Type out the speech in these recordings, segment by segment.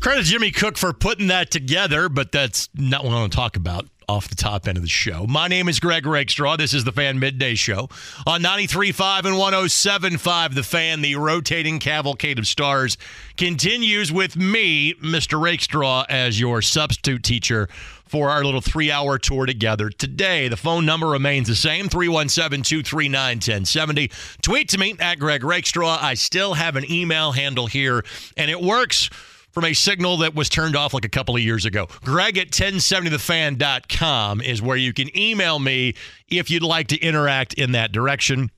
Credit Jimmy Cook for putting that together, but that's not what I want to talk about off the top end of the show. My name is Greg Rakestraw. This is the Fan Midday Show on 93.5 and 107.5. The Fan, the rotating cavalcade of stars, continues with me, Mr. Rakestraw, as your substitute teacher for our little three hour tour together today. The phone number remains the same 317 239 1070. Tweet to me at Greg Rakestraw. I still have an email handle here, and it works from a signal that was turned off like a couple of years ago. Greg at 1070thefan.com is where you can email me if you'd like to interact in that direction.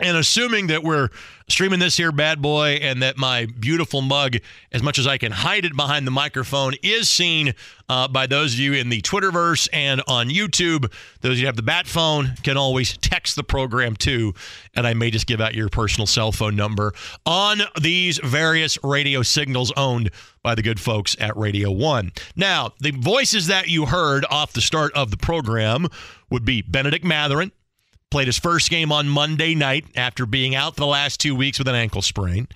And assuming that we're streaming this here bad boy and that my beautiful mug, as much as I can hide it behind the microphone, is seen uh, by those of you in the Twitterverse and on YouTube. Those who have the bat phone can always text the program too. And I may just give out your personal cell phone number on these various radio signals owned by the good folks at Radio One. Now, the voices that you heard off the start of the program would be Benedict Mathurin played his first game on Monday night after being out the last two weeks with an ankle sprain.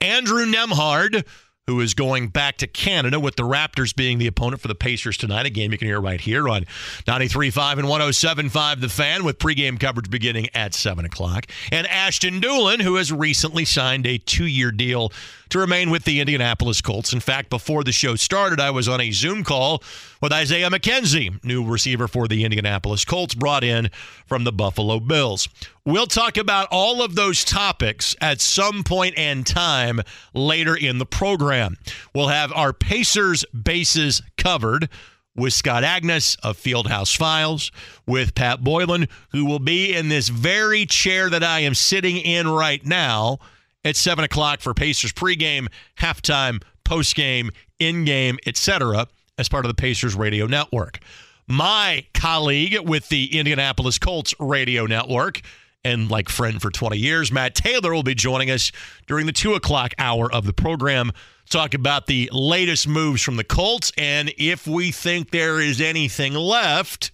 Andrew Nembhard, who is going back to Canada with the Raptors being the opponent for the Pacers tonight. A game you can hear right here on 93.5 and 107.5 The Fan with pregame coverage beginning at 7 o'clock. And Ashton Dulin, who has recently signed a two-year deal to remain with the Indianapolis Colts. In fact, before the show started, I was on a Zoom call with Isaiah McKenzie, new receiver for the Indianapolis Colts, brought in from the Buffalo Bills. We'll talk about all of those topics at some point and time later in the program. We'll have our Pacers bases covered with Scott Agness of Fieldhouse Files, with Pat Boylan, who will be in this very chair that I am sitting in right now at 7 o'clock for Pacers pregame, halftime, postgame, in-game, etc., as part of the Pacers radio network. My colleague with the Indianapolis Colts radio network and like friend for 20 years, Matt Taylor will be joining us during the 2 o'clock hour of the program talk about the latest moves from the Colts and if we think there is anything left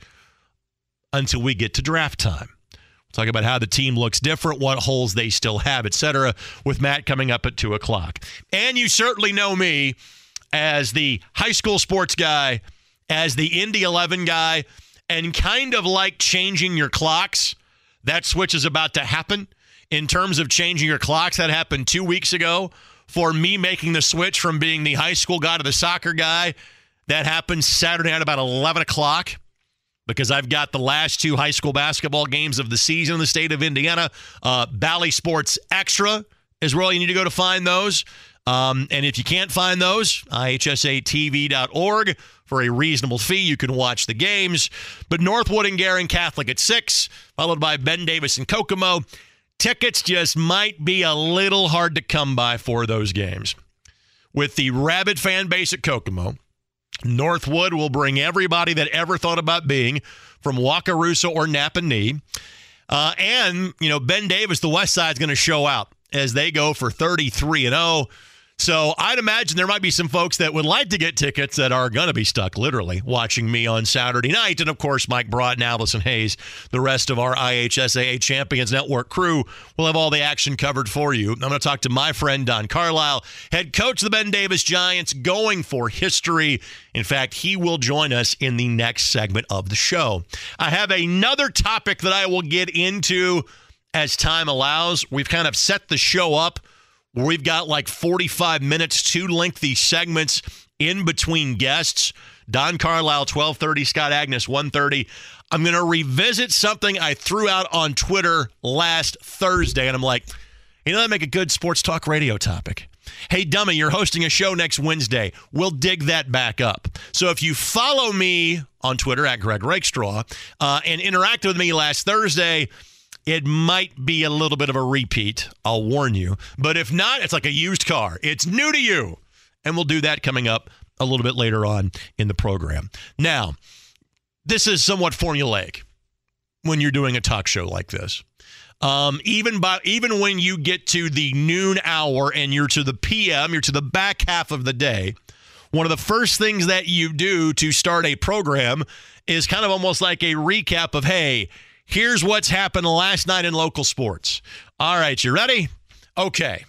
until we get to draft time. Talk about how the team looks different, what holes they still have, etc., with Matt coming up at 2 o'clock. And you certainly know me as the high school sports guy, as the Indy 11 guy, and kind of like changing your clocks. That switch is about to happen. In terms of changing your clocks, that happened two weeks ago for me making the switch from being the high school guy to the soccer guy. That happened Saturday at about 11 o'clock because I've got the last two high school basketball games of the season in the state of Indiana. Uh, Bally Sports Extra is where you need to go to find those. Um, and if you can't find those, ihsatv.org for a reasonable fee. You can watch the games. But Northwood and Guerin Catholic at 6, followed by Ben Davis and Kokomo. Tickets just might be a little hard to come by for those games. With the rabid fan base at Kokomo, Northwood will bring everybody that ever thought about being from Wakarusa or Nappanee. Uh, and, you know, Ben Davis, the West Side, is going to show out as they go for 33 and 0. So I'd imagine there might be some folks that would like to get tickets that are going to be stuck literally watching me on Saturday night. And of course, Mike Broughton, Allison Hayes, the rest of our IHSAA Champions Network crew will have all the action covered for you. I'm going to talk to my friend Don Carlisle, head coach of the Ben Davis Giants, going for history. In fact, he will join us in the next segment of the show. I have another topic that I will get into as time allows. We've kind of set the show up we've got like 45 minutes, two lengthy segments in between guests. Don Carlisle, 1230, Scott Agness, 130. I'm going to revisit something I threw out on Twitter last Thursday, and I'm like, you know, that make a good sports talk radio topic. Hey, dummy, you're hosting a show next Wednesday. We'll dig that back up. So if you follow me on Twitter at Greg Rakestraw uh, and interact with me last Thursday, it might be a little bit of a repeat. I'll warn you. But if not, it's like a used car. It's new to you. And we'll do that coming up a little bit later on in the program. Now, this is somewhat formulaic when you're doing a talk show like this. Um, even by even when you get to the noon hour and you're to the PM, you're to the back half of the day. One of the first things that you do to start a program is kind of almost like a recap of, hey, Here's what's happened last night in local sports. All right, you ready? Okay.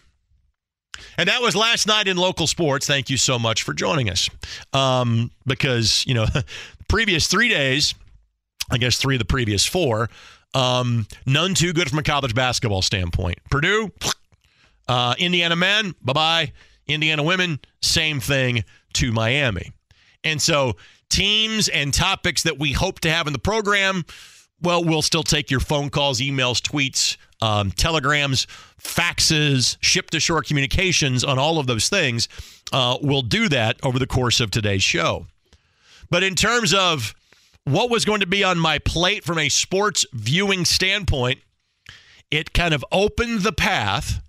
And that was last night in local sports. Thank you so much for joining us. Um, because, you know, previous three days, I guess three of the previous four, um, none too good from a college basketball standpoint. Purdue, uh, Indiana men, bye bye. Indiana women, same thing to Miami. And so teams and topics that we hope to have in the program, well, we'll still take your phone calls, emails, tweets, um, telegrams, faxes, ship to shore communications on all of those things. Uh, we'll do that over the course of today's show. But in terms of what was going to be on my plate from a sports viewing standpoint, it kind of opened the path.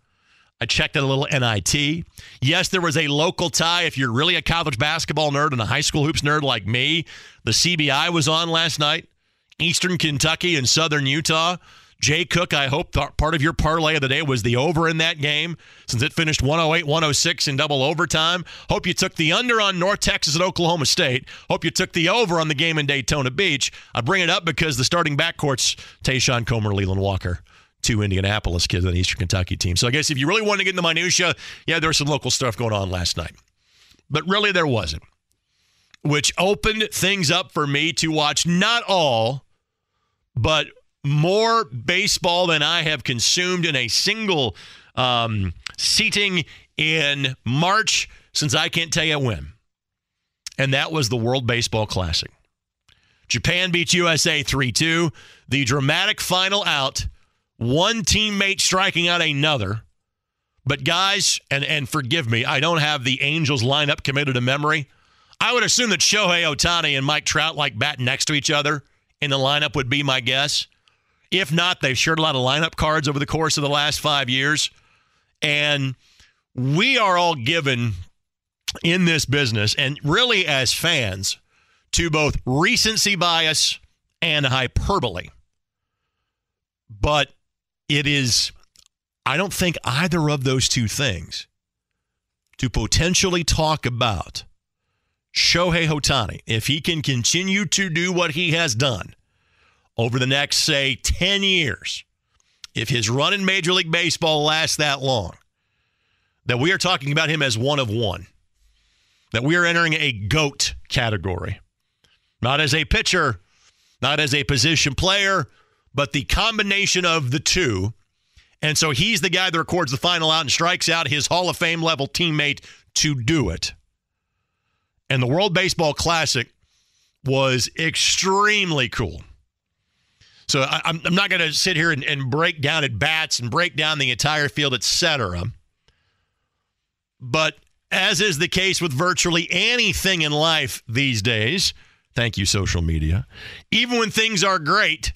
I checked out a little NIT. Yes, there was a local tie. If you're really a college basketball nerd and a high school hoops nerd like me, the CBI was on last night. Eastern Kentucky and Southern Utah. Jay Cook, I hope part of your parlay of the day was the over in that game since it finished 108 106 in double overtime. Hope you took the under on North Texas and Oklahoma State. Hope you took the over on the game in Daytona Beach. I bring it up because the starting backcourt's Tayshawn Comer, Leland Walker two Indianapolis kids on the Eastern Kentucky team. So I guess if you really want to get into minutia, yeah, there was some local stuff going on last night. But really there wasn't. Which opened things up for me to watch not all, but more baseball than I have consumed in a single um, seating in March since I can't tell you when. And that was the World Baseball Classic. Japan beats USA 3 2. The dramatic final out, one teammate striking out another. But guys, and, and forgive me, I don't have the Angels lineup committed to memory. I would assume that Shohei Ohtani and Mike Trout like bat next to each other in the lineup would be my guess. If not, they've shared a lot of lineup cards over the course of the last five years. And we are all given in this business, and really as fans, to both recency bias and hyperbole. But it is, I don't think either of those two things to potentially talk about Shohei Ohtani, if he can continue to do what he has done over the next, say, 10 years, if his run in Major League Baseball lasts that long, that we are talking about him as one of one, that we are entering a GOAT category, not as a pitcher, not as a position player, but the combination of the two. And so he's the guy that records the final out and strikes out his Hall of Fame level teammate to do it. And the World Baseball Classic was extremely cool. So I, am not going to sit here and, and, break down at bats and break down the entire field, etc. But as is the case with virtually anything in life these days, thank you, social media, even when things are great,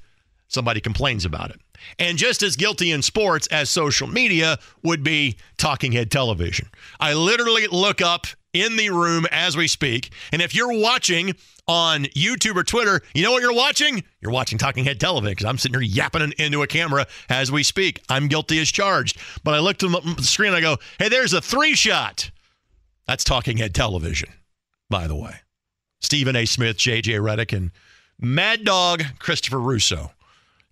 somebody complains about it. And just as guilty in sports as social media would be talking head television. I literally look up in the room as we speak. And if you're watching on YouTube or Twitter, you know what you're watching? You're watching Talking Head Television because I'm sitting here yapping into a camera as we speak. I'm guilty as charged. But I looked at the screen and I go, hey, there's a three shot. That's Talking Head Television, by the way. Stephen A. Smith, JJ Redick, and Mad Dog Christopher Russo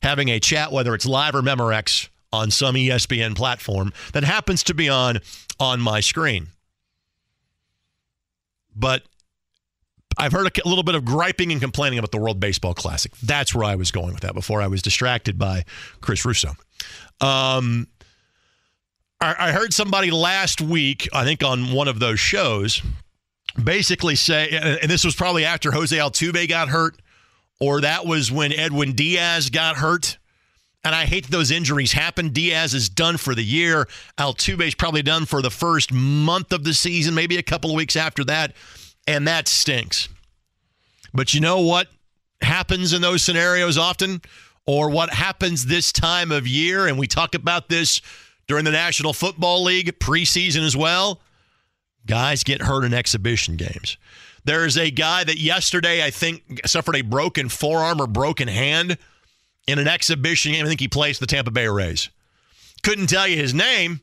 having a chat, whether it's live or Memorex on some ESPN platform that happens to be on on my screen. But I've heard a little bit of griping and complaining about the World Baseball Classic. That's where I was going with that before I was distracted by Chris Russo. Um, I, I heard somebody last week, I think on one of those shows, basically say, and this was probably after Jose Altuve got hurt, or that was when Edwin Diaz got hurt. And I hate those injuries happen. Diaz is done for the year. Altuve's probably done for the first month of the season, maybe a couple of weeks after that and that stinks. But you know what happens in those scenarios often, or what happens this time of year? And we talk about this during the National Football League preseason as well. Guys get hurt in exhibition games. There is a guy that yesterday, I think, suffered a broken forearm or broken hand in an exhibition game. I think he plays the Tampa Bay Rays. Couldn't tell you his name,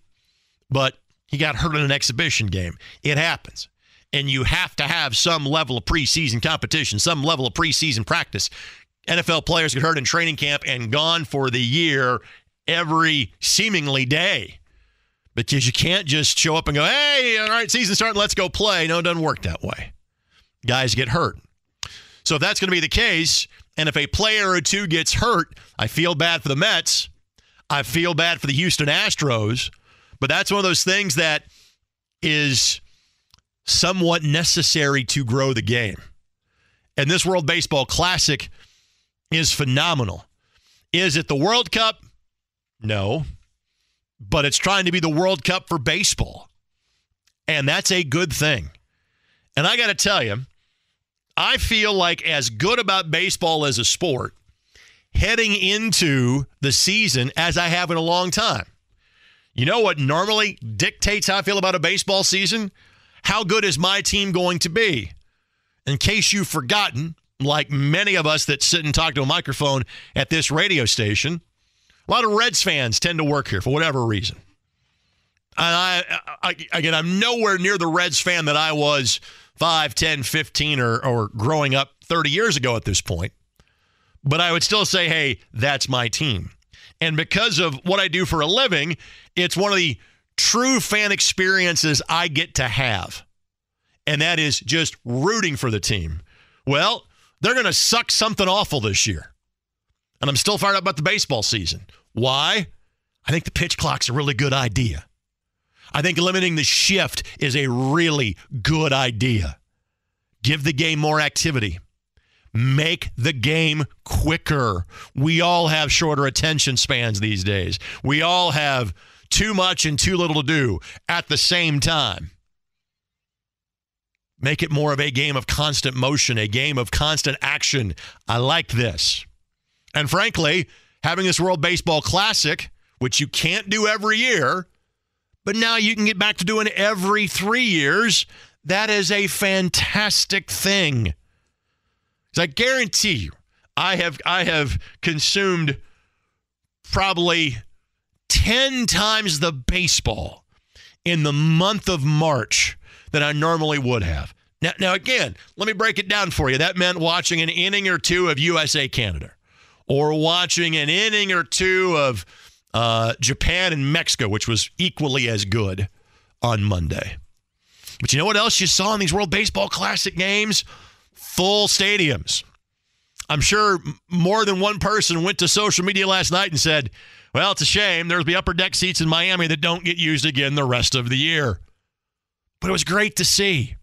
but he got hurt in an exhibition game. It happens and you have to have some level of preseason competition, some level of preseason practice. NFL players get hurt in training camp and gone for the year every seemingly day because you can't just show up and go, hey, all right, season starting, let's go play. No, it doesn't work that way. Guys get hurt. So if that's going to be the case, and if a player or two gets hurt, I feel bad for the Mets. I feel bad for the Houston Astros. But that's one of those things that is somewhat necessary to grow the game. And this World Baseball Classic is phenomenal. Is it the World Cup? No. But it's trying to be the World Cup for baseball. And that's a good thing. And I got to tell you, I feel like as good about baseball as a sport heading into the season as I have in a long time. You know what normally dictates how I feel about a baseball season? How good is my team going to be? In case you've forgotten, like many of us that sit and talk to a microphone at this radio station, a lot of Reds fans tend to work here for whatever reason. And I, I again, I'm nowhere near the Reds fan that I was 5, 10, 15, or, or growing up 30 years ago at this point. But I would still say, hey, that's my team. And because of what I do for a living, it's one of the true fan experiences I get to have. And that is just rooting for the team. Well, they're going to suck something awful this year. And I'm still fired up about the baseball season. Why? I think the pitch clock's a really good idea. I think limiting the shift is a really good idea. Give the game more activity. Make the game quicker. We all have shorter attention spans these days. We all have too much and too little to do at the same time. Make it more of a game of constant motion, a game of constant action. I like this. And frankly, having this World Baseball Classic, which you can't do every year, but now you can get back to doing every three years, that is a fantastic thing. I guarantee you, I have I have consumed probably 10 times the baseball in the month of March than I normally would have. Now, now again, let me break it down for you. That meant watching an inning or two of USA Canada, or watching an inning or two of uh, Japan and Mexico, which was equally as good on Monday. But you know what else you saw in these World Baseball Classic games? Full stadiums. I'm sure more than one person went to social media last night and said, well, it's a shame. There'll be upper deck seats in Miami that don't get used again the rest of the year. But it was great to see.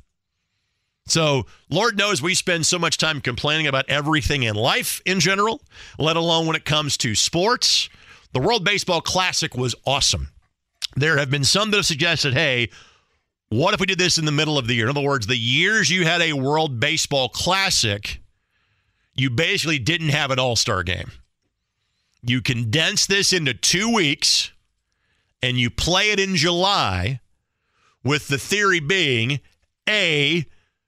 So, Lord knows we spend so much time complaining about everything in life in general, let alone when it comes to sports. The World Baseball Classic was awesome. There have been some that have suggested, hey, what if we did this in the middle of the year? In other words, the years you had a World Baseball Classic, you basically didn't have an All Star game. You condense this into two weeks and you play it in July, with the theory being A,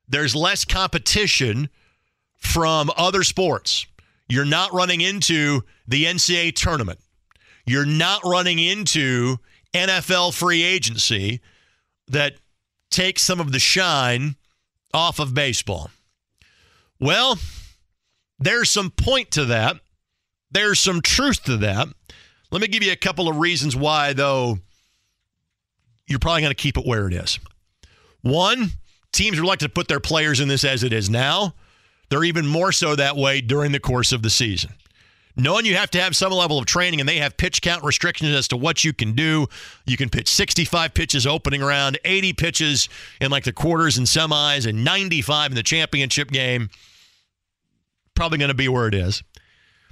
there's less competition from other sports. You're not running into the NCAA tournament. You're not running into NFL free agency that takes some of the shine off of baseball. Well, there's some point to that. There's some truth to that. Let me give you a couple of reasons why, though, you're probably going to keep it where it is. One, teams are reluctant to put their players in this as it is now. They're even more so that way during the course of the season. Knowing you have to have some level of training and they have pitch count restrictions as to what you can do. You can pitch 65 pitches opening round, 80 pitches in like the quarters and semis, and 95 in the championship game. Probably going to be where it is.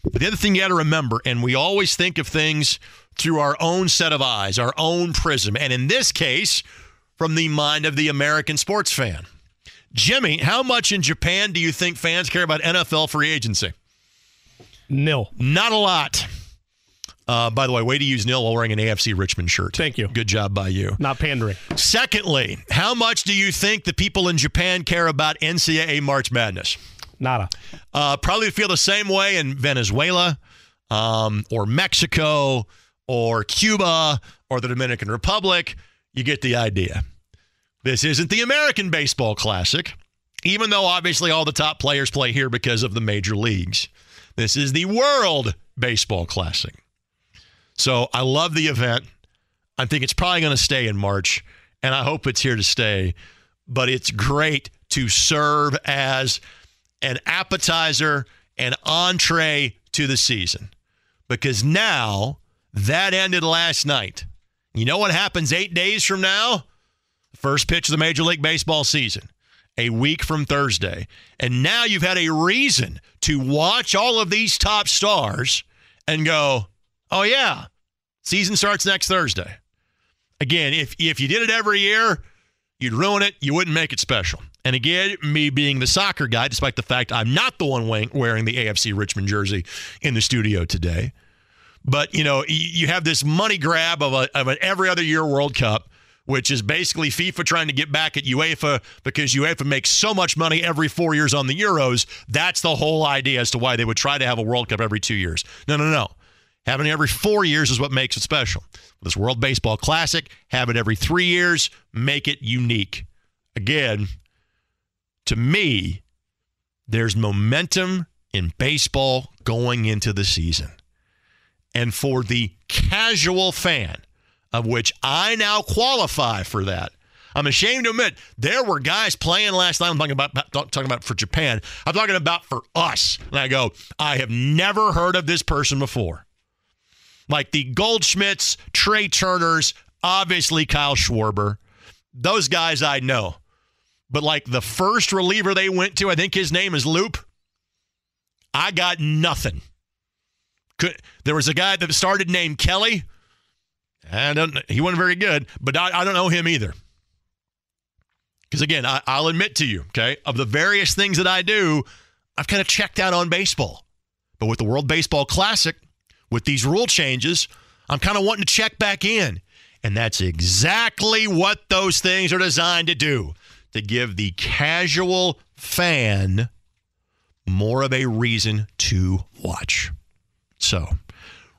But the other thing you got to remember, and we always think of things through our own set of eyes, our own prism, and in this case, from the mind of the American sports fan. Jimmy, how much in Japan do you think fans care about NFL free agency? Nil. Not a lot. Uh, by the way, way to use nil while wearing an AFC Richmond shirt. Thank you. Good job by you. Not pandering. Secondly, how much do you think the people in Japan care about NCAA March Madness? Nada. Uh, probably feel the same way in Venezuela um, or Mexico or Cuba or the Dominican Republic. You get the idea. This isn't the American Baseball Classic, even though obviously all the top players play here because of the major leagues. This is the World Baseball Classic. So I love the event. I think it's probably going to stay in March, and I hope it's here to stay. But it's great to serve as an appetizer an entree to the season because now that ended last night. You know what happens eight days from now? First pitch of the Major League Baseball season, a week from Thursday. And now you've had a reason to watch all of these top stars and go, oh, yeah, season starts next Thursday. Again, if, if you did it every year, you'd ruin it. You wouldn't make it special. And again, me being the soccer guy, despite the fact I'm not the one wearing the AFC Richmond jersey in the studio today. But, you know, you have this money grab of, a, of an every other year World Cup, which is basically FIFA trying to get back at UEFA because UEFA makes so much money every four years on the Euros. That's the whole idea as to why they would try to have a World Cup every two years. No, no, no. Having it every four years is what makes it special. This World Baseball Classic, have it every three years, make it unique. Again, to me, there's momentum in baseball going into the season. And for the casual fan, of which I now qualify for that, I'm ashamed to admit there were guys playing last night. I'm talking about talking about for Japan. I'm talking about for us. And I go, I have never heard of this person before. Like the Goldschmidts, Trey Turners, obviously Kyle Schwarber. Those guys I know. But like the first reliever they went to, I think his name is Loup. I got nothing. Could, there was a guy that started named Kelly. And he wasn't very good, but I, I don't know him either. Because again, I, I'll admit to you, okay, of the various things that I do, I've kind of checked out on baseball. But with the World Baseball Classic, with these rule changes, I'm kind of wanting to check back in. And that's exactly what those things are designed to do to give the casual fan more of a reason to watch. So,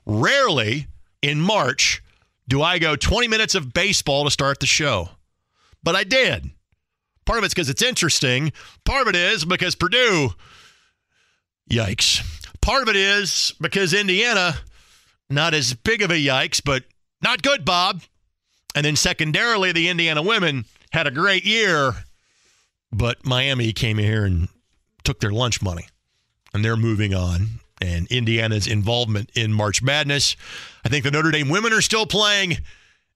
rarely in March do I go 20 minutes of baseball to start the show, but I did. Part of it's because it's interesting, part of it is because Purdue, yikes. Part of it is because Indiana, not as big of a yikes, but not good, Bob. And then secondarily, the Indiana women had a great year, but Miami came here and took their lunch money, and they're moving on. And Indiana's involvement in March Madness. I think the Notre Dame women are still playing,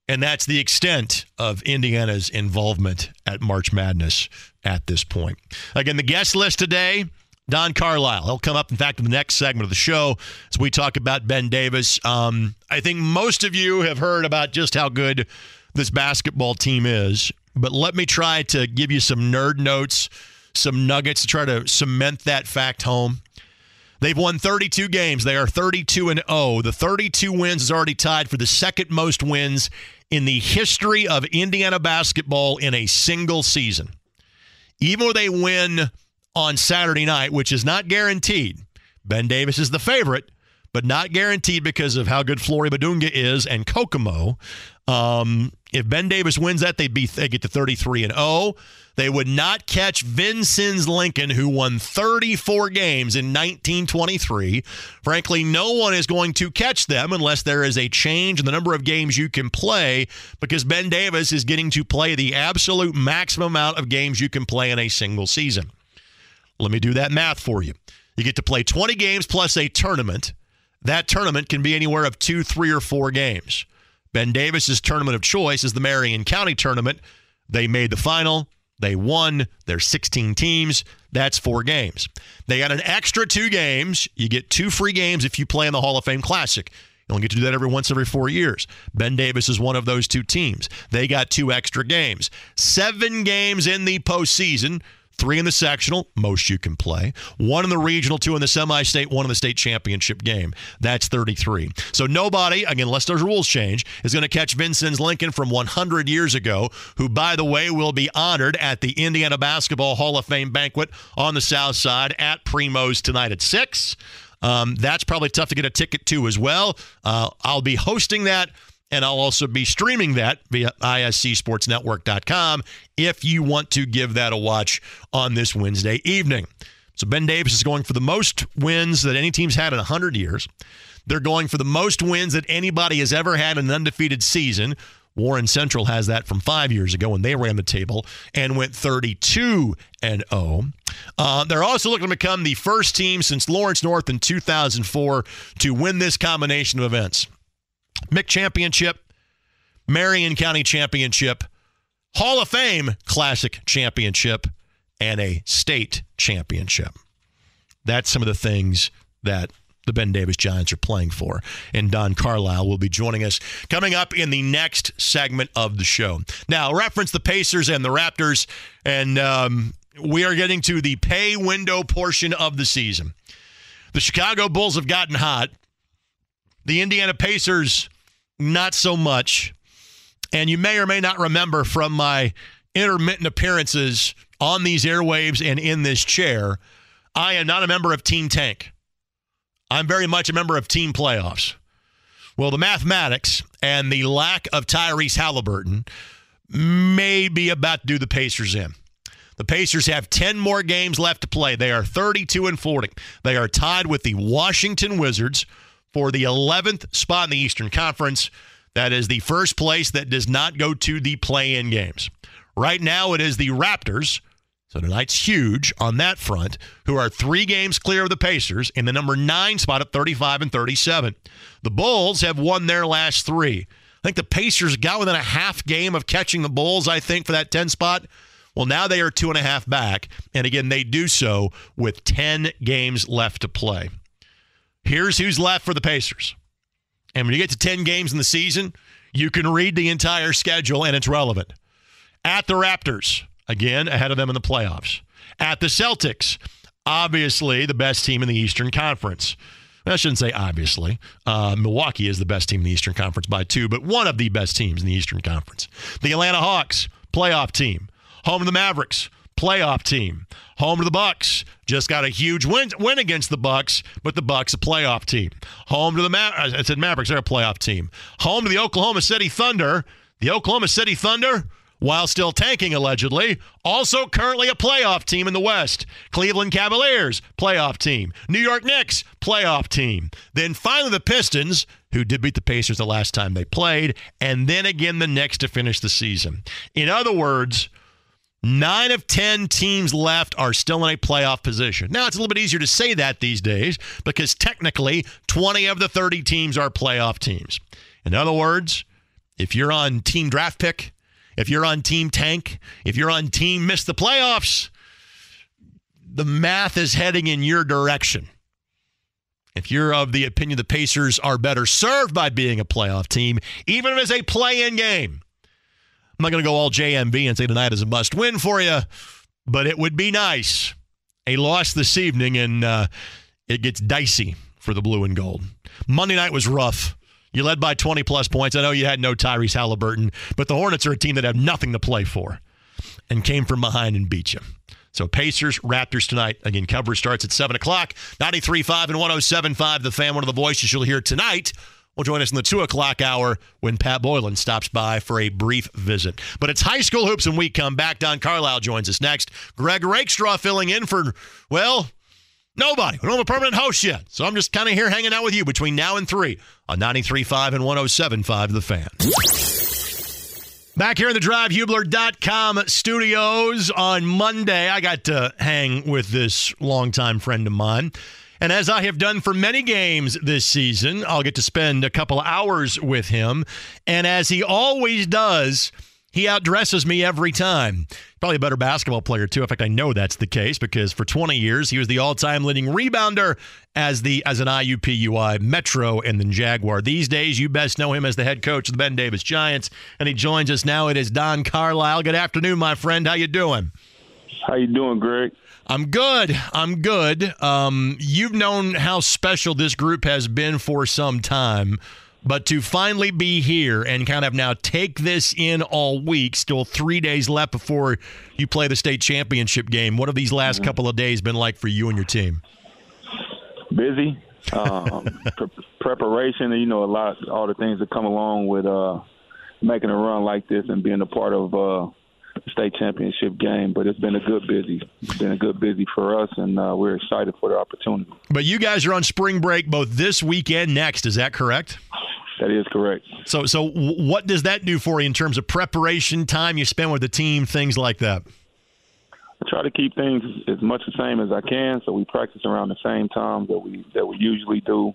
and that's the extent of Indiana's involvement at March Madness at this point. Again, the guest list today. Don Carlisle. He'll come up, in fact, in the next segment of the show as we talk about Ben Davis. Um, I think most of you have heard about just how good this basketball team is. But let me try to give you some nerd notes, some nuggets to try to cement that fact home. They've won 32 games. They are 32 and 0. The 32 wins is already tied for the second most wins in the history of Indiana basketball in a single season. Even though they win on Saturday night, which is not guaranteed, Ben Davis is the favorite, but not guaranteed because of how good Flory Bidunga is and Kokomo. Um, if Ben Davis wins that, they'd be they get to 33 and 0. They would not catch Vincennes Lincoln, who won 34 games in 1923. Frankly, no one is going to catch them unless there is a change in the number of games you can play, because Ben Davis is getting to play the absolute maximum amount of games you can play in a single season. Let me do that math for you. You get to play 20 games plus a tournament. That tournament can be anywhere of two, three, or four games. Ben Davis's tournament of choice is the Marion County tournament. They made the final. They won. There's 16 teams. That's four games. They got an extra two games. You get two free games if you play in the Hall of Fame Classic. You only get to do that every once every four years. Ben Davis is one of those two teams. They got two extra games. Seven games in the postseason three in the sectional, most you can play, one in the regional, two in the semi state, one in the state championship game. That's 33. So nobody, again, unless those rules change, is going to catch Vincennes Lincoln from 100 years ago, who, by the way, will be honored at the Indiana Basketball Hall of Fame banquet on the south side at Primo's tonight at 6. Um, that's probably tough to get a ticket to as well. Uh, I'll be hosting that and I'll also be streaming that via iscsportsnetwork.com if you want to give that a watch on this Wednesday evening. So Ben Davis is going for the most wins that any team's had in 100 years. They're going for the most wins that anybody has ever had in an undefeated season. Warren Central has that from five years ago when they ran the table and went 32 and 0. Uh, they're also looking to become the first team since Lawrence North in 2004 to win this combination of events: MIC Championship, Marion County Championship, Hall of Fame Classic Championship, and a state championship. That's some of the things that the Ben Davis Giants are playing for. And Don Carlisle will be joining us coming up in the next segment of the show. Now, reference the Pacers and the Raptors, and um, we are getting to the pay window portion of the season. The Chicago Bulls have gotten hot. The Indiana Pacers, not so much. And you may or may not remember from my intermittent appearances on these airwaves and in this chair, I am not a member of Team Tank. I'm very much a member of team playoffs. Well, the mathematics and the lack of Tyrese Halliburton may be about to do the Pacers in. The Pacers have 10 more games left to play. They are 32 and 40. They are tied with the Washington Wizards for the 11th spot in the Eastern Conference. That is the first place that does not go to the play in games. Right now, it is the Raptors so tonight's huge on that front, who are three games clear of the Pacers in the number nine spot at 35 and 37. The Bulls have won their last three. I think the Pacers got within a half game of catching the Bulls, I think, for that 10 spot. Well, now they are two and a half back. And again, they do so with 10 games left to play. Here's who's left for the Pacers. And when you get to 10 games in the season, you can read the entire schedule and it's relevant. At the Raptors, again, ahead of them in the playoffs. At the Celtics, obviously the best team in the Eastern Conference. I shouldn't say obviously. Uh, Milwaukee is the best team in the Eastern Conference by two, but one of the best teams in the Eastern Conference. The Atlanta Hawks, playoff team. Home of the Mavericks, playoff team. Home to the Bucks, just got a huge win, win against the Bucks, but the Bucks a playoff team. Home to the Ma- uh, I said Mavericks, they're a playoff team. Home to the Oklahoma City Thunder. The Oklahoma City Thunder while still tanking allegedly. Also, currently a playoff team in the West. Cleveland Cavaliers, playoff team. New York Knicks, playoff team. Then finally the Pistons, who did beat the Pacers the last time they played, and then again the Knicks to finish the season. In other words, Nine of 10 teams left are still in a playoff position. Now, it's a little bit easier to say that these days because technically 20 of the 30 teams are playoff teams. In other words, if you're on team draft pick, if you're on Team Tank, if you're on Team Miss the Playoffs, the math is heading in your direction. If you're of the opinion the Pacers are better served by being a playoff team, even if it's a play in game, I'm not going to go all JMV and say tonight is a must win for you, but it would be nice. A loss this evening, and uh, it gets dicey for the blue and gold. Monday night was rough. You led by 20 plus points. I know you had no Tyrese Halliburton, but the Hornets are a team that have nothing to play for and came from behind and beat you. So Pacers, Raptors tonight. Again, coverage starts at 7 o'clock. 93.5 and 107.5, the fan, one of the voices you'll hear tonight will join us in the 2 o'clock hour when Pat Boylan stops by for a brief visit. But it's high school hoops and we come back. Don Carlisle joins us next. Greg Rakestraw filling in for, well, Nobody. We don't have a permanent host yet. So I'm just kind of here hanging out with you between now and 3 on 93.5 and 107.5 The Fan. Back here in the drivehubler.com studios on Monday, I got to hang with this longtime friend of mine. And as I have done for many games this season, I'll get to spend a couple hours with him. And as he always does, he outdresses me every time. Probably a better basketball player, too. In fact, I know that's the case because for 20 years, he was the all time leading rebounder as the as an IUPUI Metro and then Jaguar. These days, you best know him as the head coach of the Ben Davis Giants. And he joins us now. It is Don Carlisle. Good afternoon, my friend. How you doing? How you doing, Greg? I'm good. I'm good. Um, you've known how special this group has been for some time. But to finally be here and kind of now take this in all week, still three days left before you play the state championship game. What have these last mm-hmm. couple of days been like for you and your team? Busy. Um, pre- preparation, you know, a lot, all the things that come along with uh, making a run like this and being a part of uh, state championship game. But it's been a good busy. It's been a good busy for us, and uh, we're excited for the opportunity. But you guys are on spring break both this week and next. Is that correct? That is correct. So, so what does that do for you in terms of preparation, time you spend with the team, things like that? I try to keep things as much the same as I can, so we practice around the same time that we that we usually do.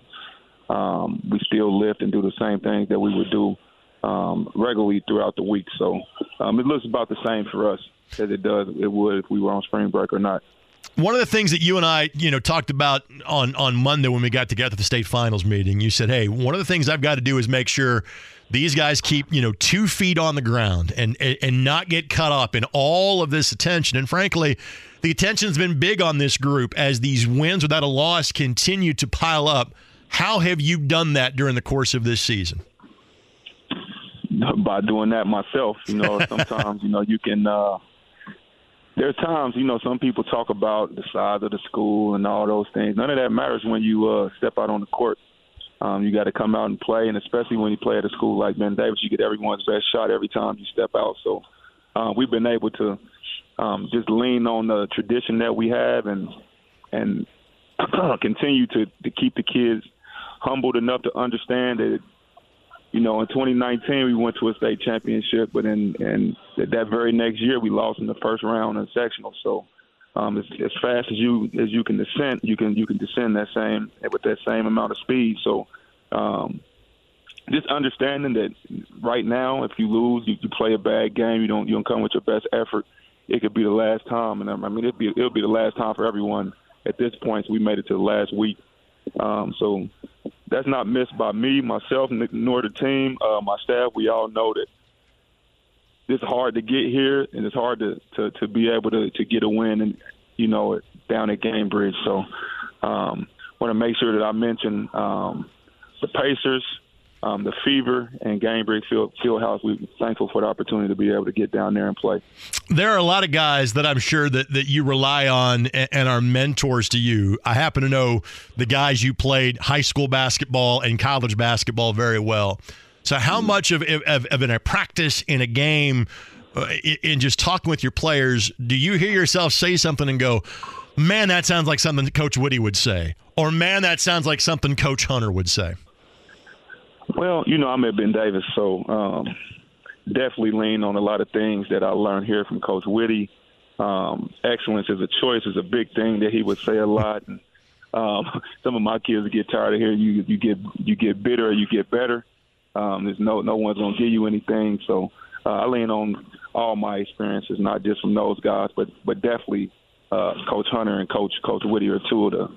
Um, we still lift and do the same things that we would do um, regularly throughout the week. So um, it looks about the same for us as it does it would if we were on spring break or not. One of the things that you and I, you know, talked about on on Monday when we got together at the state finals meeting, you said, "Hey, one of the things I've got to do is make sure these guys keep, you know, two feet on the ground and and, and not get caught up in all of this attention." And frankly, the attention's been big on this group as these wins without a loss continue to pile up. How have you done that during the course of this season? By doing that myself, you know, sometimes you know you can. Uh, there are times, you know, some people talk about the size of the school and all those things. None of that matters when you uh, step out on the court. Um, you got to come out and play, and especially when you play at a school like Ben Davis, you get everyone's best shot every time you step out. So uh, we've been able to um, just lean on the tradition that we have and and continue to, to keep the kids humbled enough to understand that you know, in 2019 we went to a state championship, but in and that very next year we lost in the first round in sectional. So um, as, as fast as you as you can descend, you can you can descend that same with that same amount of speed. So um, just understanding that right now, if you lose, you, you play a bad game, you don't you don't come with your best effort. It could be the last time, and I mean it'll be it'll be the last time for everyone at this point. So we made it to the last week. Um, so that's not missed by me, myself, nor the team, uh, my staff. We all know that it's hard to get here, and it's hard to, to, to be able to, to get a win, and you know, down at Gainbridge. So, um, want to make sure that I mention um, the Pacers um, the Fever and Gainbridge Field, Field House. We're thankful for the opportunity to be able to get down there and play. There are a lot of guys that I'm sure that, that you rely on and, and are mentors to you. I happen to know the guys you played high school basketball and college basketball very well. So, how mm-hmm. much of, of, of in a practice in a game, uh, in just talking with your players, do you hear yourself say something and go, man, that sounds like something Coach Witty would say? Or, man, that sounds like something Coach Hunter would say? Well, you know, I'm at Ben Davis, so um, definitely lean on a lot of things that I learned here from Coach Witty. Um, excellence is a choice is a big thing that he would say a lot. And, um, some of my kids get tired of hearing you you get you get bitter or you get better. Um, there's no no one's gonna give you anything. So uh, I lean on all my experiences, not just from those guys, but but definitely uh, Coach Hunter and Coach Coach Witty are two of the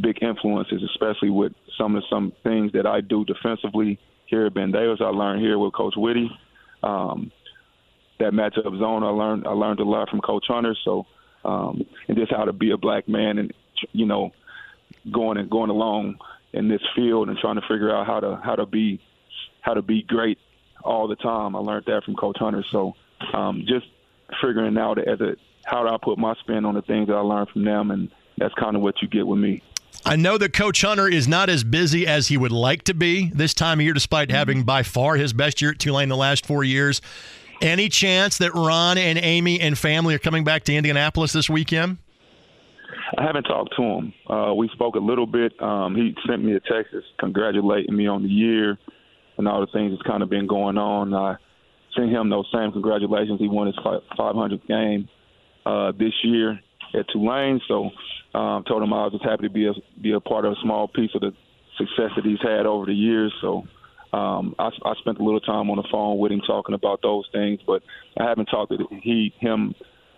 big influences, especially with some of some things that I do defensively here at Ben Davis. I learned here with Coach Witty. Um, that matchup zone, I learned I learned a lot from Coach Hunter. So, um, and just how to be a black man, and you know, going and going along in this field and trying to figure out how to how to be how to be great all the time. I learned that from Coach Hunter. So, um, just figuring out as a how do I put my spin on the things that I learned from them, and that's kind of what you get with me. I know that Coach Hunter is not as busy as he would like to be this time of year, despite mm-hmm. having by far his best year at Tulane the last four years. Any chance that Ron and Amy and family are coming back to Indianapolis this weekend? I haven't talked to him. Uh, we spoke a little bit. Um, he sent me a text congratulating me on the year and all the things that's kind of been going on. I sent him those same congratulations. He won his 500th game uh, this year at Tulane. So um, told him I was just happy to be a be a part of a small piece of the success that he's had over the years. So um, I, I spent a little time on the phone with him talking about those things, but I haven't talked to he him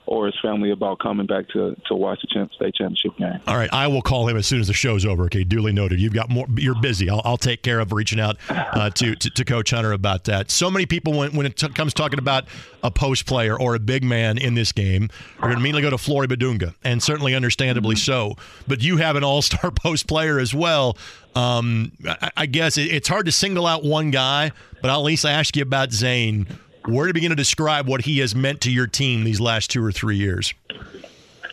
or his family about coming back to to watch the champ, state championship game. All right, I will call him as soon as the show's over. Okay, duly noted. You've got more. You're busy. I'll, I'll take care of reaching out uh, to, to, to Coach Hunter about that. So many people when when it t- comes talking about a post player or a big man in this game are going to immediately go to Flory Bidunga, and certainly understandably mm-hmm. so. But you have an all star post player as well. Um, I, I guess it, it's hard to single out one guy, but I'll at least ask you about Zane where to begin to describe what he has meant to your team these last two or three years?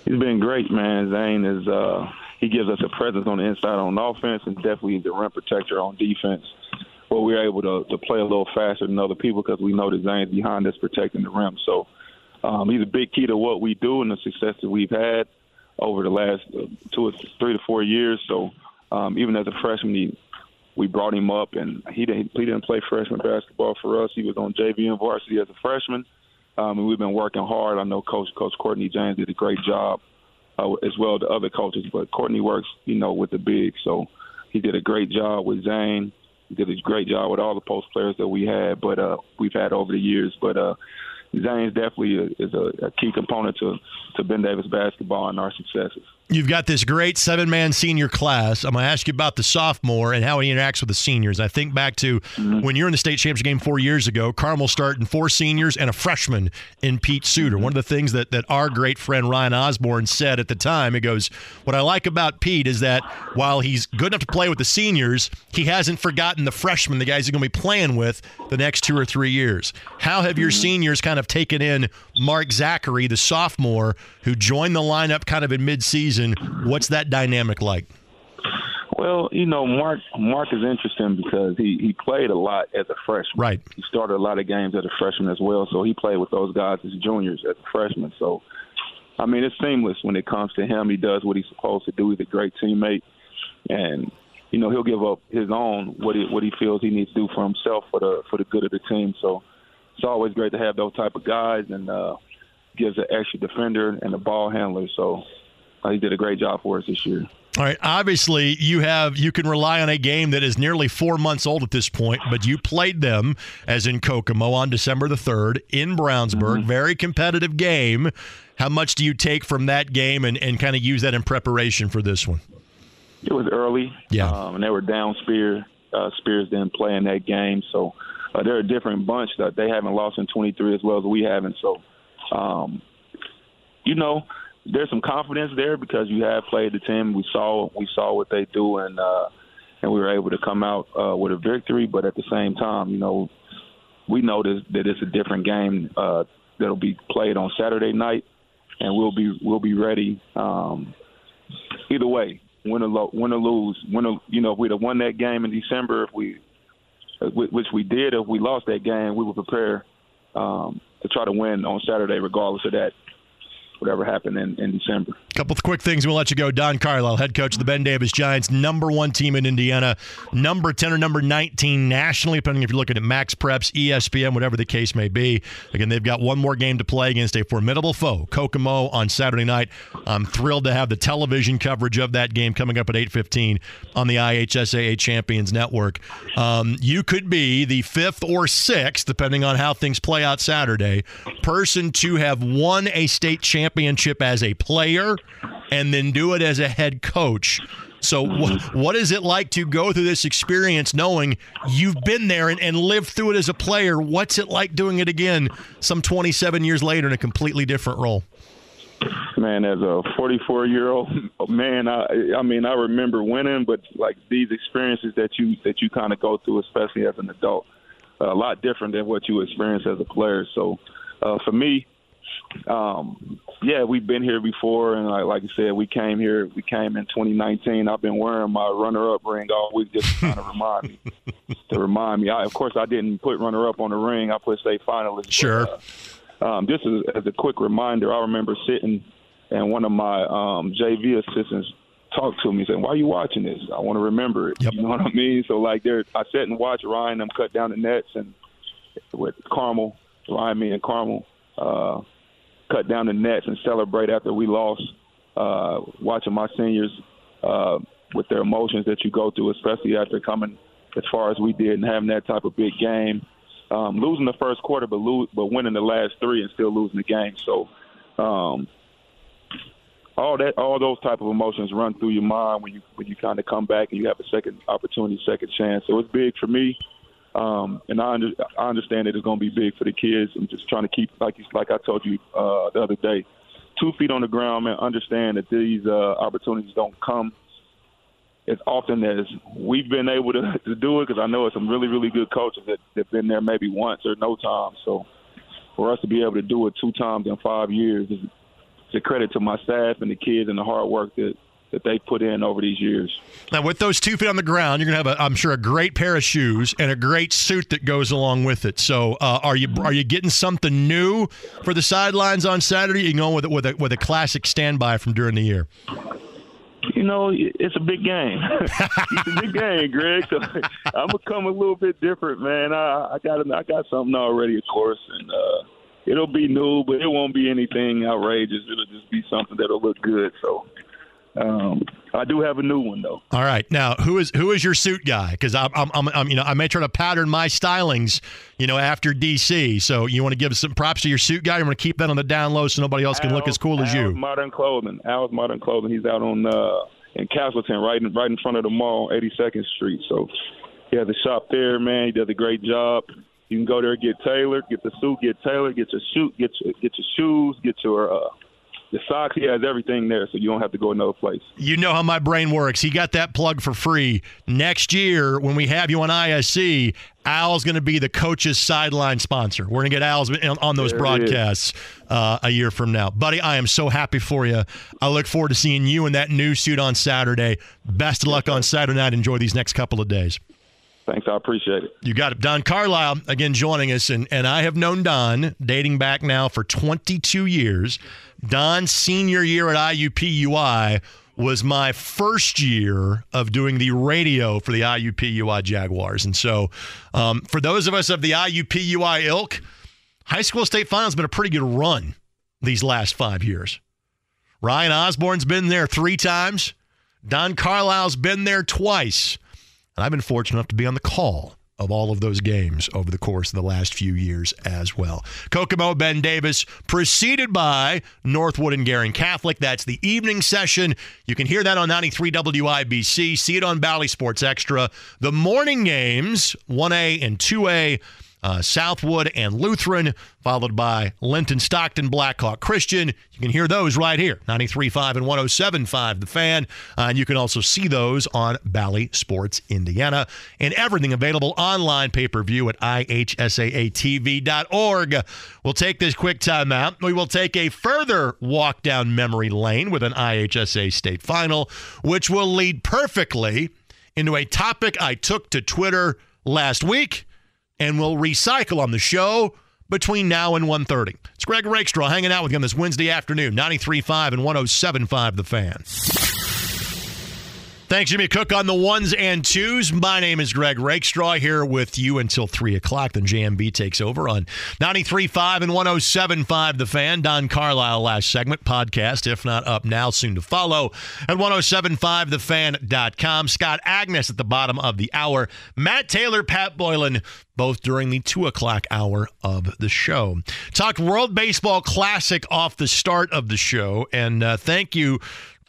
He's been great, man. Zane is uh, he gives us a presence on the inside on offense and definitely the rim protector on defense. Where we're able to, to play a little faster than other people because we know that Zane's behind us protecting the rim. So um, he's a big key to what we do and the success that we've had over the last uh, two or three to four years. So um, even as a freshman, he, we brought him up, and he didn't he didn't play freshman basketball for us. He was on JV and varsity as a freshman, um, and we've been working hard. I know Coach Coach Courtney James did a great job, uh, as well as the other coaches. But Courtney works, you know, with the big, so he did a great job with Zane. He did a great job with all the post players that we had, but uh, we've had over the years. But uh, Zane's definitely is a, a key component to to Ben Davis basketball and our successes. You've got this great seven man senior class. I'm going to ask you about the sophomore and how he interacts with the seniors. I think back to mm-hmm. when you're in the state championship game four years ago, Carmel starting four seniors and a freshman in Pete Suder. Mm-hmm. One of the things that, that our great friend Ryan Osborn said at the time, he goes, What I like about Pete is that while he's good enough to play with the seniors, he hasn't forgotten the freshmen, the guys he's going to be playing with the next two or three years. How have your mm-hmm. seniors kind of taken in Mark Zachary, the sophomore, who joined the lineup kind of in midseason? season. What's that dynamic like? Well, you know, Mark Mark is interesting because he he played a lot as a freshman. Right. He started a lot of games as a freshman as well, so he played with those guys as juniors as a freshman. So, I mean, it's seamless when it comes to him. He does what he's supposed to do. He's a great teammate, and you know he'll give up his own what he what he feels he needs to do for himself for the for the good of the team. So, it's always great to have those type of guys, and uh, gives an extra defender and a ball handler. So uh, he did a great job for us this year. All right. Obviously, you have you can rely on a game that is nearly four months old at this point, but you played them as in Kokomo on December the third in Brownsburg. Mm-hmm. Very competitive game. How much do you take from that game and, and kind of use that in preparation for this one? It was early. Yeah. Um, and they were down Spear. Uh, Spears didn't play in that game, so uh, they're a different bunch that they haven't lost in 23 as well as we haven't. So, um, you know, there's some confidence there because you have played the team. We saw we saw what they do, and uh, and we were able to come out uh, with a victory. But at the same time, you know, we know that, that it's a different game uh, that'll be played on Saturday night, and we'll be we'll be ready um, either way. Win or, lo- win or lose, win or, you know, if we'd have won that game in December, if we, which we did, if we lost that game, we would prepare um, to try to win on Saturday, regardless of that whatever happened in, in December. A couple of quick things. We'll let you go. Don Carlisle, head coach of the Ben Davis Giants, number one team in Indiana, number 10 or number 19 nationally, depending if you're looking at Max Preps, ESPN, whatever the case may be. Again, they've got one more game to play against a formidable foe, Kokomo, on Saturday night. I'm thrilled to have the television coverage of that game coming up at 8.15 on the IHSAA Champions Network. Um, you could be the fifth or sixth, depending on how things play out Saturday, person to have won a state championship championship as a player and then do it as a head coach. So, wh- what is it like to go through this experience knowing you've been there and, and lived through it as a player? What's it like doing it again some 27 years later in a completely different role? Man, as a 44 year old man, I I mean I remember winning, but like these experiences that you that you kind of go through, especially as an adult, a lot different than what you experience as a player. So, uh, for me, um, yeah, we've been here before, and like, like I said, we came here. We came in 2019. I've been wearing my runner-up ring all week just to kind of remind me. To remind me, I, of course, I didn't put runner-up on the ring. I put state finalist. Sure. But, uh, um, just as, as a quick reminder, I remember sitting and one of my um, JV assistants talked to me saying, "Why are you watching this? I want to remember it." Yep. You know what I mean? So like, there, I sat and watched Ryan them cut down the nets and with Carmel, Ryan, me, and Carmel. Uh, cut down the nets and celebrate after we lost. Uh, watching my seniors uh, with their emotions that you go through, especially after coming as far as we did and having that type of big game. Um, losing the first quarter, but lose, but winning the last three and still losing the game. So, um, all that, all those type of emotions run through your mind when you when you kind of come back and you have a second opportunity, second chance. So it's big for me. Um, and I, under, I understand that it's going to be big for the kids. I'm just trying to keep, like you, like I told you uh, the other day, two feet on the ground, man. Understand that these uh, opportunities don't come as often as we've been able to, to do it. Because I know it's some really, really good coaches that have been there maybe once or no time. So for us to be able to do it two times in five years is, is a credit to my staff and the kids and the hard work that that they put in over these years. Now, with those two feet on the ground, you're going to have, a, I'm sure, a great pair of shoes and a great suit that goes along with it. So, uh, are you are you getting something new for the sidelines on Saturday? You going with with a with a classic standby from during the year? You know, it's a big game. it's a big game, Greg. So I'm gonna come a little bit different, man. I, I got I got something already, of course, and uh, it'll be new, but it won't be anything outrageous. It'll just be something that'll look good. So um, I do have a new one though. All right, now who is who is your suit guy? Because I'm, I'm, I'm, I'm, you know, I may try to pattern my stylings, you know, after DC. So you want to give some props to your suit guy? You want to keep that on the down low so nobody else can look as cool Al's as you. Modern Clothing. Al's Modern Clothing. He's out on uh, in Castleton, right in right in front of the mall, 82nd Street. So he has a shop there, man. He does a great job. You can go there, get tailored, get the suit, get tailored, get your shoot, get your, get your shoes, get your uh, the socks. He has everything there, so you don't have to go another place. You know how my brain works. He got that plug for free. Next year, when we have you on ISC, Al's going to be the coach's sideline sponsor. We're going to get Al's on, on those There broadcasts uh, a year from now. Buddy, I am so happy for you. I look forward to seeing you in that new suit on Saturday. Best of luck on Saturday night. Enjoy these next couple of days. Thanks, I appreciate it. You got it. Don Carlisle, again, joining us. And, and I have known Don dating back now for 22 years. Don's senior year at IUPUI was my first year of doing the radio for the IUPUI Jaguars. And so, um, for those of us of the IUPUI ilk, high school state final has been a pretty good run these last five years. Ryan Osborn's been there three times. Don Carlisle's been there twice. And I've been fortunate enough to be on the call of all of those games over the course of the last few years as well. Kokomo, Ben Davis, preceded by Northwood and Guerin Catholic. That's the evening session. You can hear that on 93 WIBC. See it on Bally Sports Extra. The morning games, 1A and 2A. Uh, Southwood and Lutheran, followed by Linton, Stockton, Blackhawk Christian. You can hear those right here, 93.5 and 107.5, The Fan. Uh, and you can also see those on Bally Sports Indiana. And everything available online pay-per-view at ihsaatv.org. We'll take this quick time out. We will take a further walk down memory lane with an IHSA state final, which will lead perfectly into a topic I took to Twitter last week and we'll recycle on the show between now and 1.30. It's Greg Rakestraw hanging out with you on this Wednesday afternoon, 93.5 and 107.5 The Fan. Thanks, Jimmy Cook, on the ones and twos. My name is Greg Rakestraw here with you until 3 o'clock. Then JMB takes over on 93.5 and 107.5 The Fan. Don Carlisle last segment. Podcast, if not up now, soon to follow at 1075thefan.com. Scott Agness at the bottom of the hour. Matt Taylor, Pat Boylan, both during the 2 o'clock hour of the show. Talked World Baseball Classic off the start of the show. And uh, thank you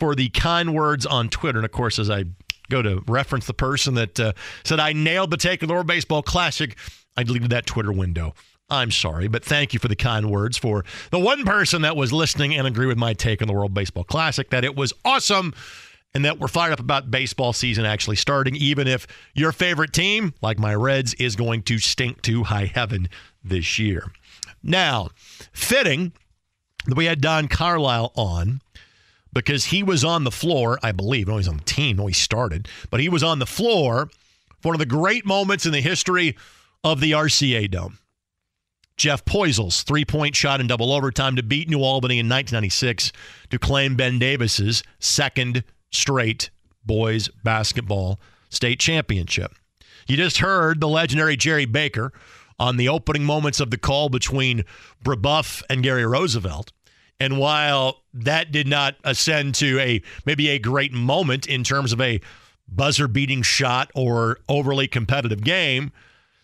for the kind words on Twitter. And of course, as I go to reference the person that uh, said I nailed the take of the World Baseball Classic, I deleted that Twitter window. I'm sorry, but thank you for the kind words for the one person that was listening and agree with my take on the World Baseball Classic that it was awesome and that we're fired up about baseball season actually starting, even if your favorite team, like my Reds, is going to stink to high heaven this year. Now, fitting that we had Don Carlisle on because he was on the floor, I believe. No, he's on the team. No, he started, but he was on the floor for one of the great moments in the history of the RCA Dome. Jeff Poisel's three point shot in double overtime to beat New Albany in 1996 to claim Ben Davis's second straight boys basketball state championship. You just heard the legendary Jerry Baker on the opening moments of the call between Brebeuf and Gary Roosevelt. And while that did not ascend to a maybe a great moment in terms of a buzzer beating shot or overly competitive game,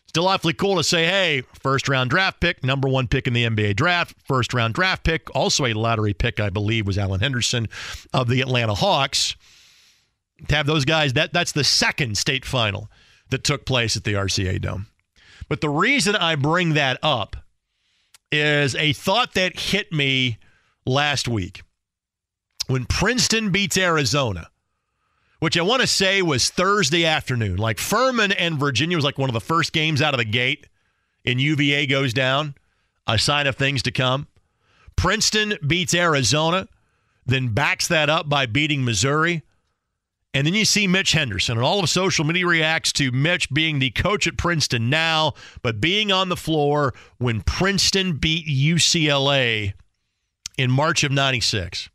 still awfully cool to say, hey, first round draft pick, number one pick in the NBA draft, first round draft pick, also a lottery pick, I believe, was Alan Henderson of the Atlanta Hawks. To have those guys, that that's the second state final that took place at the RCA Dome. But the reason I bring that up is a thought that hit me last week when Princeton beats Arizona, which I want to say was Thursday afternoon. Like Furman and Virginia was like one of the first games out of the gate, and UVA goes down, a sign of things to come. Princeton beats Arizona, then backs that up by beating Missouri. And then you see Mitch Henderson, and all of social media reacts to Mitch being the coach at Princeton now, but being on the floor when Princeton beat UCLA in March of 96.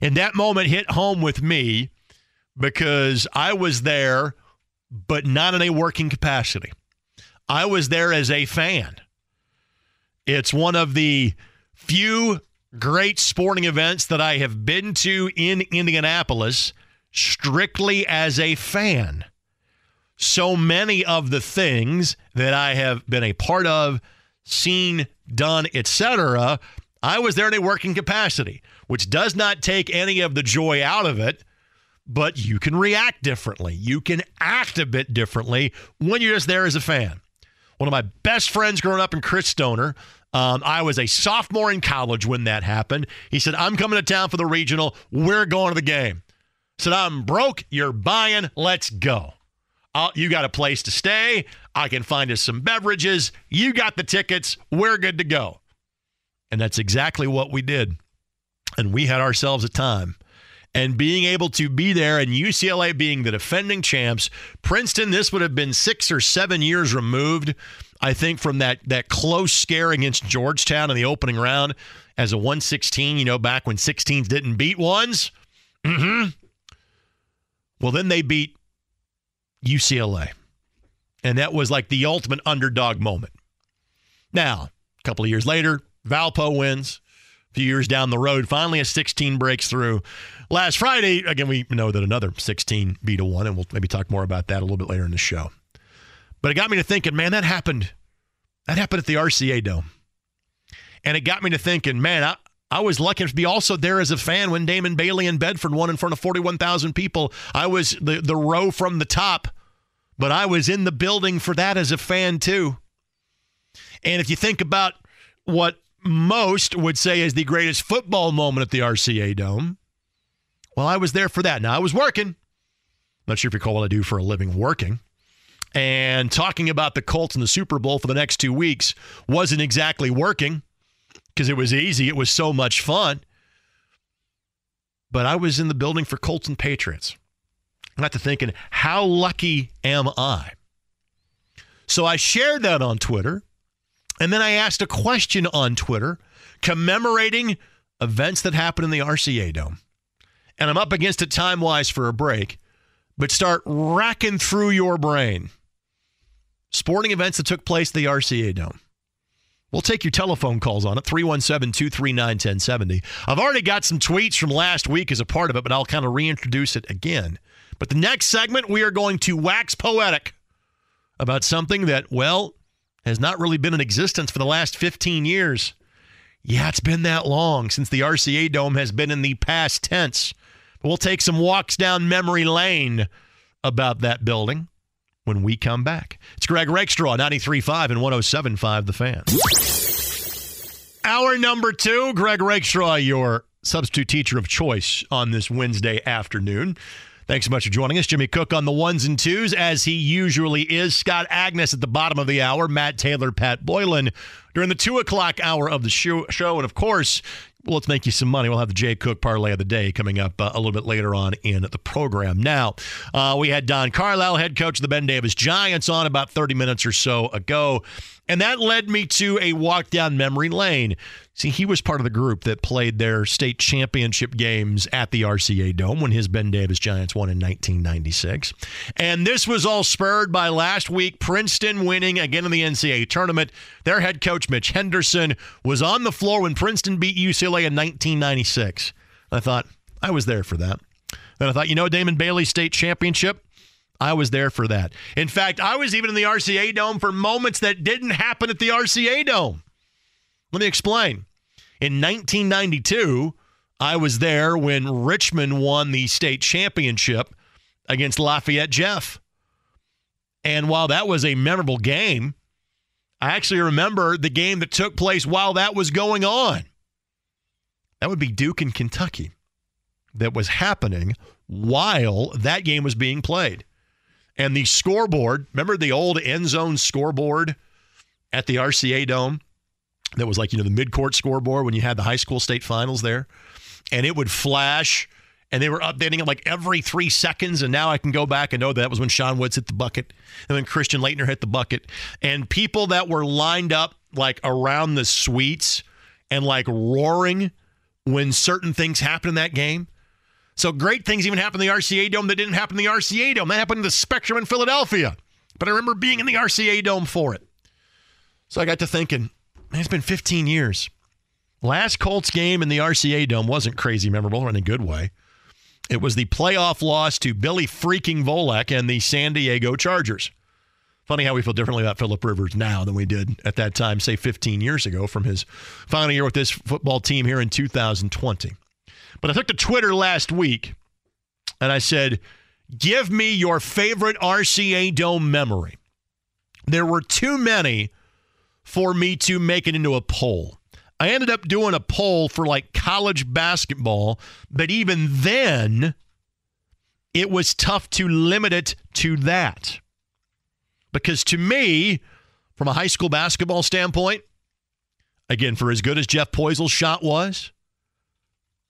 And that moment hit home with me because I was there, but not in a working capacity. I was there as a fan. It's one of the few great sporting events that I have been to in Indianapolis strictly as a fan. So many of the things that I have been a part of, seen, done, etc., I was there in a working capacity, which does not take any of the joy out of it, but you can react differently. You can act a bit differently when you're just there as a fan. One of my best friends growing up in Chris Stoner, um, I was a sophomore in college when that happened. He said, I'm coming to town for the regional. We're going to the game. I said, I'm broke. You're buying. Let's go. I'll, you got a place to stay. I can find us some beverages. You got the tickets. We're good to go. And that's exactly what we did. And we had ourselves a time. And being able to be there and UCLA being the defending champs, Princeton, this would have been six or seven years removed, I think, from that, that close scare against Georgetown in the opening round as a 116, you know, back when 16s didn't beat ones. Mm-hmm. Well, then they beat UCLA. And that was like the ultimate underdog moment. Now, a couple of years later, Valpo wins. A few years down the road, finally a 16 breaks through. Last Friday, again, we know that another 16 beat a one, and we'll maybe talk more about that a little bit later in the show. But it got me to thinking, man, that happened. That happened at the RCA Dome. And it got me to thinking, man, I, I was lucky to be also there as a fan when Damon Bailey and Bedford won in front of 41,000 people. I was the, the row from the top, but I was in the building for that as a fan too. And if you think about what most would say is the greatest football moment at the RCA Dome, well, I was there for that. Now, I was working. Not sure if you call what I do for a living working. And talking about the Colts and the Super Bowl for the next two weeks wasn't exactly working because it was easy. It was so much fun. But I was in the building for Colts and Patriots. I got to thinking, how lucky am I? So I shared that on Twitter. And then I asked a question on Twitter commemorating events that happened in the RCA Dome. And I'm up against it time wise for a break, but start racking through your brain. Sporting events that took place at the RCA Dome. We'll take your telephone calls on it, 317 239 1070. I've already got some tweets from last week as a part of it, but I'll kind of reintroduce it again. But the next segment, we are going to wax poetic about something that, well, has not really been in existence for the last 15 years. Yeah, it's been that long since the RCA Dome has been in the past tense. But we'll take some walks down memory lane about that building when we come back. It's Greg Rakestraw, 93.5 and 107.5 The Fan. Hour number two, Greg Rakestraw, your substitute teacher of choice on this Wednesday afternoon. Thanks so much for joining us. Jimmy Cook on the ones and twos, as he usually is. Scott Agness at the bottom of the hour. Matt Taylor, Pat Boylan during the two o'clock hour of the show. And of course, let's make you some money. We'll have the Jay Cook parlay of the day coming up uh, a little bit later on in the program. Now, uh, we had Don Carlisle, head coach of the Ben Davis Giants, on about 30 minutes or so ago. And that led me to a walk down memory lane. See, he was part of the group that played their state championship games at the RCA Dome when his Ben Davis Giants won in 1996. And this was all spurred by last week Princeton winning again in the NCAA tournament. Their head coach, Mitch Henderson, was on the floor when Princeton beat UCLA in 1996. I thought, I was there for that. Then I thought, you know, Damon Bailey State Championship, I was there for that. In fact, I was even in the RCA Dome for moments that didn't happen at the RCA Dome. Let me explain. In 1992, I was there when Richmond won the state championship against Lafayette Jeff. And while that was a memorable game, I actually remember the game that took place while that was going on. That would be Duke and Kentucky that was happening while that game was being played. And the scoreboard, remember the old end zone scoreboard at the RCA Dome? That was like, you know, the mid court scoreboard when you had the high school state finals there. And it would flash and they were updating it like every three seconds. And now I can go back and know that was when Sean Woods hit the bucket, and then Christian Laettner hit the bucket, and people that were lined up like around the suites and like roaring when certain things happened in that game. So great things even happened in the RCA Dome that didn't happen in the RCA Dome. That happened in the Spectrum in Philadelphia. But I remember being in the RCA Dome for it. So I got to thinking, man, it's been 15 years. Last Colts game in the RCA Dome wasn't crazy memorable in a good way. It was the playoff loss to Billy freaking Volek and the San Diego Chargers. Funny how we feel differently about Philip Rivers now than we did at that time, say 15 years ago, from his final year with this football team here in 2020. But I took to Twitter last week and I said, Give me your favorite RCA Dome memory. There were too many for me to make it into a poll. I ended up doing a poll for like college basketball, but even then, it was tough to limit it to that. Because to me, from a high school basketball standpoint, again, for as good as Jeff Poisel's shot was,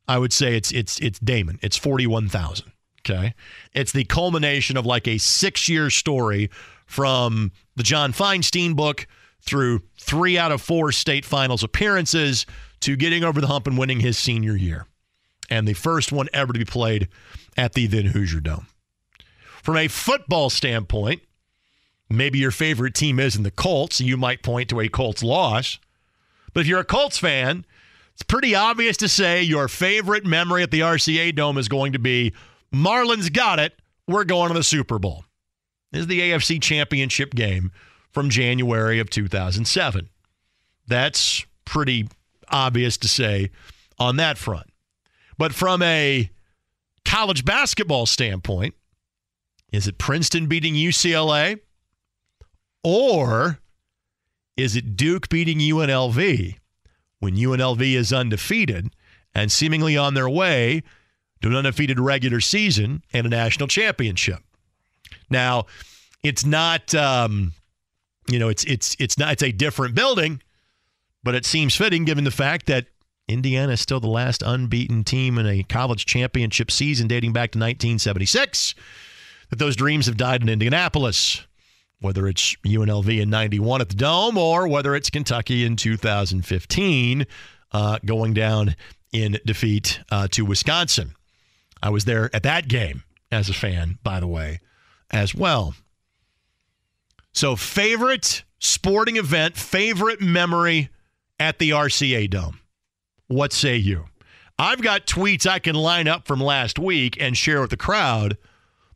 I would say it's it's it's Damon. It's forty one thousand. Okay, it's the culmination of like a six year story from the John Feinstein book through three out of four state finals appearances to getting over the hump and winning his senior year, and the first one ever to be played at the then Hoosier Dome. From a football standpoint, maybe your favorite team isn't the Colts. You might point to a Colts loss. But if you're a Colts fan, it's pretty obvious to say your favorite memory at the RCA Dome is going to be Marlin's got it. We're going to the Super Bowl. This is the AFC Championship game from January of 2007. That's pretty obvious to say on that front. But from a college basketball standpoint, is it Princeton beating UCLA? Or is it Duke beating UNLV when UNLV is undefeated and seemingly on their way to an undefeated regular season and a national championship? Now, it's not, um, you know, it's it's it's not it's a different building, but it seems fitting given the fact that Indiana is still the last unbeaten team in a college championship season dating back to 1976. That those dreams have died in Indianapolis whether it's UNLV in 91 at the Dome or whether it's Kentucky in 2015 uh, going down in defeat uh, to Wisconsin. I was there at that game as a fan, by the way, as well. So, favorite sporting event, favorite memory at the RCA Dome. What say you? I've got tweets I can line up from last week and share with the crowd,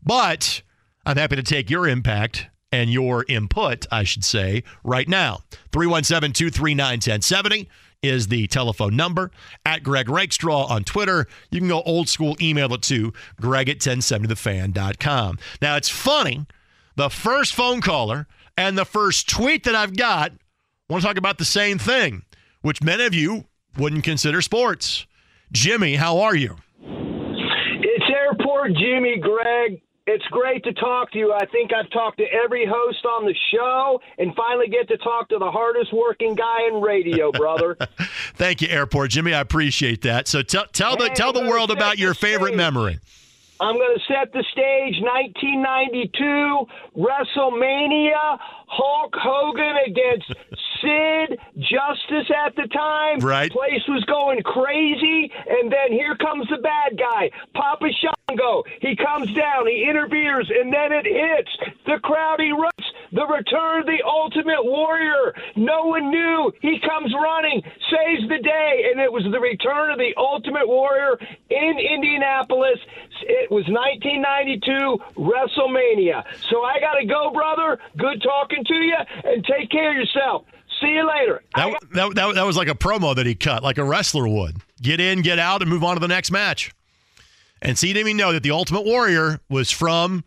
but I'm happy to take your impact and your input, I should say, right now. 317 239 1070 is the telephone number. At Greg Rakestraw on Twitter. You can go old school, email it to greg at 1070thefan.com. Now, it's funny. The first phone caller and the first tweet that I've got want to talk about the same thing, which many of you wouldn't consider sports. Jimmy, how are you? It's Airport Jimmy, Greg. It's great to talk to you. I think I've talked to every host on the show and finally get to talk to the hardest working guy in radio, brother. Thank you, Airport Jimmy. I appreciate that. So tell tell hey, the tell the world about your favorite memory. I'm going to set the stage 1992 WrestleMania Hulk Hogan against Sid Justice at the time. Right. Place was going crazy, and then here comes the bad guy, Papa Shango. He comes down, he interferes, and then it hits. The crowd erupts. The return of the Ultimate Warrior. No one knew. He comes running, saves the day, and it was the return of the Ultimate Warrior in Indianapolis. It was 1992 WrestleMania. So I got to go, brother. Good talking to you, and take care of yourself. See you later. That, that, that, that was like a promo that he cut, like a wrestler would. Get in, get out, and move on to the next match. And see, didn't even know that the Ultimate Warrior was from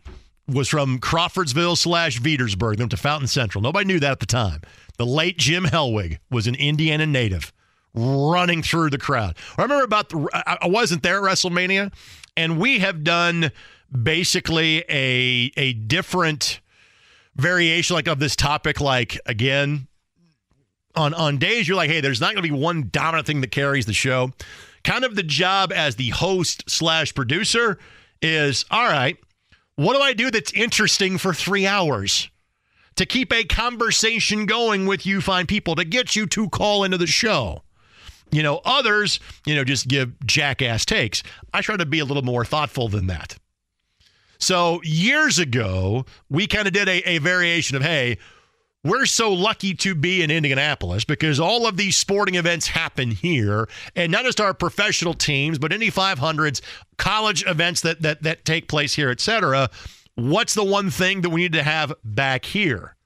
was from Crawfordsville slash Veedersburg, then to Fountain Central. Nobody knew that at the time. The late Jim Hellwig was an Indiana native running through the crowd. I remember about the, I wasn't there at WrestleMania, and we have done basically a a different variation like of this topic. Like again, on on days you're like, hey, there's not going to be one dominant thing that carries the show. kind of the job as the host slash producer is all right, what do I do that's interesting for three hours? To keep a conversation going with you fine people, to get you to call into the show. You know, others, you know, just give jackass takes. I try to be a little more thoughtful than that. So years ago, we kind of did a, a variation of, hey, we're so lucky to be in Indianapolis because all of these sporting events happen here, and not just our professional teams, but Indy 500s, college events that that that take place here, et cetera. What's the one thing that we need to have back here?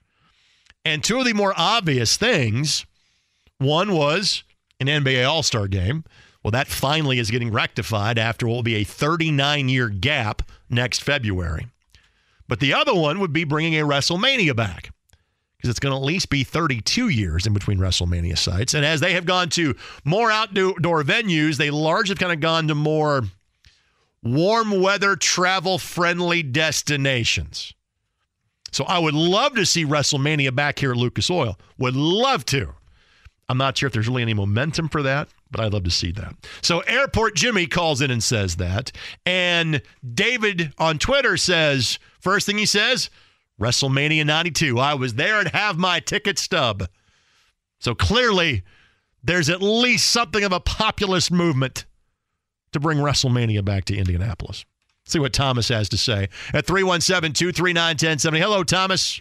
And two of the more obvious things, one was an NBA All Star game. Well, that finally is getting rectified after what will be a 39 year gap next February. But the other one would be bringing a WrestleMania back because it's going to at least be 32 years in between WrestleMania sites. And as they have gone to more outdoor venues, they largely have kind of gone to more warm weather, travel friendly destinations. So I would love to see WrestleMania back here at Lucas Oil. Would love to. I'm not sure if there's really any momentum for that, but I'd love to see that. So Airport Jimmy calls in and says that. And David on Twitter says, first thing he says, WrestleMania 92. I was there and have my ticket stub. So clearly, there's at least something of a populist movement to bring WrestleMania back to Indianapolis. See what Thomas has to say at 317 239 1070. Hello, Thomas.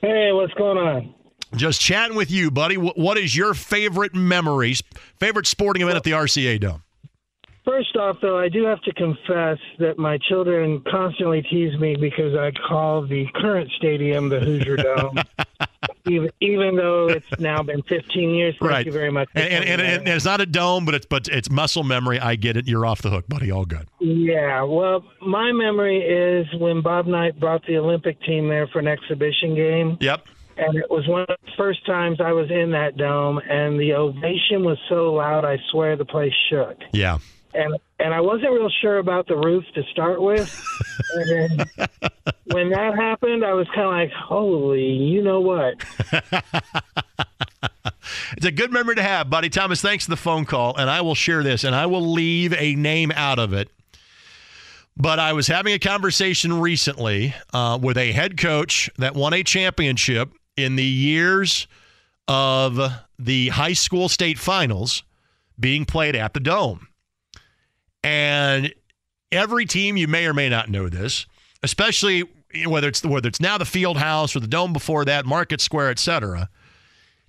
Hey, what's going on? Just chatting with you, buddy. What is your favorite memories, favorite sporting event at the RCA Dome? First off, though, I do have to confess that my children constantly tease me because I call the current stadium the Hoosier Dome, even, even though it's now been 15 years. Thank right. you very much. And, and, and, and, it's not a dome, but it's but it's muscle memory. I get it. You're off the hook, buddy. All good. Yeah. Well, my memory is when Bob Knight brought the Olympic team there for an exhibition game. Yep and it was one of the first times I was in that dome, and the ovation was so loud, I swear the place shook. Yeah. And and I wasn't real sure about the roof to start with. and then when that happened, I was kind of like, "Holy, you know what?" it's a good memory to have, buddy. Thomas, thanks for the phone call, and I will share this, and I will leave a name out of it. But I was having a conversation recently uh, with a head coach that won a championship in the years of the high school state finals being played at the Dome. And every team, you may or may not know this, especially whether it's whether it's now the field house or the dome before that, Market Square, et cetera.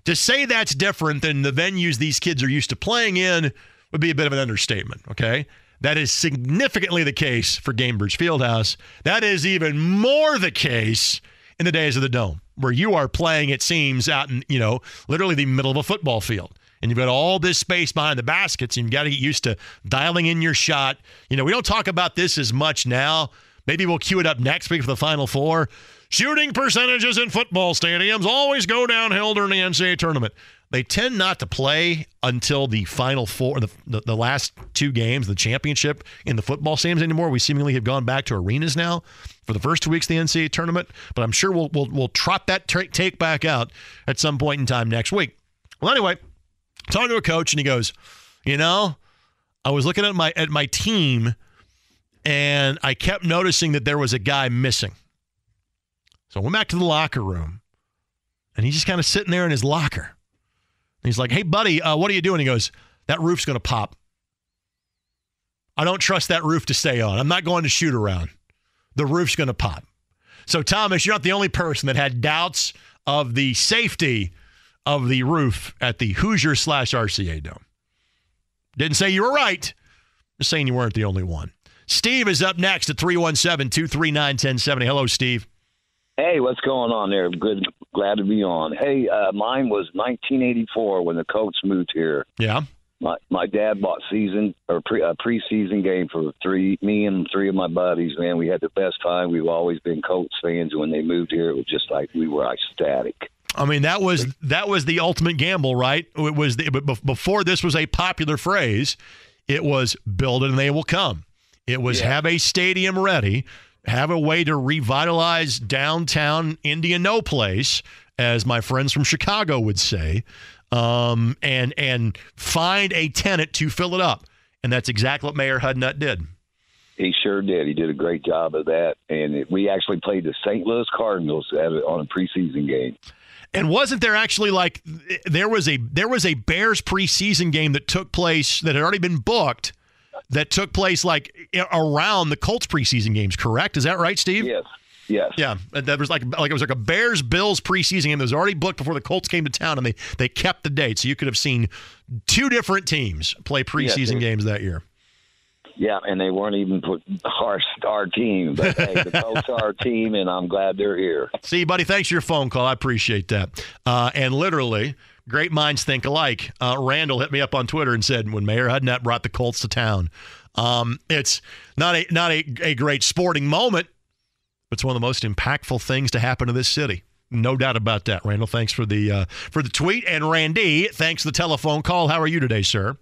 To say that's different than the venues these kids are used to playing in would be a bit of an understatement. Okay. That is significantly the case for Gainbridge Fieldhouse. That is even more the case in the days of the dome, where you are playing, it seems, out in, you know, literally the middle of a football field and you've got all this space behind the baskets, and you've got to get used to dialing in your shot. You know, we don't talk about this as much now. Maybe we'll cue it up next week for the Final Four. Shooting percentages in football stadiums always go downhill during the NCAA tournament. They tend not to play until the Final Four, the, the, the last two games, the championship in the football stadiums anymore. We seemingly have gone back to arenas now for the first two weeks of the NCAA tournament, but I'm sure we'll we'll, we'll trot that t- take back out at some point in time next week. Well, anyway, talking to a coach and he goes, you know, I was looking at my at my team and I kept noticing that there was a guy missing. So I went back to the locker room and he's just kind of sitting there in his locker. He's like, "Hey buddy, uh, what are you doing?" He goes, "That roof's going to pop. I don't trust that roof to stay on. I'm not going to shoot around. The roof's going to pop." So Thomas, you're not the only person that had doubts of the safety of the roof at the Hoosier slash RCA Dome. Didn't say you were right, just saying you weren't the only one. Steve is up next at 317 239 1070. Hello, Steve. Hey, what's going on there? Good, glad to be on. Hey, uh, mine was 1984 when the Colts moved here. Yeah. My my dad bought season or pre, a preseason game for three me and three of my buddies. Man, we had the best time. We've always been Colts fans. When they moved here, it was just like we were ecstatic. I mean, that was that was the ultimate gamble, right? It was the, before this was a popular phrase. It was build it and they will come. It was yeah. have a stadium ready, have a way to revitalize downtown No Place, as my friends from Chicago would say, um, and and find a tenant to fill it up. And that's exactly what Mayor Hudnut did. He sure did. He did a great job of that. And it, we actually played the St. Louis Cardinals at, on a preseason game. And wasn't there actually like there was a there was a Bears preseason game that took place that had already been booked that took place like around the Colts preseason games, correct? Is that right, Steve? Yes. Yes. Yeah, that was like like it was like a Bears Bills preseason game that was already booked before the Colts came to town, and they they kept the date, so you could have seen two different teams play preseason yes, games that year. Yeah, and they weren't even put our our team, but hey, the Colts are our team, and I'm glad they're here. See, buddy, thanks for your phone call. I appreciate that. Uh, and literally, great minds think alike. Uh, Randall hit me up on Twitter and said when Mayor Hudnut brought the Colts to town, um, it's not a not a, a great sporting moment, but it's one of the most impactful things to happen to this city. No doubt about that, Randall. Thanks for the uh, for the tweet, and Randy, thanks for the telephone call. How are you today, sir?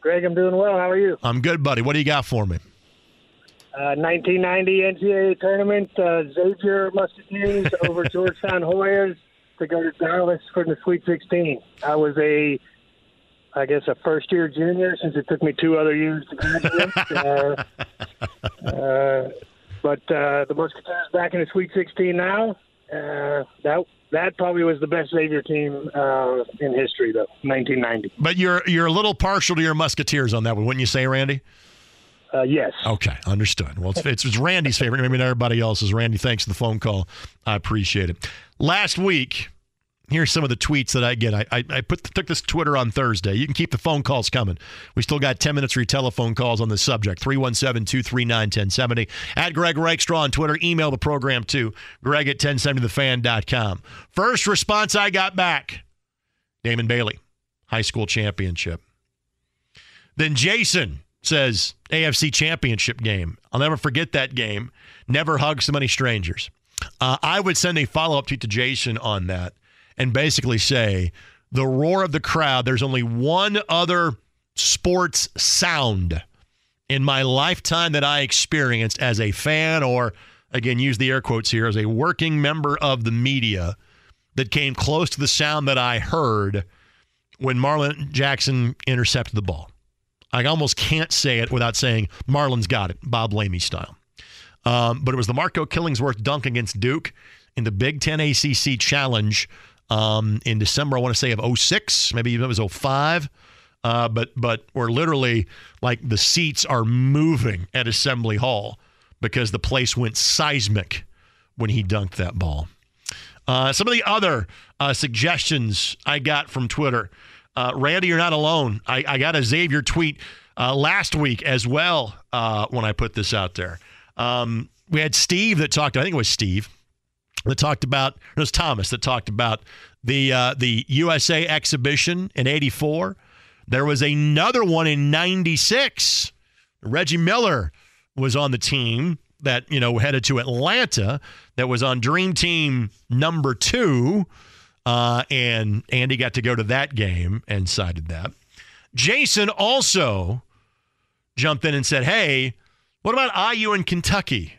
Greg, I'm doing well. How are you? I'm good, buddy. What do you got for me? Uh, 1990 NCAA tournament, uh, Xavier Musketeers over Georgetown Hoyas to go to Dallas for the Sweet 16. I was a, I guess, a first year junior since it took me two other years to graduate. uh, uh, but uh, the Musketeers back in the Sweet 16 now. Uh, that that probably was the best Xavier team uh, in history, though, 1990. But you're you're a little partial to your Musketeers on that one, wouldn't you say, Randy? Uh, yes. Okay, understood. Well, it's, it's, it's Randy's favorite, maybe not everybody else's. Randy, thanks for the phone call. I appreciate it. Last week, Here's some of the tweets that I get. I, I, I put took this Twitter on Thursday. You can keep the phone calls coming. We still got 10 minutes for your telephone calls on this subject. 317 239 1070. At Greg Rakestraw on Twitter. Email the program to Greg at 1070thefan.com. First response I got back Damon Bailey, high school championship. Then Jason says AFC championship game. I'll never forget that game. Never hug so many strangers. Uh, I would send a follow up tweet to Jason on that and basically say the roar of the crowd, there's only one other sports sound in my lifetime that I experienced as a fan or, again, use the air quotes here, as a working member of the media that came close to the sound that I heard when Marlin Jackson intercepted the ball. I almost can't say it without saying Marlin's got it, Bob Lamey style. Um, but it was the Marco Killingsworth dunk against Duke in the Big Ten ACC Challenge um, in December, I want to say of 06, maybe it was 05. Uh, but but we're literally like the seats are moving at Assembly Hall because the place went seismic when he dunked that ball. Uh, some of the other uh, suggestions I got from Twitter. Uh, Randy, you're not alone. I, I got a Xavier tweet uh, last week as well uh, when I put this out there. Um, we had Steve that talked, I think it was Steve, that talked about it was Thomas that talked about the uh, the USA exhibition in '84. There was another one in '96. Reggie Miller was on the team that you know headed to Atlanta. That was on Dream Team number two, uh, and Andy got to go to that game and cited that. Jason also jumped in and said, "Hey, what about IU and Kentucky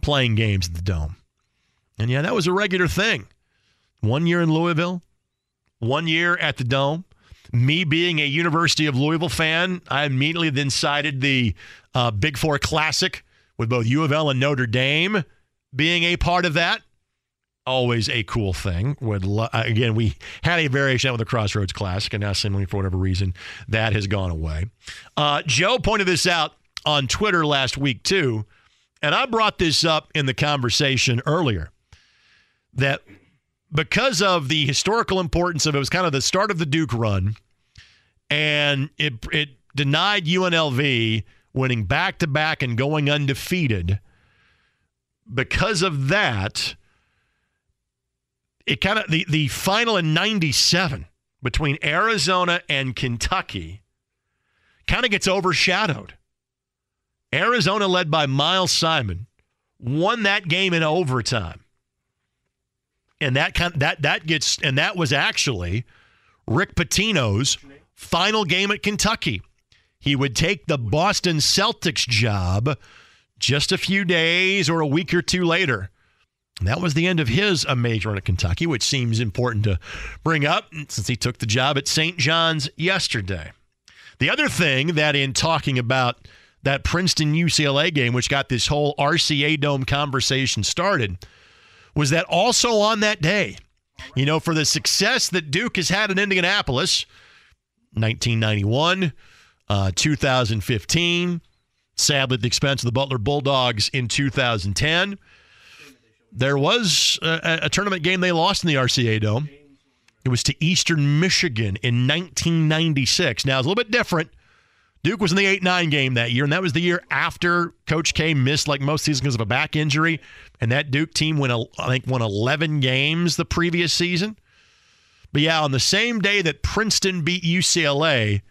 playing games at the Dome?" And yeah, that was a regular thing. One year in Louisville, one year at the Dome. Me being a University of Louisville fan, I immediately then cited the uh, Big Four Classic with both U of L and Notre Dame being a part of that. Always a cool thing. Would lo- uh, again, we had a variation with the Crossroads Classic, and now seemingly for whatever reason that has gone away. Uh, Joe pointed this out on Twitter last week too, and I brought this up in the conversation earlier that because of the historical importance of it, was kind of the start of the Duke run, and it it denied UNLV winning back to back and going undefeated. Because of that, it kind of the, the final in 97 between Arizona and Kentucky kind of gets overshadowed. Arizona, led by Miles Simon, won that game in overtime and that kind that that gets and that was actually Rick Pitino's final game at Kentucky. He would take the Boston Celtics job just a few days or a week or two later. That was the end of his major run at Kentucky, which seems important to bring up since he took the job at St. John's yesterday. The other thing that, in talking about that Princeton UCLA game, which got this whole RCA Dome conversation started, was that also on that day, you know, for the success that Duke has had in Indianapolis, 1991, uh, 2015, sadly at the expense of the Butler Bulldogs in 2010. There was a, a tournament game they lost in the RCA Dome. It was to Eastern Michigan in 1996. Now, it's a little bit different. Duke was in the 8 9 game that year, and that was the year after Coach K missed like most seasons because of a back injury. And that Duke team went, I think, won 11 games the previous season. But yeah, on the same day that Princeton beat UCLA,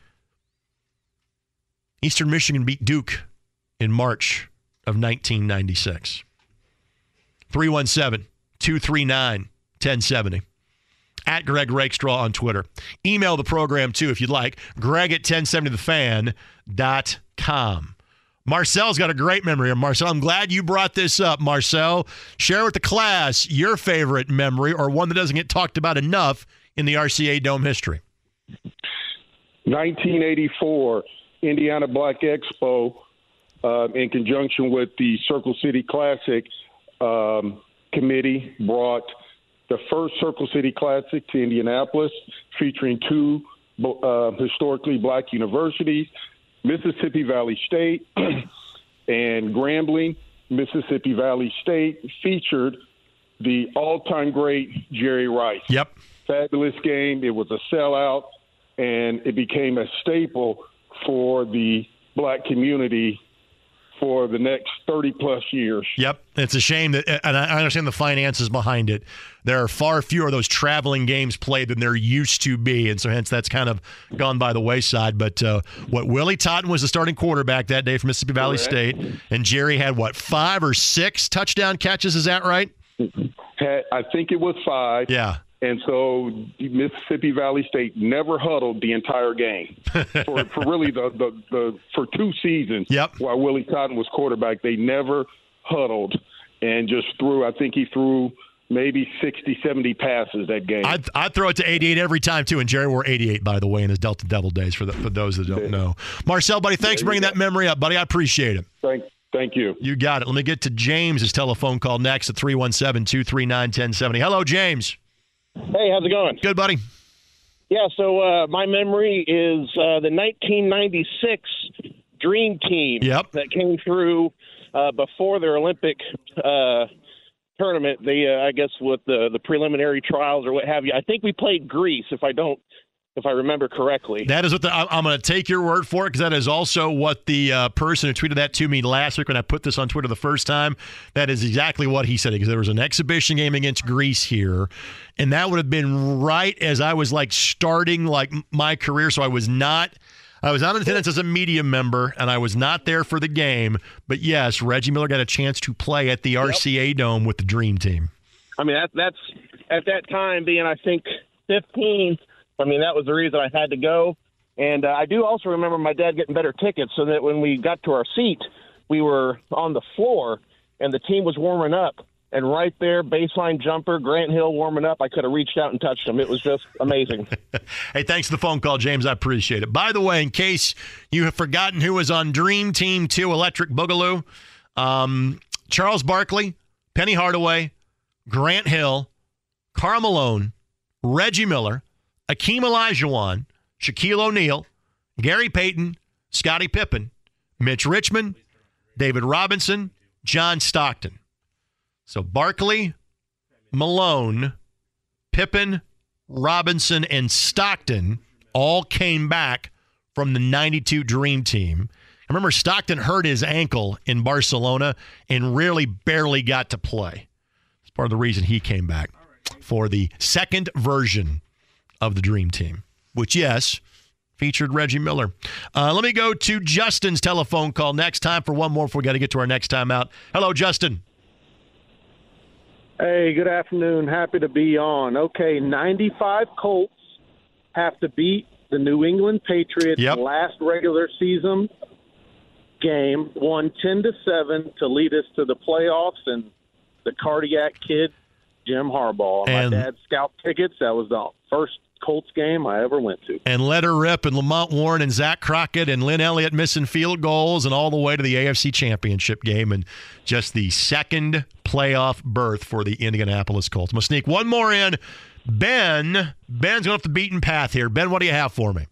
Eastern Michigan beat Duke in March of 1996. 317 239 1070 at Greg Rakestraw on Twitter. Email the program too if you'd like. Greg at 1070thefan.com. Marcel's got a great memory. Marcel, I'm glad you brought this up. Marcel, share with the class your favorite memory or one that doesn't get talked about enough in the RCA Dome history. 1984 Indiana Black Expo, uh, in conjunction with the Circle City Classic um, committee, brought – the first Circle City Classic to Indianapolis, featuring two uh, historically black universities, Mississippi Valley State and Grambling. Mississippi Valley State featured the all-time great Jerry Rice. Yep. Fabulous game. It was a sellout, and it became a staple for the black community for the next 30 plus years. Yep. It's a shame that, and I understand the finances behind it. There are far fewer of those traveling games played than there used to be. And so, hence, that's kind of gone by the wayside. But uh, what Willie Totten was the starting quarterback that day for Mississippi Valley Correct. State. And Jerry had, what, five or six touchdown catches? Is that right? I think it was five. Yeah. And so Mississippi Valley State never huddled the entire game for, for really the, the, the for two seasons. Yep. While Willie Totten was quarterback, they never huddled and just threw. I think he threw maybe 60, 70 passes that game. I'd, I'd, throw it to 88 every time, too. And Jerry wore 88, by the way, in his Delta Devil days, for, the, for those that don't yeah. know. Marcel, buddy, thanks for bringing that memory up, buddy. I appreciate it. Thank, thank you. You got it. Let me get to James's telephone call next at 317 239 1070. Hello, James. Hey, how's it going? Good, buddy. Yeah, so uh, my memory is uh, the 1996 Dream Team yep. that came through uh, before their Olympic uh, tournament. They, uh, I guess, with the the preliminary trials or what have you. I think we played Greece, if I don't if I remember correctly. That is what the, I'm going to take your word for it because that is also what the uh, person who tweeted that to me last week when I put this on Twitter the first time. That is exactly what he said because there was an exhibition game against Greece here, and that would have been right as I was like starting like my career. So I was not. I was not in attendance as a media member, and I was not there for the game. But yes, Reggie Miller got a chance to play at the yep. RCA Dome with the Dream Team. I mean, that, that's at that time being, I think, 15 I mean, that was the reason I had to go. And uh, I do also remember my dad getting better tickets so that when we got to our seat, we were on the floor and the team was warming up. And right there, baseline jumper, Grant Hill warming up. I could have reached out and touched him. It was just amazing. hey, thanks for the phone call, James. I appreciate it. By the way, in case you have forgotten who was on Dream Team 2 Electric Boogaloo, um, Charles Barkley, Penny Hardaway, Grant Hill, Karl Malone, Reggie Miller, Akeem Olajuwon, Shaquille O'Neal, Gary Payton, Scottie Pippen, Mitch Richmond, David Robinson, John Stockton. So Barkley, Malone, Pippen, Robinson, and Stockton all came back from the 92 Dream Team. I remember Stockton hurt his ankle in Barcelona and really barely got to play. It's part of the reason he came back for the second version of the Dream Team, which, yes, featured Reggie Miller. Uh, let me go to Justin's telephone call next time for one more before we got to get to our next time out. Hello, Justin. Hey, good afternoon. Happy to be on. Okay, 95 Colts have to beat the New England Patriots yep. last regular season game, won 10 to 7 to lead us to the playoffs and the cardiac kid Jim Harbaugh. And My dad scout tickets. That was the first Colts game I ever went to. And let her rip, and Lamont Warren and Zack Crockett and Lin Elliott missing field goals, and all the way to the AFC Championship game, and just the second playoff berth for the Indianapolis Colts. I'm gonna sneak one more in. Ben, Ben's going off the beaten path here. Ben, what do you have for me?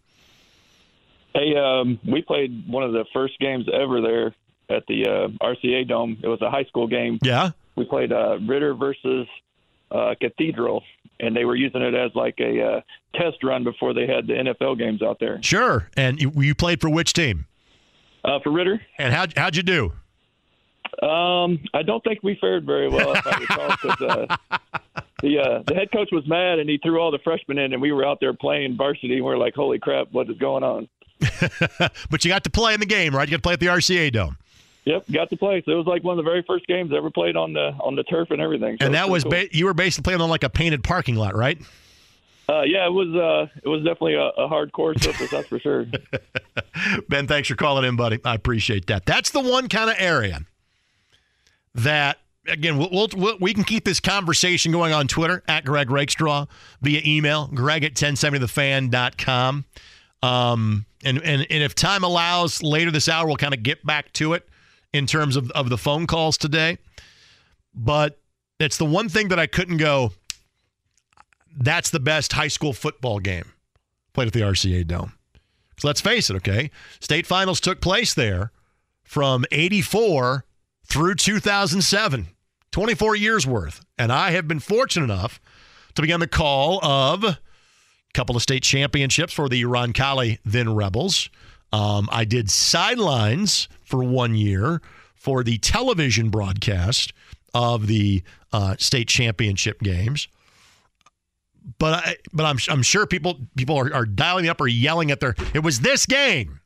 Hey, um, we played one of the first games ever there at the uh, RCA Dome. It was a high school game. Yeah. We played uh, Ritter versus uh, Cathedral, and they were using it as like a uh, test run before they had the NFL games out there. Sure. And you, you played for which team? Uh, for Ritter. And how how'd you do? Um, I don't think we fared very well, if I recall, uh, the uh, the head coach was mad and he threw all the freshmen in, and we were out there playing varsity, and we are like, "Holy crap, what is going on?" but you got to play in the game, right? You got to play at the RCA Dome. Yep, got to play. So it was like one of the very first games I ever played on the on the turf and everything. So and that was cool. ba- you were basically playing on like a painted parking lot, right? Uh, yeah, it was. Uh, it was definitely a, a hardcore surface, that's for sure. ben, thanks for calling in, buddy. I appreciate that. That's the one kind of area that again, we'll, we'll, we can keep this conversation going on Twitter at Greg Rakestraw via email, greg at 1070thefan.com. Um, and, and, and if time allows, later this hour, we'll kind of get back to it in terms of, of the phone calls today. But it's the one thing that I couldn't go, that's the best high school football game played at the RCA Dome. So let's face it, okay? State finals took place there from 84 through 2007, 24 years worth. And I have been fortunate enough to be on the call of a couple of state championships for the Roncalli then Rebels. Um, I did sidelines for one year for the television broadcast of the uh, state championship games. But I, but I'm I'm sure people people are, are dialing up or yelling at their. It was this game.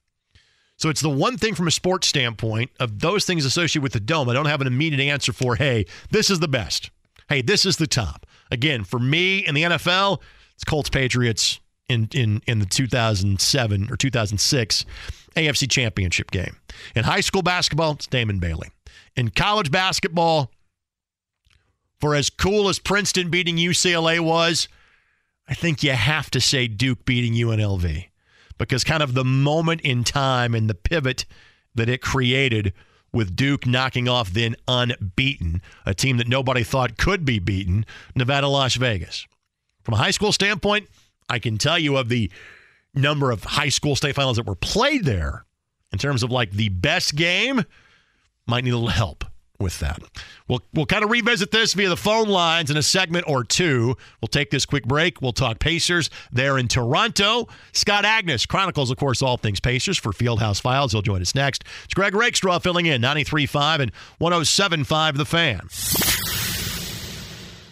So it's the one thing from a sports standpoint of those things associated with the dome. I don't have an immediate answer for, hey, this is the best. Hey, this is the top. Again, for me in the NFL, it's Colts Patriots in in in the 2007 or 2006 AFC Championship game. In high school basketball, it's Damon Bailey. In college basketball, for as cool as Princeton beating UCLA was, I think you have to say Duke beating UNLV because kind of the moment in time and the pivot that it created with Duke knocking off then unbeaten, a team that nobody thought could be beaten, Nevada, Las Vegas. From a high school standpoint, I can tell you of the number of high school state finals that were played there in terms of like the best game, might need a little help with that. We'll we'll kind of revisit this via the phone lines in a segment or two. We'll take this quick break. We'll talk Pacers there in Toronto. Scott Agness chronicles, of course, all things Pacers for Fieldhouse Files. He'll join us next. It's Greg Rakestraw filling in 93.5 and 107.5 The Fan.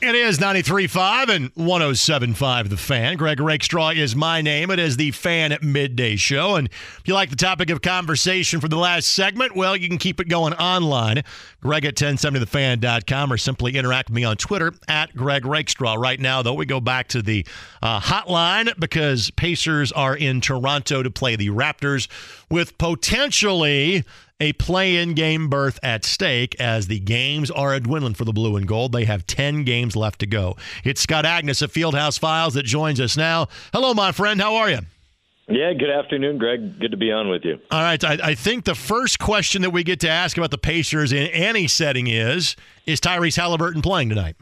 It is 93.5 and 107.5 The Fan. Greg Rakestraw is my name. It is the Fan at Midday Show. And if you like the topic of conversation for the last segment, well, you can keep it going online. Greg at 1070thefan.com or simply interact with me on Twitter at Greg Rakestraw. Right now, though, we go back to the uh, hotline because Pacers are in Toronto to play the Raptors with potentially a play-in game berth at stake as the games are a dwindling for the blue and gold. They have 10 games left to go. It's Scott Agness of Fieldhouse Files that joins us now. Hello, my friend. How are you? Yeah, good afternoon, Greg. Good to be on with you. All right. I, I think the first question that we get to ask about the Pacers in any setting is Is Tyrese Halliburton playing tonight?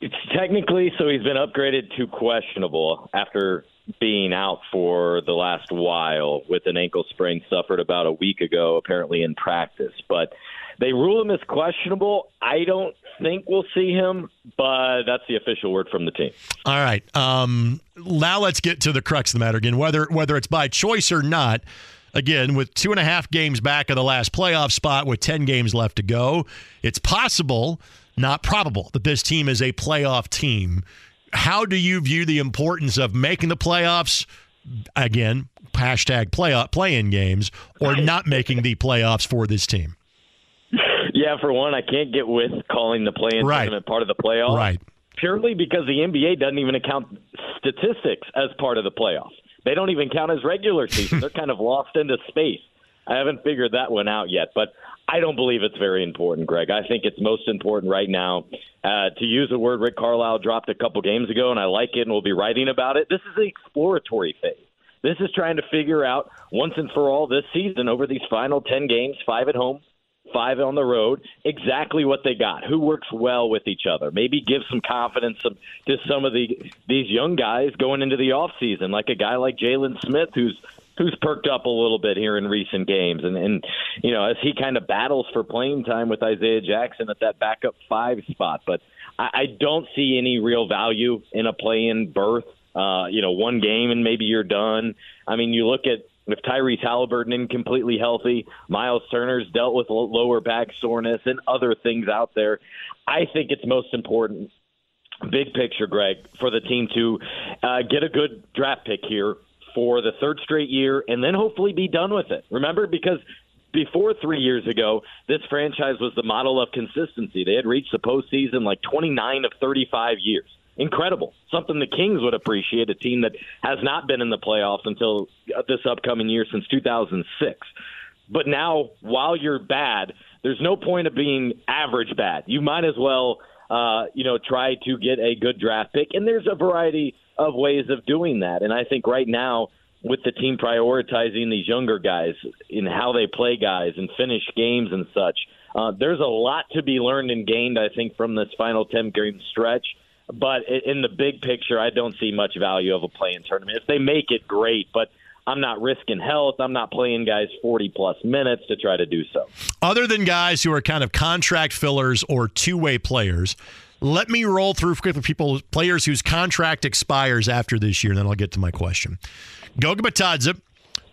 It's technically so he's been upgraded to questionable after being out for the last while with an ankle sprain suffered about a week ago, apparently in practice. But they rule him as questionable. I don't think we'll see him, but that's the official word from the team. All right. Um, now let's get to the crux of the matter again. Whether whether it's by choice or not, again with two and a half games back of the last playoff spot, with ten games left to go, it's possible, not probable, that this team is a playoff team how do you view the importance of making the playoffs again hashtag playoff uh, play-in games or not making the playoffs for this team? Yeah for one i can't get with calling the play-in right. tournament part of the playoffs right. purely because the nba doesn't even account statistics as part of the playoffs. They don't even count as regular season. They're kind of lost into space. I haven't figured that one out yet, but I don't believe it's very important, Greg. I think it's most important right now uh, to use a word Rick Carlisle dropped a couple games ago, and I like it, and we'll be writing about it. This is the exploratory phase. This is trying to figure out once and for all this season over these final 10 games, five at home, five on the road, exactly what they got. Who works well with each other? Maybe give some confidence to some of the these young guys going into the off season, like a guy like Jalen Smith, who's who's perked up a little bit here in recent games, and and you know as he kind of battles for playing time with Isaiah Jackson at that backup five spot, but I, I don't see any real value in a play-in berth. Uh, you know, one game and maybe you're done. I mean, you look at if Tyrese Halliburton isn't completely healthy, Miles Turner's dealt with lower back soreness and other things out there. I think it's most important, big picture, Greg, for the team to uh, get a good draft pick here for the third straight year and then hopefully be done with it. Remember, because before three years ago, this franchise was the model of consistency. They had reached the postseason like 29 of 35 years. Incredible. Something the Kings would appreciate, a team that has not been in the playoffs until this upcoming year since 2006. But now, while you're bad, there's no point of being average bad. You might as well, uh, you know, try to get a good draft pick. And there's a variety of ways of doing that. And I think right now, with the team prioritizing these younger guys in how they play guys and finish games and such, uh, there's a lot to be learned and gained, I think, from this final 10 game stretch. But in the big picture, I don't see much value of a play-in tournament. If they make it, great. But I'm not risking health. I'm not playing guys 40 plus minutes to try to do so. Other than guys who are kind of contract fillers or two way players, let me roll through quickly people, players whose contract expires after this year, and then I'll get to my question. Goga Bitadze,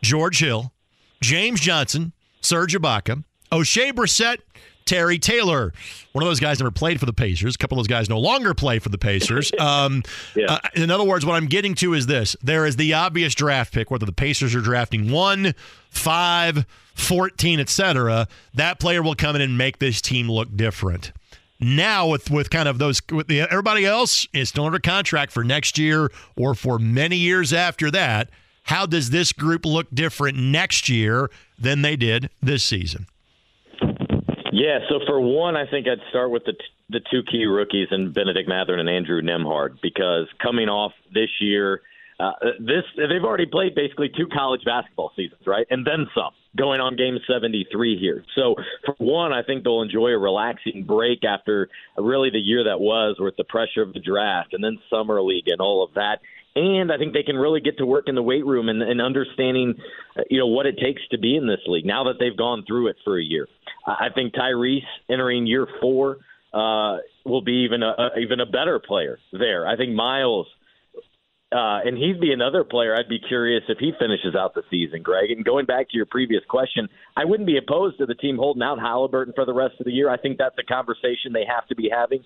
George Hill, James Johnson, Serge Ibaka, Oshae Brissett, Terry Taylor. One of those guys never played for the Pacers. A couple of those guys no longer play for the Pacers. Um, yeah. uh, in other words, what I'm getting to is this there is the obvious draft pick, whether the Pacers are drafting one, five, 14, etc. That player will come in and make this team look different now with with kind of those with the, everybody else is still under contract for next year or for many years after that. How does this group look different next year than they did this season? Yeah so for one i think i'd start with the t- the two key rookies and Benedict Mathurin and Andrew Nembhard because coming off this year uh, this they've already played basically two college basketball seasons, right, and then some. Going on game 73 here. So, for one, I think they'll enjoy a relaxing break after really the year that was with the pressure of the draft and then summer league and all of that. And I think they can really get to work in the weight room and, and understanding, uh, you know, what it takes to be in this league now that they've gone through it for a year. I think Tyrese entering year four uh, will be even a, a even a better player there. I think Miles uh, and he'd be another player I'd be curious if he finishes out the season, Greg. And going back to your previous question, I wouldn't be opposed to the team holding out Halliburton for the rest of the year. I think that's a conversation they have to be having.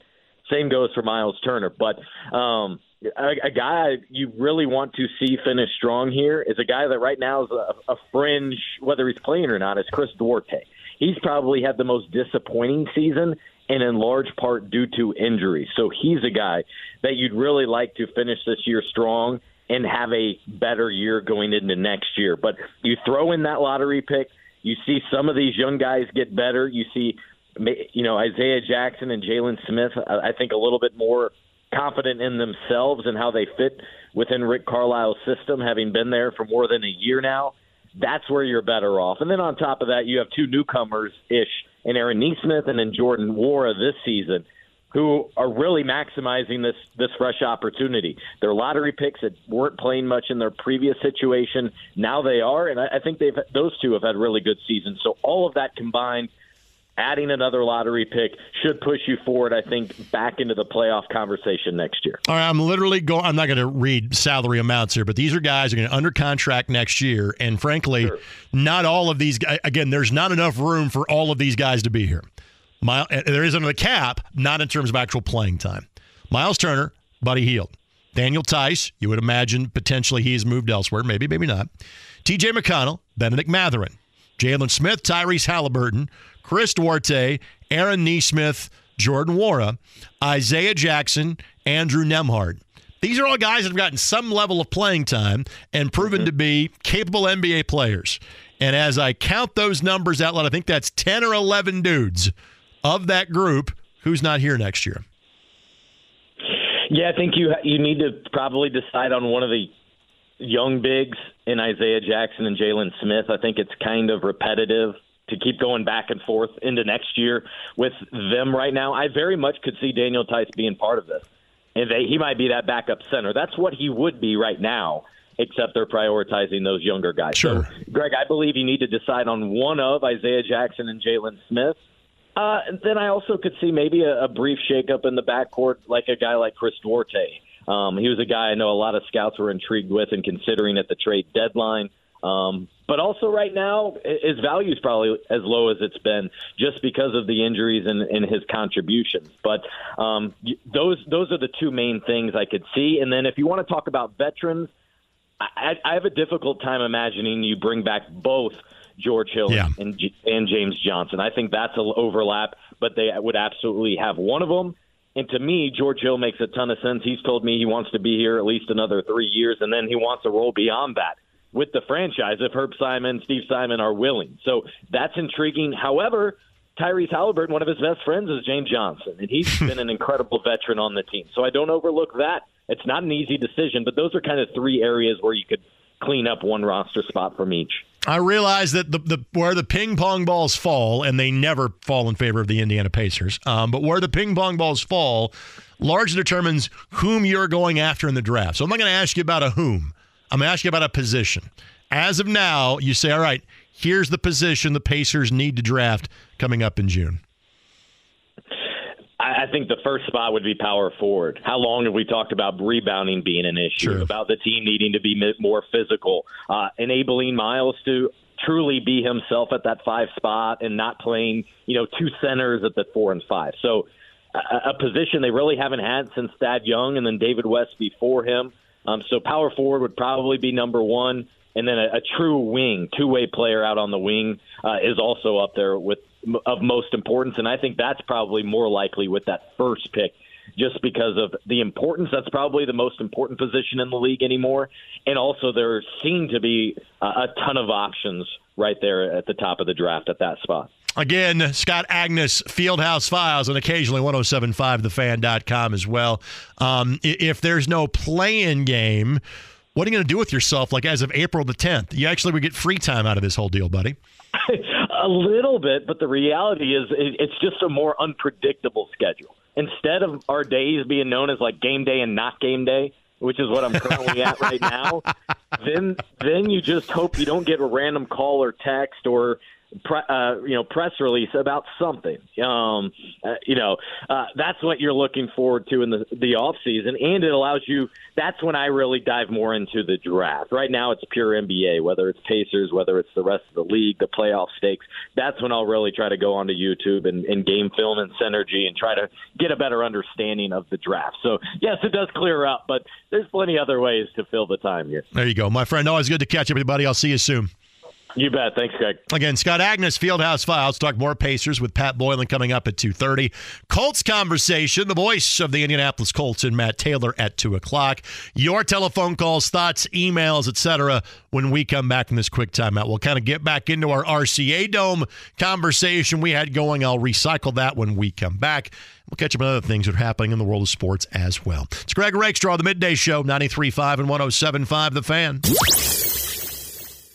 Same goes for Miles Turner. But um, a, a guy you really want to see finish strong here is a guy that right now is a, a fringe, whether he's playing or not, is Chris Duarte. He's probably had the most disappointing season and in large part due to injury. So he's a guy that you'd really like to finish this year strong and have a better year going into next year. But you throw in that lottery pick, you see some of these young guys get better. You see, you know, Isaiah Jackson and Jalen Smith, I think a little bit more confident in themselves and how they fit within Rick Carlisle's system, having been there for more than a year now. That's where you're better off. And then on top of that, you have two newcomers ish and Aaron Nesmith and then Jordan Nwora this season who are really maximizing this this fresh opportunity. They're lottery picks that weren't playing much in their previous situation. Now they are, and I, I think they've those two have had really good seasons. So all of that combined, adding another lottery pick should push you forward. I think back into the playoff conversation next year. All right, I'm literally going. I'm not going to read salary amounts here, but these are guys who are going to under contract next year, and frankly, sure. not all of these. guys. Again, there's not enough room for all of these guys to be here. Miles, uh, there is under the cap, not in terms of actual playing time. Miles Turner, Buddy Hield. Daniel Theis, you would imagine potentially he's moved elsewhere, maybe, maybe not. TJ McConnell, Benedict Mathurin, Jalen Smith, Tyrese Halliburton, Chris Duarte, Aaron Nesmith, Jordan Nwora, Isaiah Jackson, Andrew Nembhard. These are all guys that have gotten some level of playing time and proven mm-hmm. to be capable NBA players. And as I count those numbers out loud, I think that's 10 or 11 dudes of that group who's not here next year. Yeah, I think you you need to probably decide on one of the young bigs in Isaiah Jackson and Jalen Smith. I think it's kind of repetitive to keep going back and forth into next year with them right now. I very much could see Daniel Theis being part of this. And they, he might be that backup center. That's what he would be right now, except they're prioritizing those younger guys. Sure. So, Greg, I believe you need to decide on one of Isaiah Jackson and Jalen Smith. Uh, then I also could see maybe a, a brief shakeup in the backcourt, like a guy like Chris Duarte. Um, he was a guy I know a lot of scouts were intrigued with and considering at the trade deadline. Um, but also right now, his value is probably as low as it's been just because of the injuries and, and his contributions. But um, those those are the two main things I could see. And then if you want to talk about veterans, I, I have a difficult time imagining you bring back both George Hill Yeah. and and James Johnson. I think that's an overlap, but they would absolutely have one of them. And to me, George Hill makes a ton of sense. He's told me he wants to be here at least another three years, and then he wants a role beyond that with the franchise if Herb Simon, Steve Simon are willing. So that's intriguing. However, Tyrese Halliburton, one of his best friends is James Johnson, and he's been an incredible veteran on the team. So I don't overlook that. It's not an easy decision, but those are kind of three areas where you could clean up one roster spot from each. I realize that the, the where the ping pong balls fall, and they never fall in favor of the Indiana Pacers, um, but where the ping pong balls fall largely determines whom you're going after in the draft. So I'm not going to ask you about a whom. I'm going to ask you about a position. As of now, you say, all right, here's the position the Pacers need to draft coming up in June. I think the first spot would be power forward. How long have we talked about rebounding being an issue? About the team needing to be more physical, uh, enabling Miles to truly be himself at that five spot and not playing, you know, two centers at the four and five. So a, a position they really haven't had since Thad Young and then David West before him. Um, so power forward would probably be number one, and then a, a true wing, two-way player out on the wing uh, is also up there with of most importance, and I think that's probably more likely with that first pick. Just because of the importance, that's probably the most important position in the league anymore. And also, there seem to be a, a ton of options right there at the top of the draft at that spot. Again, Scott Agness, Fieldhouse Files, and occasionally 1075thefan.com as well. Um, if there's no play in game, what are you going to do with yourself like as of April the 10th? You actually would get free time out of this whole deal, buddy. a little bit, but the reality is it's just a more unpredictable schedule. Instead of our days being known as like game day and not game day, which is what I'm currently at right now, then then you just hope you don't get a random call or text or pre, uh, you know press release about something. Um, uh, you know uh, that's what you're looking forward to in the the off season, and it allows you. That's when I really dive more into the draft. Right now, it's pure NBA. Whether it's Pacers, whether it's the rest of the league, the playoff stakes. That's when I'll really try to go onto YouTube and, and game film and synergy and try to get a better understanding of the draft. So yes, it does clear up, but there's plenty other ways to fill the time here. There you go, my friend. Always good to catch everybody. I'll see you soon. You bet. Thanks, Greg. Again, Scott Agness, Fieldhouse Files. Talk more Pacers with Pat Boylan coming up at 2.30. Colts conversation, the voice of the Indianapolis Colts and Matt Taylor at 2 o'clock. Your telephone calls, thoughts, emails, etc. when we come back from this quick timeout. We'll kind of get back into our RCA Dome conversation we had going. I'll recycle that when we come back. We'll catch up on other things that are happening in the world of sports as well. It's Greg Rakestraw, the Midday Show, 93.5 and 107.5 The Fan.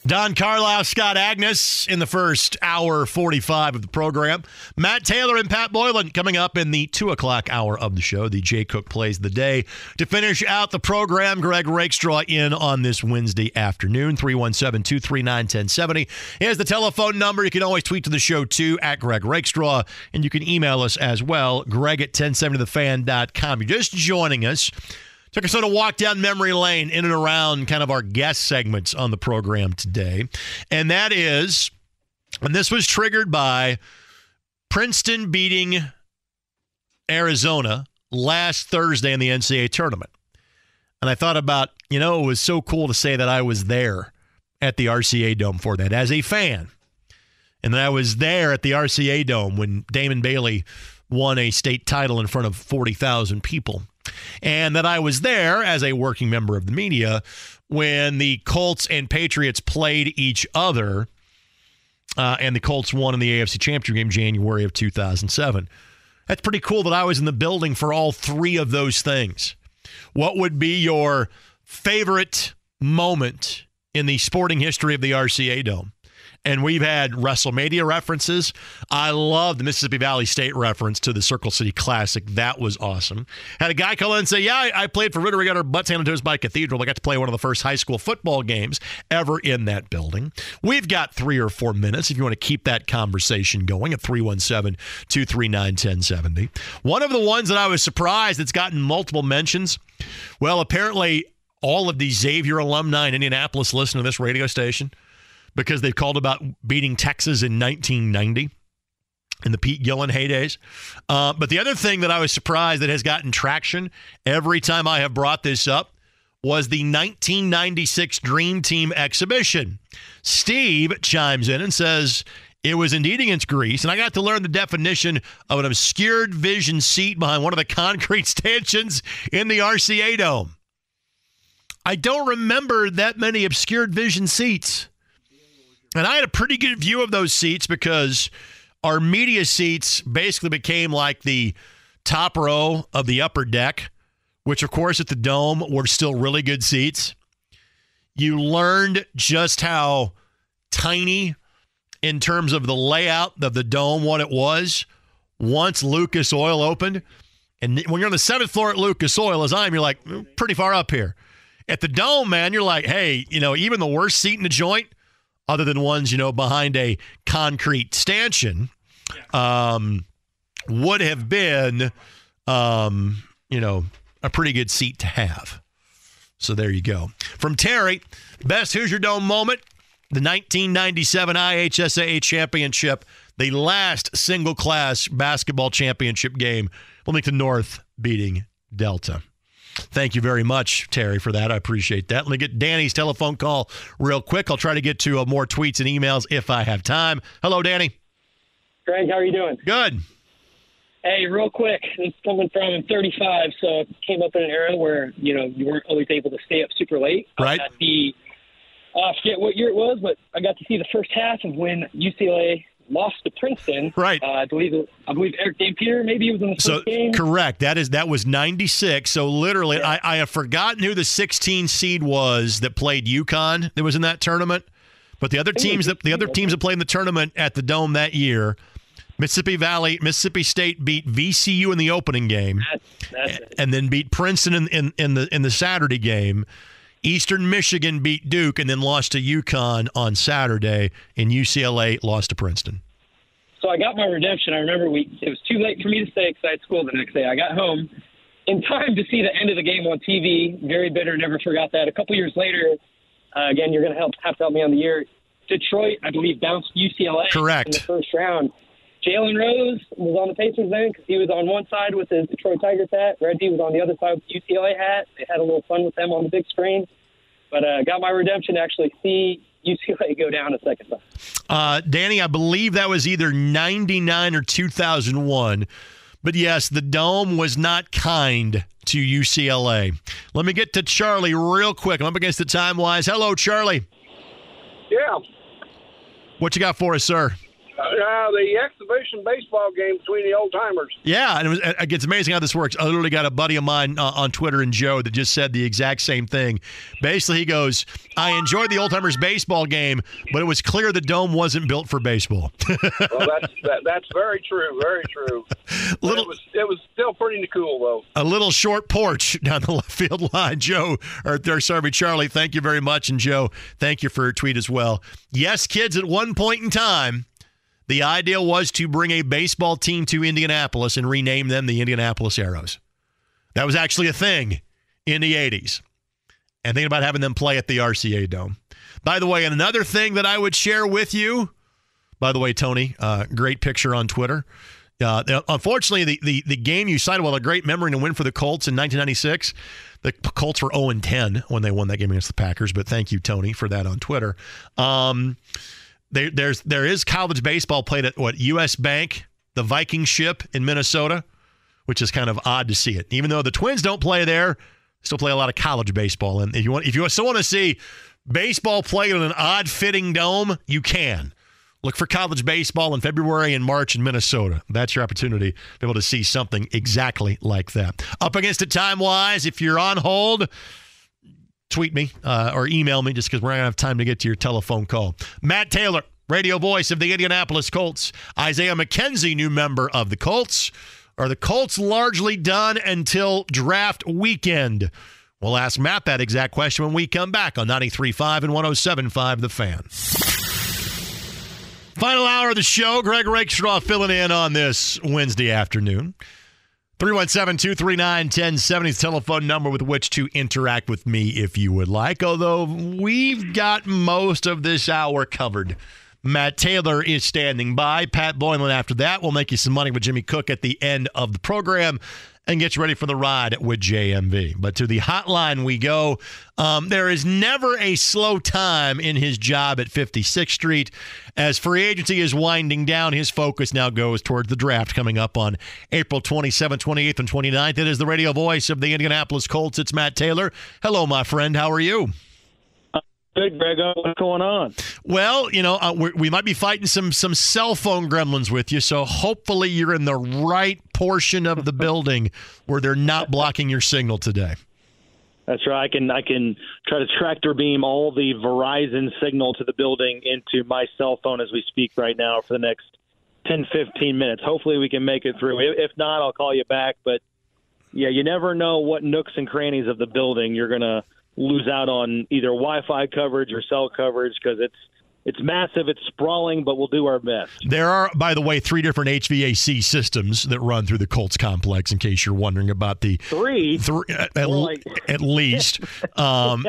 Don Carlisle, Scott Agness in the first hour 45 of the program. Matt Taylor and Pat Boylan coming up in the 2 o'clock hour of the show. The Jay Cook plays the day. To finish out the program, Greg Rakestraw in on this Wednesday afternoon, 317 239 1070. Here's the telephone number. You can always tweet to the show too, at Greg Rakestraw. And you can email us as well, greg at 1070thefan.com. You're just joining us. Took us on a walk down memory lane in and around kind of our guest segments on the program today. And that is, and this was triggered by Princeton beating Arizona last Thursday in the NCAA tournament. And I thought about, you know, it was so cool to say that I was there at the RCA Dome for that as a fan. And that I was there at the RCA Dome when Damon Bailey won a state title in front of 40,000 people and that I was there as a working member of the media when the Colts and Patriots played each other uh, and the Colts won in the AFC Championship game January of 2007. That's pretty cool that I was in the building for all three of those things. What would be your favorite moment in the sporting history of the RCA Dome? And we've had WrestleMania references. I love the Mississippi Valley State reference to the Circle City Classic. That was awesome. Had a guy call in and say, "Yeah, I, I played for Ritter. We got our butts handed to us by Cathedral. I got to play one of the first high school football games ever in that building." We've got three or four minutes if you want to keep that conversation going at 317-239-1070. One of the ones that I was surprised that's gotten multiple mentions. Well, apparently all of the Xavier alumni in Indianapolis listen to this radio station because they've called about beating Texas in 1990 in the Pete Gillen heydays. Uh, but the other thing that I was surprised that has gotten traction every time I have brought this up was the 1996 Dream Team exhibition. Steve chimes in and says, it was indeed against Greece, and I got to learn the definition of an obscured vision seat behind one of the concrete stanchions in the RCA Dome. I don't remember that many obscured vision seats. And I had a pretty good view of those seats because our media seats basically became like the top row of the upper deck, which, of course, at the Dome were still really good seats. You learned just how tiny, in terms of the layout of the Dome, what it was once Lucas Oil opened. And when you're on the seventh floor at Lucas Oil, as I am, you're like mm, pretty far up here. At the Dome, man, you're like, hey, you know, even the worst seat in the joint other than ones, you know, behind a concrete stanchion, um, would have been, um, you know, a pretty good seat to have. So there you go. From Terry, best Hoosier Dome moment, the 1997 IHSAA championship, the last single class basketball championship game, Bloomington North beating Delta. Thank you very much, Terry, for that. I appreciate that. Let me get Danny's telephone call real quick. I'll try to get to uh, more tweets and emails if I have time. Hello, Danny. Greg, how are you doing? Good. Hey, real quick, this is coming from I'm 35, so I came up in an era where you know you weren't always able to stay up super late. Right. I got the I forget what year it was, but I got to see the first half of when UCLA lost to Princeton. Right. Uh, I believe I believe Erick Dampier maybe he was in the first So game. correct. That is that was ninety six. So literally, I, I have forgotten who the sixteen seed was that played UConn that was in that tournament. But the other teams that the other teams that played in the tournament at the Dome that year, Mississippi Valley, Mississippi State beat VCU in the opening game, That's it. and then beat Princeton in, in, in the in the Saturday game. Eastern Michigan beat Duke and then lost to UConn on Saturday, and UCLA lost to Princeton. So I got my redemption. I remember we it was too late for me to stay because I had school the next day. I got home in time to see the end of the game on TV. Very bitter. Never forgot that. A couple years later, uh, again, you're going to help have to help me on the year. Detroit, I believe, bounced UCLA Correct. in the first round. Jalen Rose was on the Pacers then because he was on one side with his Detroit Tigers hat. Reggie was on the other side with the UCLA hat. They had a little fun with them on the big screen. But uh, got my redemption to actually see UCLA go down a second time. Uh, Danny, I believe that was either 99 or 2001. But yes, the Dome was not kind to UCLA. Let me get to Charlie real quick. I'm up against the time wise. Hello, Charlie. Yeah. What you got for us, sir? Uh, the exhibition baseball game between the old timers. Yeah, and it was, it's amazing how this works. I literally got a buddy of mine uh, on Twitter and Joe that just said the exact same thing. Basically, he goes, "I enjoyed the old timers baseball game, but it was clear the dome wasn't built for baseball." well, that's that, that's very true, very true. But it was it was still pretty cool though. a little short porch down the left field line. Joe, or there, sorry, Charlie, thank you very much. And Joe, thank you for your tweet as well. Yes, kids, at one point in time, the idea was to bring a baseball team to Indianapolis and rename them the Indianapolis Arrows. That was actually a thing in the 80s. And thinking about having them play at the RCA Dome. By the way, another thing that I would share with you, by the way, Tony, uh, great picture on Twitter. Uh, unfortunately, the, the, the game you cited, well, a great memory and win for the Colts in 1996. The Colts were 0 10 when they won that game against the Packers, but thank you, Tony, for that on Twitter. Um, there, there's there is college baseball played at what U.S. Bank, the Viking ship in Minnesota, which is kind of odd to see it. Even though the Twins don't play there, still play a lot of college baseball. And if you want, if you still want to see baseball played in an odd fitting dome, you can. Look for college baseball in February and March in Minnesota. That's your opportunity to be able to see something exactly like that. Up against it time wise, if you're on hold, tweet me uh, or email me just because we're not going to have time to get to your telephone call. Matt Taylor, radio voice of the Indianapolis Colts. Isaiah McKenzie, new member of the Colts. Are the Colts largely done until draft weekend? We'll ask Matt that exact question when we come back on 93.5 and 107.5 The Fan. Final hour of the show. Greg Rakestraw filling in on this Wednesday afternoon. 317 239 1070 is telephone number with which to interact with me if you would like. Although we've got most of this hour covered. Matt Taylor is standing by. Pat Boylan after that. We'll make you some money with Jimmy Cook at the end of the program and get you ready for the ride with JMV. But to the hotline we go. Um, there is never a slow time in his job at 56th Street. As free agency is winding down, his focus now goes towards the draft coming up on April 27th, 28th, and 29th. It is the radio voice of the Indianapolis Colts. It's Matt Taylor. Hello, my friend. How are you? Good, Greg. What's going on? Well, you know, uh, we might be fighting some some cell phone gremlins with you, so hopefully you're in the right portion of the building where they're not blocking your signal today. That's right. I can I can try to tractor beam all the Verizon signal to the building into my cell phone as we speak right now for the next 10, 15 minutes. Hopefully we can make it through. If not, I'll call you back. But yeah, you never know what nooks and crannies of the building you're gonna lose out on either Wi-Fi coverage or cell coverage because it's it's massive, it's sprawling, but we'll do our best. There are, by the way, three different HVAC systems that run through the Colts complex. In case you're wondering about the three, three at, like, at least, um,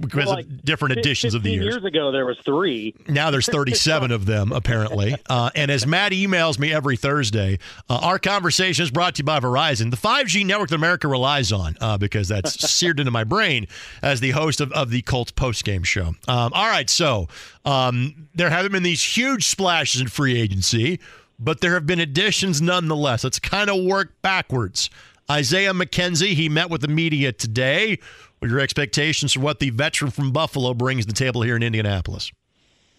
because like of different editions of the years. Years ago, there was three. Now there's 37 of them apparently. Uh, and as Matt emails me every Thursday, uh, our conversation is brought to you by Verizon, the 5G network that America relies on, uh, because that's seared into my brain as the host of, of the Colts post game show. Um, all right, so. Um, there haven't been these huge splashes in free agency, but there have been additions nonetheless. Let's kind of work backwards. Isaiah McKenzie, he met with the media today. What are your expectations for what the veteran from Buffalo brings to the table here in Indianapolis?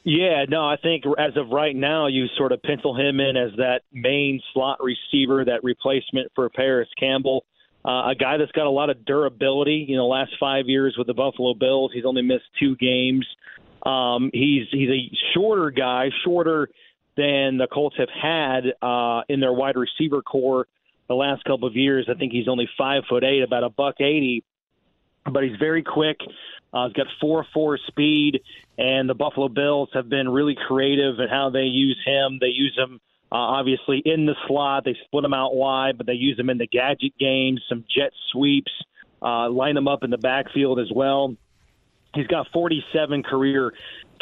Yeah, no, I think as of right now, you sort of pencil him in as that main slot receiver, that replacement for Parris Campbell. Uh, a guy that's got a lot of durability. You know, last five years with the Buffalo Bills, he's only missed two games. Um, he's he's a shorter guy, shorter than the Colts have had uh, in their wide receiver core the last couple of years. I think he's only five foot eight, about a buck eighty, but he's very quick. Uh, he's got four four speed, and the Buffalo Bills have been really creative in how they use him. They use him uh, obviously in the slot. They split him out wide, but they use him in the gadget games, some jet sweeps, uh, line him up in the backfield as well. He's got 47 career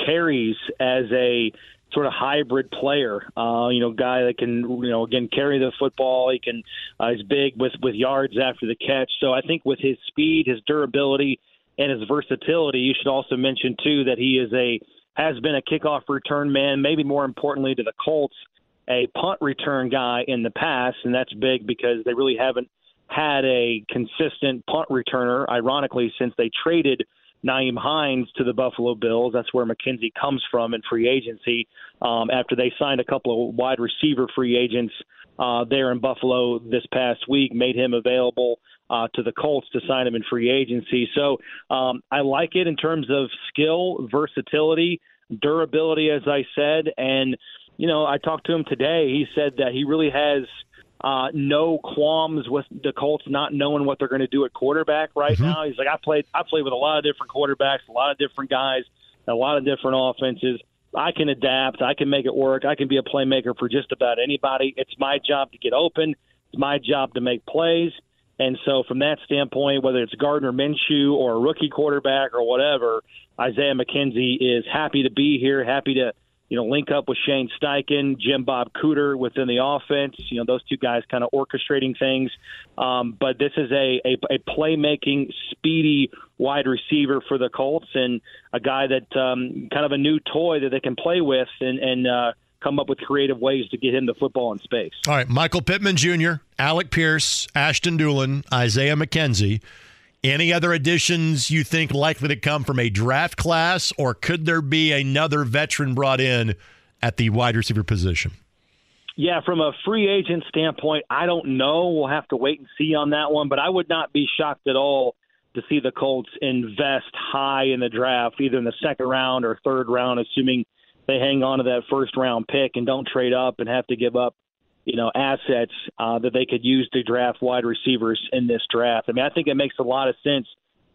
carries as a sort of hybrid player. Uh, you know, guy that can, you know, again carry the football. He can, uh, he's big with with yards after the catch. So I think with his speed, his durability, and his versatility, you should also mention too that he is a has been a kickoff return man. Maybe more importantly to the Colts, a punt return guy in the past, and that's big because they really haven't had a consistent punt returner. Ironically, since they traded Nyheim Hines to the Buffalo Bills. That's where McKenzie comes from in free agency. Um, after they signed a couple of wide receiver free agents uh, there in Buffalo this past week, made him available uh, to the Colts to sign him in free agency. So um, I like it in terms of skill, versatility, durability, as I said. And, you know, I talked to him today. He said that he really has – uh, no qualms with the Colts not knowing what they're going to do at quarterback right mm-hmm. now. He's like, I played, I played with a lot of different quarterbacks, a lot of different guys, a lot of different offenses. I can adapt. I can make it work. I can be a playmaker for just about anybody. It's my job to get open. It's my job to make plays. And so, from that standpoint, whether it's Gardner Minshew or a rookie quarterback or whatever, Isaiah McKenzie is happy to be here, happy to you know, link up with Shane Steichen, Jim Bob Cooter within the offense. You know, those two guys kind of orchestrating things. Um, but this is a, a, a playmaking, speedy wide receiver for the Colts and a guy that um, kind of a new toy that they can play with and, and uh, come up with creative ways to get him the football in space. All right, Michael Pittman Jr., Alec Pierce, Ashton Dulin, Isaiah McKenzie. Any other additions you think likely to come from a draft class, or could there be another veteran brought in at the wide receiver position? Yeah, from a free agent standpoint, I don't know. We'll have to wait and see on that one, but I would not be shocked at all to see the Colts invest high in the draft, either in the second round or third round, assuming they hang on to that first round pick and don't trade up and have to give up, you know, assets uh, that they could use to draft wide receivers in this draft. I mean, I think it makes a lot of sense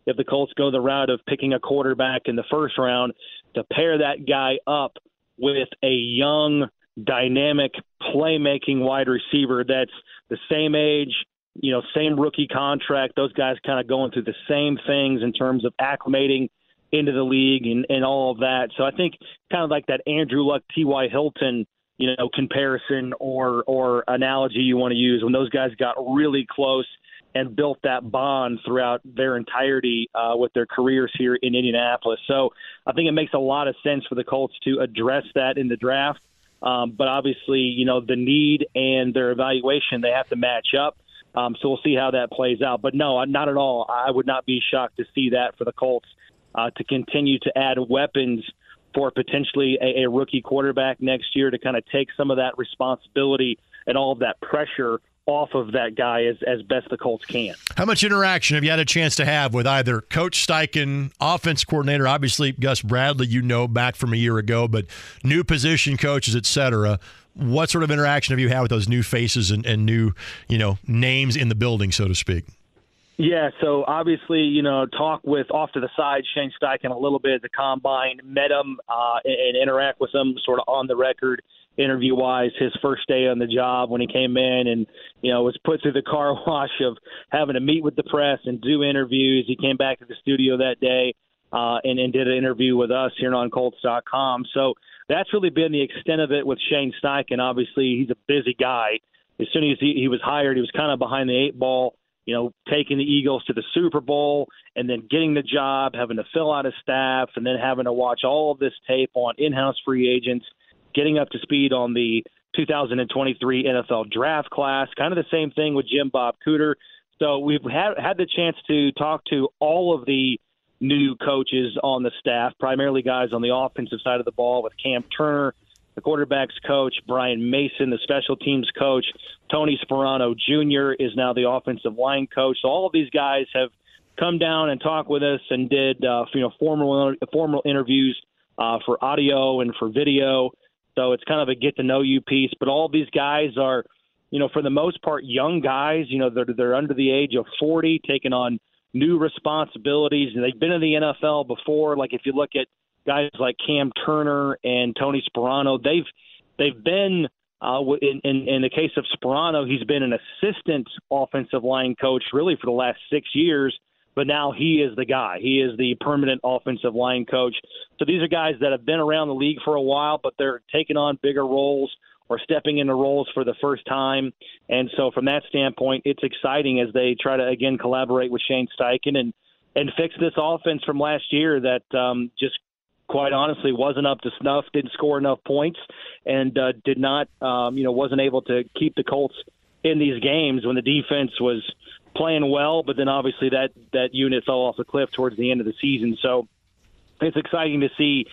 if the Colts go the route of picking a quarterback in the first round to pair that guy up with a young dynamic playmaking wide receiver that's the same age, you know, same rookie contract. Those guys kind of going through the same things in terms of acclimating into the league and, and all of that. So I think kind of like that Andrew Luck, T.Y. Hilton, you know, comparison or or analogy you want to use when those guys got really close and built that bond throughout their entirety uh, with their careers here in Indianapolis. So I think it makes a lot of sense for the Colts to address that in the draft. Um, but obviously, you know, the need and their evaluation, they have to match up. Um, so we'll see how that plays out. But no, not at all. I would not be shocked to see that for the Colts uh, to continue to add weapons for potentially a, a rookie quarterback next year to kind of take some of that responsibility and all of that pressure off of that guy as, as best the Colts can. How much interaction have you had a chance to have with either Coach Steichen, offense coordinator, obviously Gus Bradley, you know, back from a year ago, but new position coaches, et cetera. What sort of interaction have you had with those new faces and, and new, you know, names in the building, so to speak? Yeah, so obviously, you know, talk with off to the side Shane Steichen a little bit at the combine, met him uh, and, interact with him sort of on the record interview wise his first day on the job when he came in and you know was put through the car wash of having to meet with the press and do interviews. He came back to the studio that day uh and, and did an interview with us here on colts.com so that's really been the extent of it with Shane Steichen. Obviously he's a busy guy. As soon as he, he was hired he was kind of behind the eight ball you know, taking the Eagles to the Super Bowl and then getting the job, having to fill out a staff, and then having to watch all of this tape on in-house free agents getting up to speed on the 2023 NFL draft class. Kind of the same thing with Jim Bob Cooter. So we've had had the chance to talk to all of the new coaches on the staff, primarily guys on the offensive side of the ball with Cam Turner, the quarterbacks coach, Brian Mason, the special teams coach, Tony Sparano Jr. is now the offensive line coach. So all of these guys have come down and talked with us and did uh, you know formal formal interviews uh, for audio and for video. So it's kind of a get to know you piece. But all these guys are, you know, for the most part, young guys. You know, they're they're under the age of 40, taking on new responsibilities, and they've been in the NFL before. Like if you look at guys like Cam Turner and Tony Sparano, they've they've been uh, in, in in the case of Sparano, he's been an assistant offensive line coach really for the last six years but now he is the guy. He is the permanent offensive line coach. So these are guys that have been around the league for a while, but they're taking on bigger roles or stepping into roles for the first time. And so from that standpoint, it's exciting as they try to again collaborate with Shane Steichen and and fix this offense from last year that um, just quite honestly wasn't up to snuff, didn't score enough points, and uh, did not um, you know wasn't able to keep the Colts in these games when the defense was playing well, but then obviously that that unit fell off the cliff towards the end of the season. So it's exciting to see,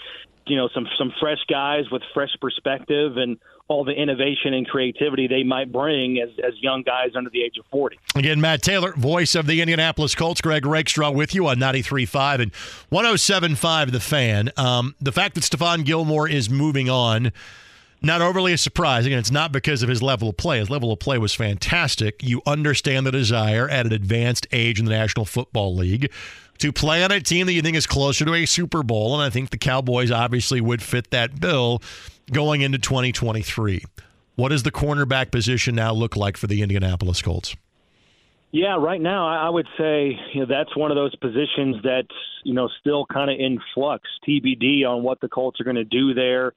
you know, some some fresh guys with fresh perspective and all the innovation and creativity they might bring as, as young guys under the age of 40. Again, Matt Taylor, voice of the Indianapolis Colts, Greg Rakestraw with you on 93.5 and 107.5 The Fan. Um, the fact that Stephon Gilmore is moving on – not overly a surprise. Again, it's not because of his level of play. His level of play was fantastic. You understand the desire at an advanced age in the National Football League to play on a team that you think is closer to a Super Bowl. And I think the Cowboys obviously would fit that bill going into 2023. What does the cornerback position now look like for the Indianapolis Colts? Yeah, right now I would say you know, that's one of those positions that's you know still kind of in flux, TBD on what the Colts are going to do there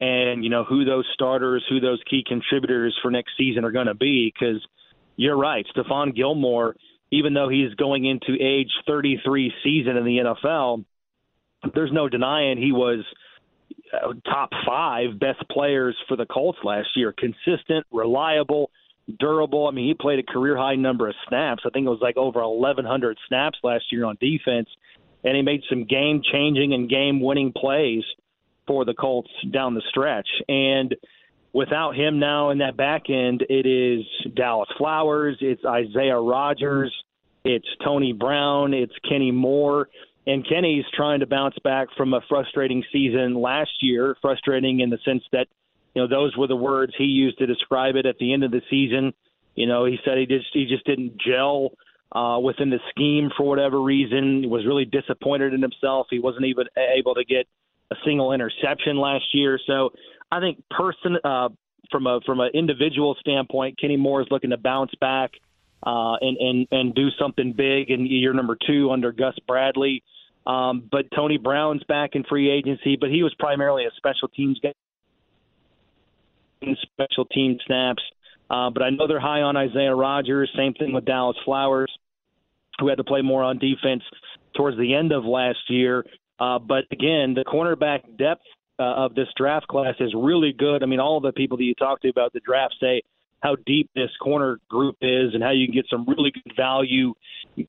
and you know who those starters, who those key contributors for next season are going to be. Because you're right, Stephon Gilmore, even though he's going into age 33 season in the NFL, there's no denying he was Uh, top five best players for the Colts last year. Consistent, reliable, durable. I mean, he played a career high number of snaps. I think it was like over 1,100 snaps last year on defense, and he made some game changing and game winning plays for the Colts down the stretch. And without him now in that back end, it is Dallas Flowers, it's Isaiah Rodgers, it's Tony Brown, it's Kenny Moore. And Kenny's trying to bounce back from a frustrating season last year, frustrating in the sense that, you know, those were the words he used to describe it at the end of the season. You know, he said he just he just didn't gel uh, within the scheme for whatever reason. He was really disappointed in himself. He wasn't even able to get a single interception last year. So I think person uh, from a from an individual standpoint, Kenny Moore is looking to bounce back uh, and and and do something big in year number two under Gus Bradley. Um, but Tony Brown's back in free agency, but he was primarily a special teams guy. Special team snaps, uh, but I know they're high on Isaiah Rodgers. Same thing with Dallas Flowers, who had to play more on defense towards the end of last year. Uh, but again, the cornerback depth uh, of this draft class is really good. I mean, all the people that you talk to about the draft say how deep this corner group is and how you can get some really good value,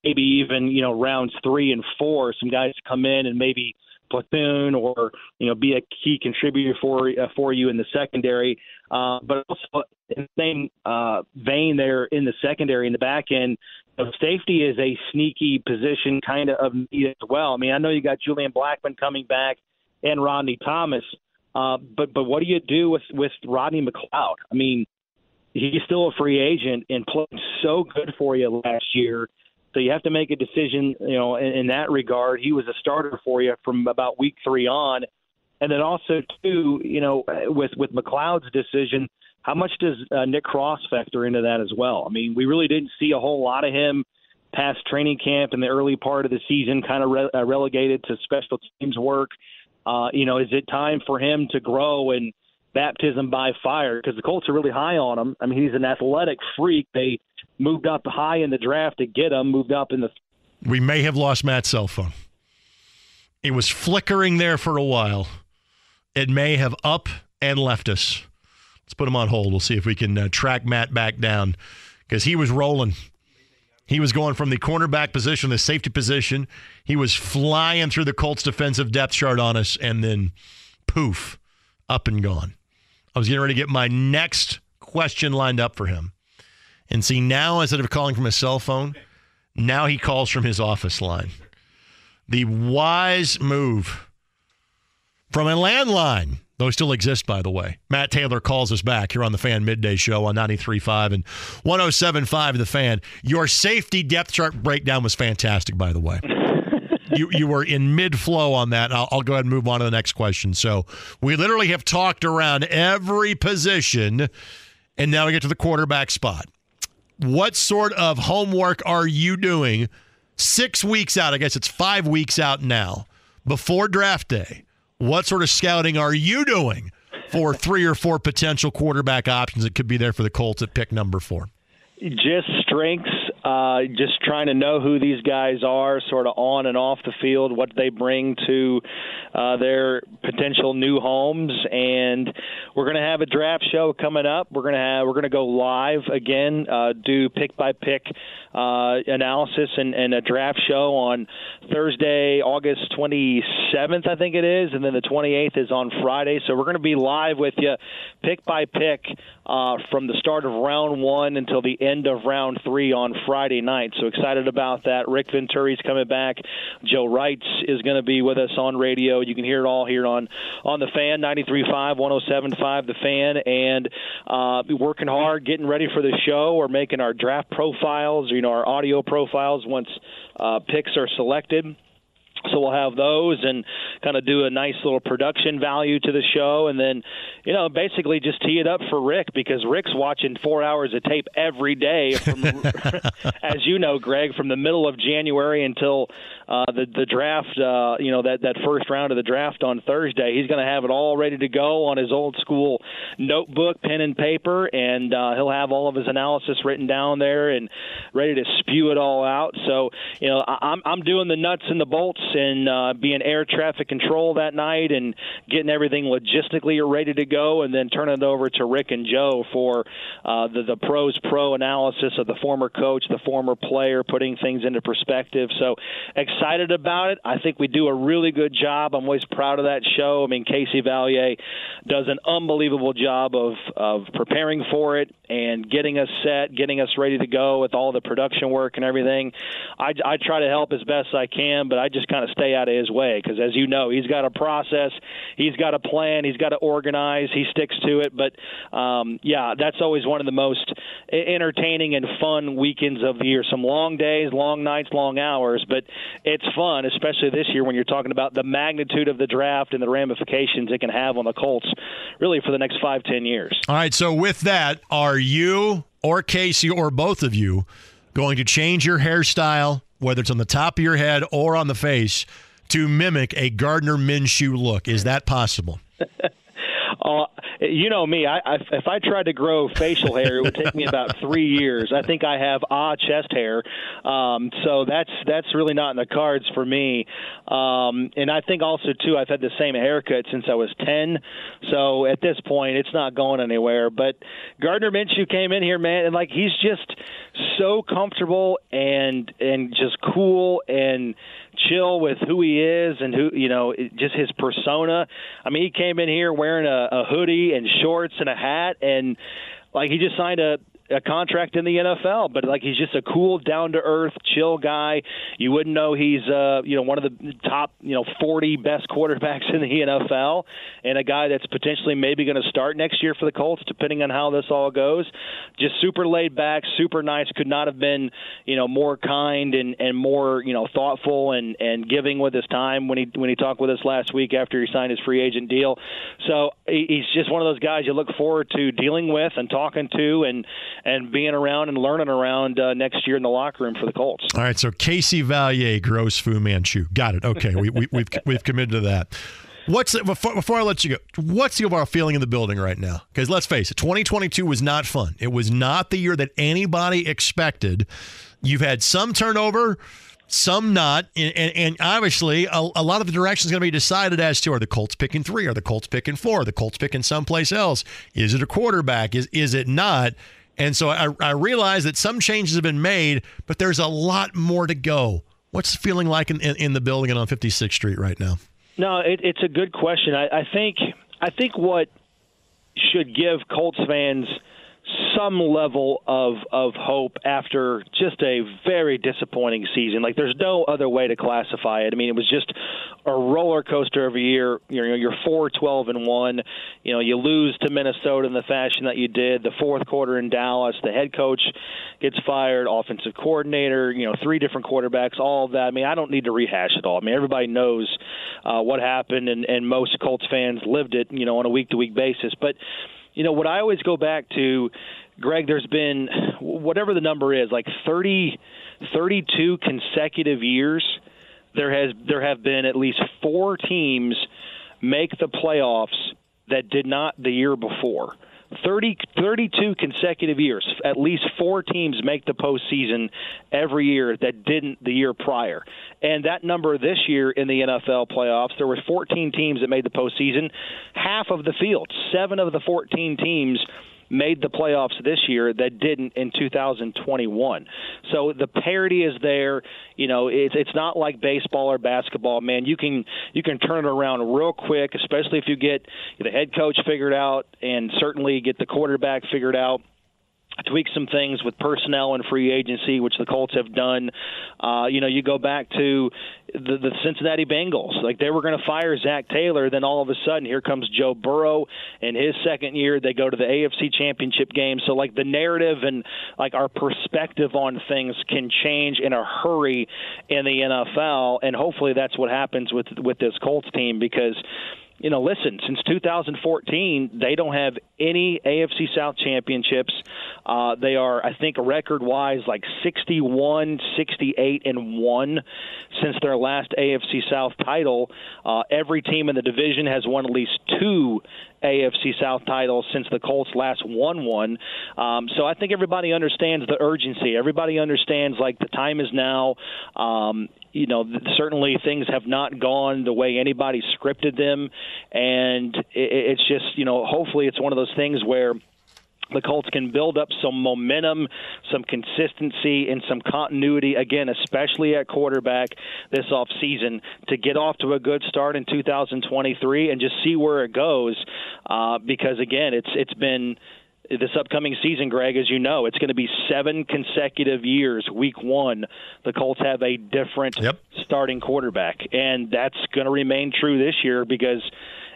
maybe even you know rounds three and four. Some guys come in and maybe platoon or you know be a key contributor for uh, for you in the secondary. Uh, but also in the same uh, vein, there in the secondary in the back end, you know, safety is a sneaky position kind of of need as well. I mean, I know you got Julian Blackmon coming back and Rodney Thomas. Uh, but but what do you do with with Rodney McLeod? I mean, he's still a free agent and played so good for you last year. So you have to make a decision, you know, in, in that regard. He was a starter for you from about week three on, and then also too, you know, with with McLeod's decision, how much does uh, Nick Cross factor into that as well? I mean, we really didn't see a whole lot of him past training camp in the early part of the season, kind of re- uh, relegated to special teams work. Uh, you know, is it time for him to grow and baptism by fire? Because the Colts are really high on him. I mean, he's an athletic freak. They moved up high in the draft to get him. Moved up in the. We may have lost Matt's cell phone. It was flickering there for a while. It may have up and left us. Let's put him on hold. We'll see if we can uh, track Matt back down because he was rolling. He was going from the cornerback position, the safety position. He was flying through the Colts defensive depth chart on us, and then poof, up and gone. I was getting ready to get my next question lined up for him. And see, now instead of calling from his cell phone, now he calls from his office line. The wise move from a landline. Those still exist, by the way. Matt Taylor calls us back here on the Fan Midday Show on 93.5 and 107.5 The Fan. Your safety depth chart breakdown was fantastic, by the way. You, you were in mid flow on that. I'll, I'll go ahead and move on to the next question. So we literally have talked around every position, and now we get to the quarterback spot. What sort of homework are you doing six weeks out? I guess it's five weeks out now before draft day what sort of scouting are you doing for three or four potential quarterback options that could be there for the Colts at pick number four? Just strengths, uh, just trying to know who these guys are, sort of on and off the field, what they bring to uh, their potential new homes, and we're going to have a draft show coming up. We're going to have we're going to go live again, uh, do pick by pick analysis and, and a draft show on Thursday, August 27th, I think it is, and then the 28th is on Friday. So we're going to be live with you, pick by pick, from the start of round one until the end of round three on Friday night. So excited about that. Rick Venturi's coming back. Joe Reitz is going to be with us on radio. You can hear it all here on on the Fan 93.5, 107.5, the Fan, and uh, working hard, getting ready for the show. We're making our draft profiles. You know our audio profiles once uh, picks are selected. So we'll have those and kind of do a nice little production value to the show, and then, you know, basically just tee it up for Rick because Rick's watching four hours of tape every day, from, as you know, Greg, from the middle of January until uh, the the draft. Uh, you know that that first round of the draft on Thursday. He's going to have it all ready to go on his old school notebook, pen and paper, and uh, he'll have all of his analysis written down there and ready to spew it all out. So, you know, I, I'm I'm doing the nuts and the bolts in uh, being air traffic control that night and getting everything logistically ready to go, and then turning it over to Rick and Joe for uh, the the pros pro analysis of the former coach, the former player, putting things into perspective. So excited about it. I think we do a really good job. I'm always proud of that show. I mean, Casey Valier does an unbelievable job of of preparing for it and getting us set, getting us ready to go with all the production work and everything. I, I try to help as best I can, but I just kind of stay out of his way because, as you know, he's got a process, he's got a plan, he's got to organize, he sticks to it. But um, yeah, that's always one of the most entertaining and fun weekends of the year. Some long days, long nights, long hours, but it's fun, especially this year when you're talking about the magnitude of the draft and the ramifications it can have on the Colts, really for the next five, ten years. All right. So with that, are you or Casey or both of you going to change your hairstyle, whether it's on the top of your head or on the face, to mimic a Gardner Minshew look? Is that possible? Uh, you know me. I, I if I tried to grow facial hair, it would take me about three years. I think I have ah chest hair, um, so that's that's really not in the cards for me. Um, and I think also too, I've had the same haircut since I was ten, so at this point, it's not going anywhere. But Gardner Minshew came in here, man, and like he's just so comfortable and and just cool and chill with who he is and who you know just his persona. I mean, he came in here wearing a, a hoodie and shorts and a hat and like he just signed a a contract in the NFL, but like he's just a cool, down to earth, chill guy. You wouldn't know he's uh, you know one of the top you know 40 best quarterbacks in the NFL, and a guy that's potentially maybe going to start next year for the Colts, depending on how this all goes. Just super laid back, super nice. Could not have been you know more kind and and more you know thoughtful and and giving with his time when he when he talked with us last week after he signed his free agent deal. So he's just one of those guys you look forward to dealing with and talking to and and being around and learning around uh, next year in the locker room for the Colts. All right, so Casey Valier, gross Fu Manchu. Got it. Okay, we, we, we've we've committed to that. What's the, before, before I let you go? What's the overall feeling in the building right now? Because let's face it, 2022 was not fun. It was not the year that anybody expected. You've had some turnover, some not, and, and, and obviously a, a, lot of the direction is going to be decided as to are the Colts picking three, are the Colts picking four, are the Colts picking someplace else? Is it a quarterback? Is is it not? And so I, I realize that some changes have been made, but there's a lot more to go. What's the feeling like in, in, in the building and on 56th Street right now? No, it, it's a good question. I, I think I think what should give Colts fans – some level of of hope after just a very disappointing season. Like there's no other way to classify it. I mean, it was just a roller coaster of a year. You know, you're four twelve and one. You know, you lose to Minnesota in the fashion that you did. The fourth quarter in Dallas, the head coach gets fired, offensive coordinator. You know, three different quarterbacks. All of that. I mean, I don't need to rehash it all. I mean, everybody knows uh, what happened, and and most Colts fans lived it. You know, on a week to week basis, but you know what I always go back to, Greg. There's been whatever the number is, like 30, 32 consecutive years. There has there have been at least four teams make the playoffs that did not the year before. 30, 32 consecutive years. At least four teams make the postseason every year that didn't the year prior. And that number this year in the NFL playoffs, there were 14 teams that made the postseason. Half of the field, seven of the 14 teams made the playoffs this year that didn't in 2021. So the parity is there. You know, it's it's not like baseball or basketball, man. You can you can turn it around real quick, especially if you get the head coach figured out and certainly get the quarterback figured out tweak some things with personnel and free agency, which the Colts have done. Uh, you know, you go back to the, the Cincinnati Bengals. Like they were going to fire Zac Taylor, then all of a sudden here comes Joe Burrow. In his second year, they go to the AFC Championship game. So like the narrative and like our perspective on things can change in a hurry in the NFL, and hopefully that's what happens with with this Colts team because you know, listen, since 2014, they don't have any AFC South championships. Uh, they are, I think, record wise like 61, 68, and 1 since their last AFC South title. Uh, every team in the division has won at least two AFC South titles since the Colts last won one. Um, so I think everybody understands the urgency. Everybody understands like the time is now. Um, you know, certainly things have not gone the way anybody scripted them, and it's just, you know, hopefully it's one of those things where the Colts can build up some momentum, some consistency, and some continuity again, especially at quarterback this offseason, to get off to a good start in 2023 and just see where it goes. Uh, because again, it's it's been this upcoming season, Greg, as you know, it's going to be seven consecutive years. Week one, the Colts have a different yep. starting quarterback, and that's going to remain true this year because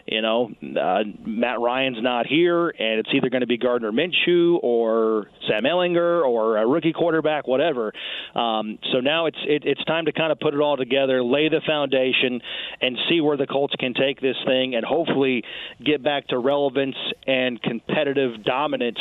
you know, uh, Matt Ryan's not here, and it's either going to be Gardner Minshew or Sam Ehlinger or a rookie quarterback, whatever. Um, so now it's it, it's time to kind of put it all together, lay the foundation, and see where the Colts can take this thing, and hopefully get back to relevance and competitive dominance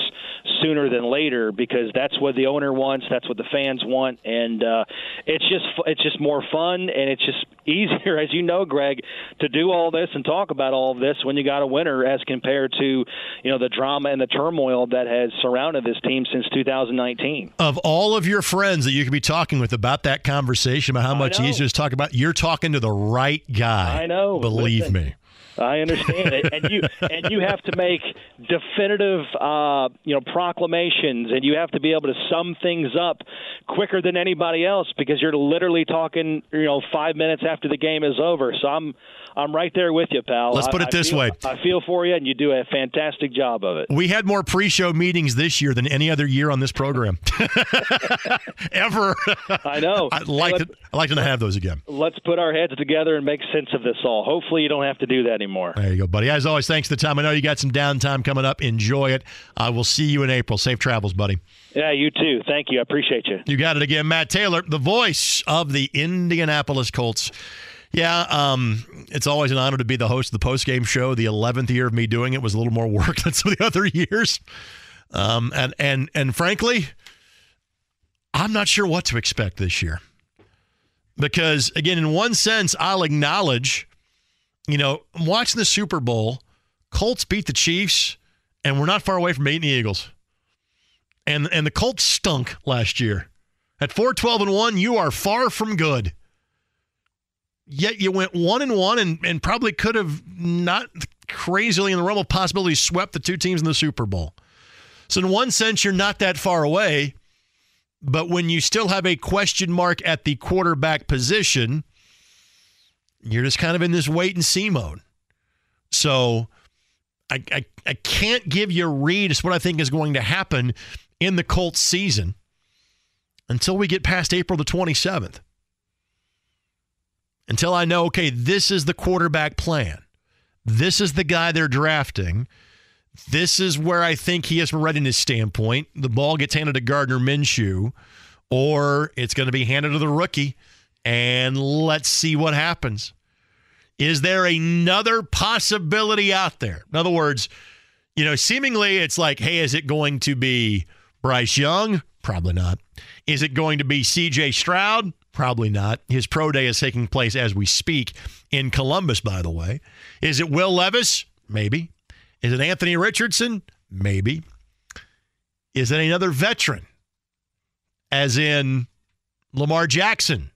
sooner than later, because that's what the owner wants, that's what the fans want, and uh, it's just it's just more fun, and it's just easier, as you know, Greg, to do all this and talk about all of this when you got a winner as compared to, you know, the drama and the turmoil that has surrounded this team since 2019. Of all of your friends that you could be talking with about that conversation about how much easier to talk about, you're talking to the right guy. I know. Believe Listen, me. I understand it, and you and you have to make definitive, uh, you know, proclamations, and you have to be able to sum things up quicker than anybody else because you're literally talking, you know, five minutes after the game is over. So I'm I'm right there with you, pal. Let's put it I, this I feel, way. I feel for you, and you do a fantastic job of it. We had more pre-show meetings this year than any other year on this program ever. I know. I'd like to. I'd like to have those again. Let's put our heads together and make sense of this all. Hopefully, you don't have to do that anymore. There you go, buddy. As always, thanks for the time. I know you got some downtime coming up. Enjoy it. I uh, will see you in April. Safe travels, buddy. Yeah, you too. Thank you. I appreciate you. You got it again, Matt Taylor, the voice of the Indianapolis Colts. Yeah, um, it's always an honor to be the host of the postgame show. The eleventh year of me doing it was a little more work than some of the other years, um, and and and frankly, I'm not sure what to expect this year. Because again, in one sense, I'll acknowledge, you know, I'm watching the Super Bowl. Colts beat the Chiefs, and we're not far away from beating the Eagles. And and the Colts stunk last year. At 4-12 and 1, you are far from good yet you went one and one and, and probably could have not crazily in the realm of possibility swept the two teams in the Super Bowl. So in one sense, you're not that far away. But when you still have a question mark at the quarterback position, you're just kind of in this wait and see mode. So I, I, I can't give you a read as what I think is going to happen in the Colts season until we get past April the 27th until I know, okay, this is the quarterback plan. This is the guy they're drafting. This is where I think he is from a readiness standpoint. The ball gets handed to Gardner Minshew, or it's going to be handed to the rookie, and let's see what happens. Is there another possibility out there? In other words, you know, seemingly it's like, hey, is it going to be Bryce Young? Probably not. Is it going to be CJ Stroud? Probably not. His pro day is taking place as we speak in Columbus, by the way. Is it Will Levis? Maybe. Is it Anthony Richardson? Maybe. Is it another veteran? As in Lamar Jackson?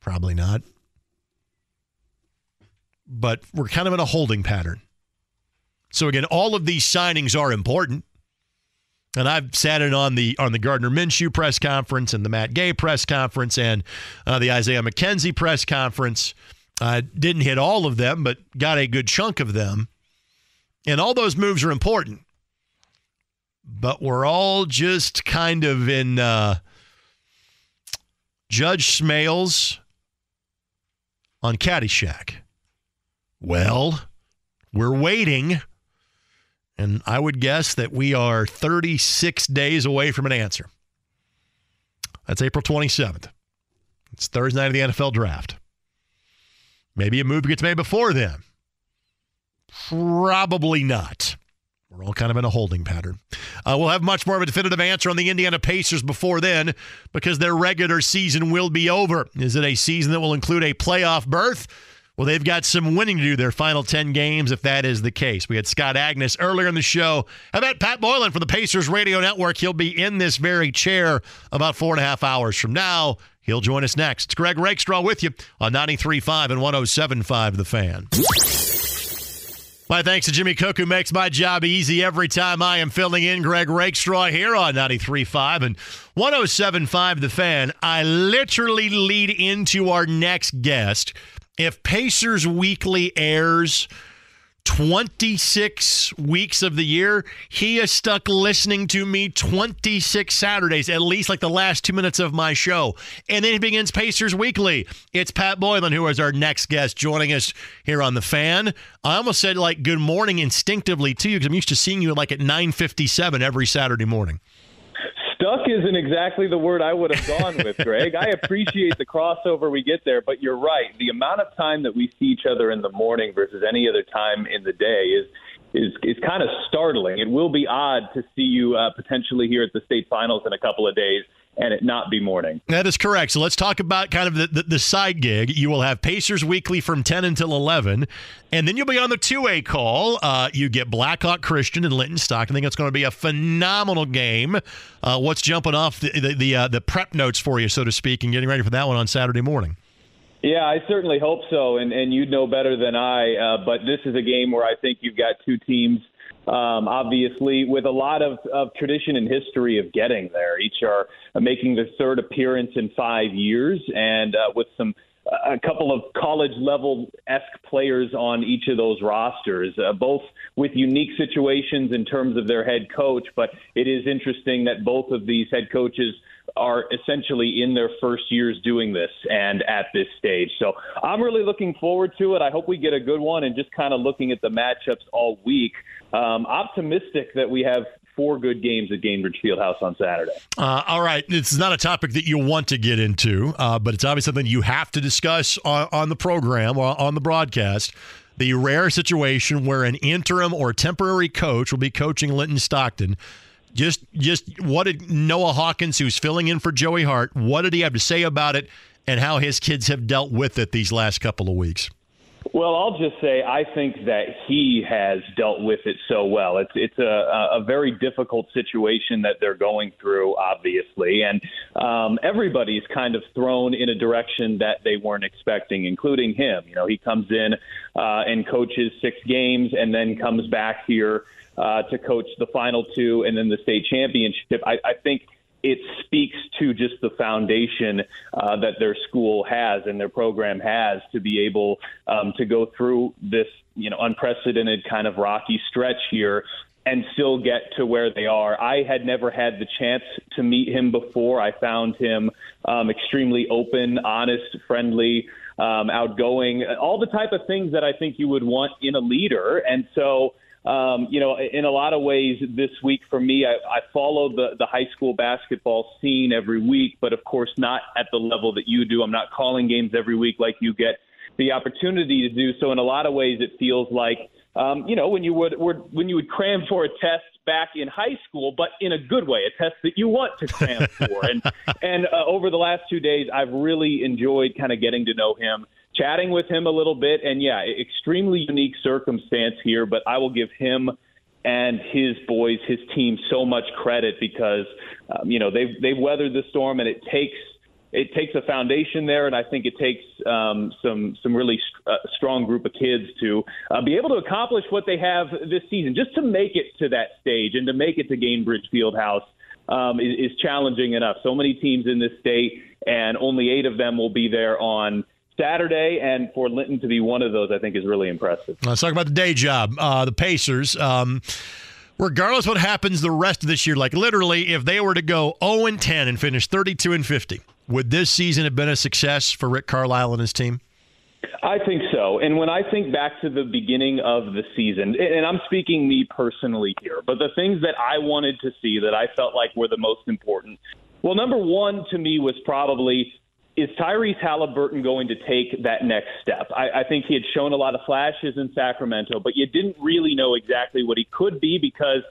Probably not. But we're kind of in a holding pattern. So again, all of these signings are important. And I've sat in on the on the Gardner Minshew press conference and the Matt Gay press conference and uh, the Isaiah McKenzie press conference. I didn't hit all of them, but got a good chunk of them. And all those moves are important. But we're all just kind of in uh, Judge Smails on Caddyshack. Well, we're waiting and I would guess that we are 36 days away from an answer. That's April 27th. It's Thursday night of the NFL draft. Maybe a move gets made before then. Probably not. We're all kind of in a holding pattern. Uh, we'll have much more of a definitive answer on the Indiana Pacers before then because their regular season will be over. Is it a season that will include a playoff berth? Well, they've got some winning to do their final 10 games if that is the case. We had Scott Agness earlier in the show. How about Pat Boylan from the Pacers Radio Network? He'll be in this very chair about four and a half hours from now. He'll join us next. It's Greg Rakestraw with you on 93.5 and 107.5 The Fan. My thanks to Jimmy Cook, who makes my job easy every time I am filling in Greg Rakestraw here on 93.5 and 107.5 The Fan. I literally lead into our next guest. If Pacers Weekly airs – 26 weeks of the year, he is stuck listening to me 26 Saturdays, at least like the last two minutes of my show. And then he begins Pacers Weekly. It's Pat Boylan, who is our next guest, joining us here on The Fan. I almost said like good morning instinctively to you because I'm used to seeing you like at 9.57 every Saturday morning. Stuck isn't exactly the word I would have gone with, Greg. I appreciate the crossover we get there, but you're right. The amount of time that we see each other in the morning versus any other time in the day is is is kind of startling. It will be odd to see you uh, potentially here at the state finals in a couple of days and it not be morning. That is correct. So let's talk about kind of the, the, the, side gig. You will have Pacers Weekly from 10 until 11, and then you'll be on the two-way call. Uh, you get Blackhawk Christian and Linton Stock. I think it's going to be a phenomenal game. Uh, what's jumping off the the the, uh, the prep notes for you, so to speak, and getting ready for that one on Saturday morning? Yeah, I certainly hope so, and and you'd know better than I. Uh, but this is a game where I think you've got two teams – um, obviously, with a lot of, of tradition and history of getting there. Each are making their third appearance in five years, and uh, with some a couple of college level esque players on each of those rosters, uh, both with unique situations in terms of their head coach. But it is interesting that both of these head coaches are essentially in their first years doing this and at this stage. So I'm really looking forward to it. I hope we get a good one and just kind of looking at the matchups all week um, optimistic that we have four good games at Gainbridge Fieldhouse on Saturday. Uh, all right. It's not a topic that you want to get into, uh, but it's obviously something you have to discuss on, on the program or on the broadcast. The rare situation where an interim or temporary coach will be coaching Linton Stockton. Just, just what did Noah Hawkins, who's filling in for Joey Hart, what did he have to say about it, and how his kids have dealt with it these last couple of weeks? Well, I'll just say I think that he has dealt with it so well. It's it's a a very difficult situation that they're going through, obviously, and um, everybody's kind of thrown in a direction that they weren't expecting, including him. You know, he comes in uh, and coaches six games, and then comes back here uh, to coach the final two, and then the state championship. I, I think it speaks to just the foundation uh, that their school has and their program has to be able um, to go through this you know unprecedented kind of rocky stretch here and still get to where they are. I had never had the chance to meet him before. I found him um, extremely open, honest, friendly, um, outgoing, all the type of things that I think you would want in a leader. And so um, you know, in a lot of ways, this week for me, I, I follow the the high school basketball scene every week, but of course not at the level that you do. I'm not calling games every week like you get the opportunity to do. So in a lot of ways, it feels like um, you know when you would, would when you would cram for a test back in high school, but in a good way, a test that you want to cram for. and and uh, over the last two days, I've really enjoyed kind of getting to know him chatting with him a little bit. And yeah, extremely unique circumstance here, but I will give him and his boys, his team, so much credit because um, you know they've they've weathered the storm, and it takes it takes a foundation there, and I think it takes um, some some really st- uh, strong group of kids to uh, be able to accomplish what they have this season, just to make it to that stage and to make it to Gainbridge Fieldhouse. Um, is, is challenging enough. So many teams in this state, and only eight of them will be there on Saturday, and for Linton to be one of those, I think is really impressive. Let's talk about the day job. Uh, the Pacers. Um, regardless what happens the rest of this year, like literally, if they were to go 0 and 10 and finish 32 and 50, would this season have been a success for Rick Carlisle and his team? I think so. And when I think back to the beginning of the season, and I'm speaking me personally here, but the things that I wanted to see that I felt like were the most important. Well, number one to me was probably is Tyrese Halliburton going to take that next step? I, I think he had shown a lot of flashes in Sacramento, but you didn't really know exactly what he could be because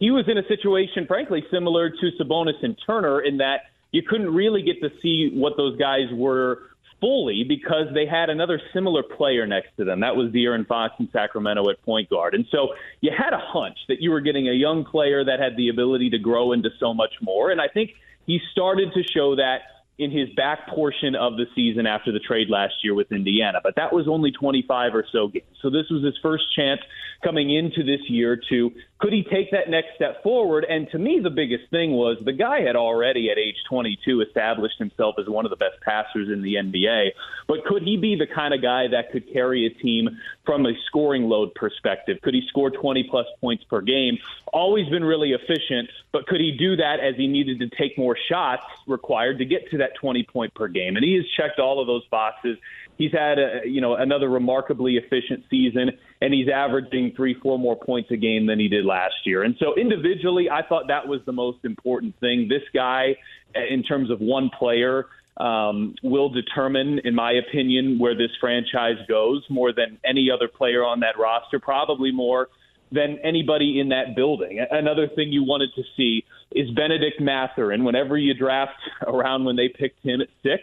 he was in a situation, frankly, similar to Sabonis and Turner in that you couldn't really get to see what those guys were fully because they had another similar player next to them. That was De'Aaron Fox in Sacramento at point guard. And so you had a hunch that you were getting a young player that had the ability to grow into so much more. And I think he started to show that in his back portion of the season after the trade last year with Indiana, but that was only 25 or so games. So this was his first chance coming into this year to could he take that next step forward? And to me, the biggest thing was the guy had already at age 22 established himself as one of the best passers in the NBA. But could he be the kind of guy that could carry a team from a scoring load perspective? Could he score 20 plus points per game? Always been really efficient, but could he do that as he needed to take more shots required to get to that 20 point per game? And he has checked all of those boxes he's had a, you know another remarkably efficient season, and he's averaging three, four more points a game than he did last year. And so individually, I thought that was the most important thing. This guy, in terms of one player. Um, will determine, in my opinion, where this franchise goes more than any other player on that roster, probably more than anybody in that building. Another thing you wanted to see is Benedict Mathurin. Whenever you draft around when they picked him at six,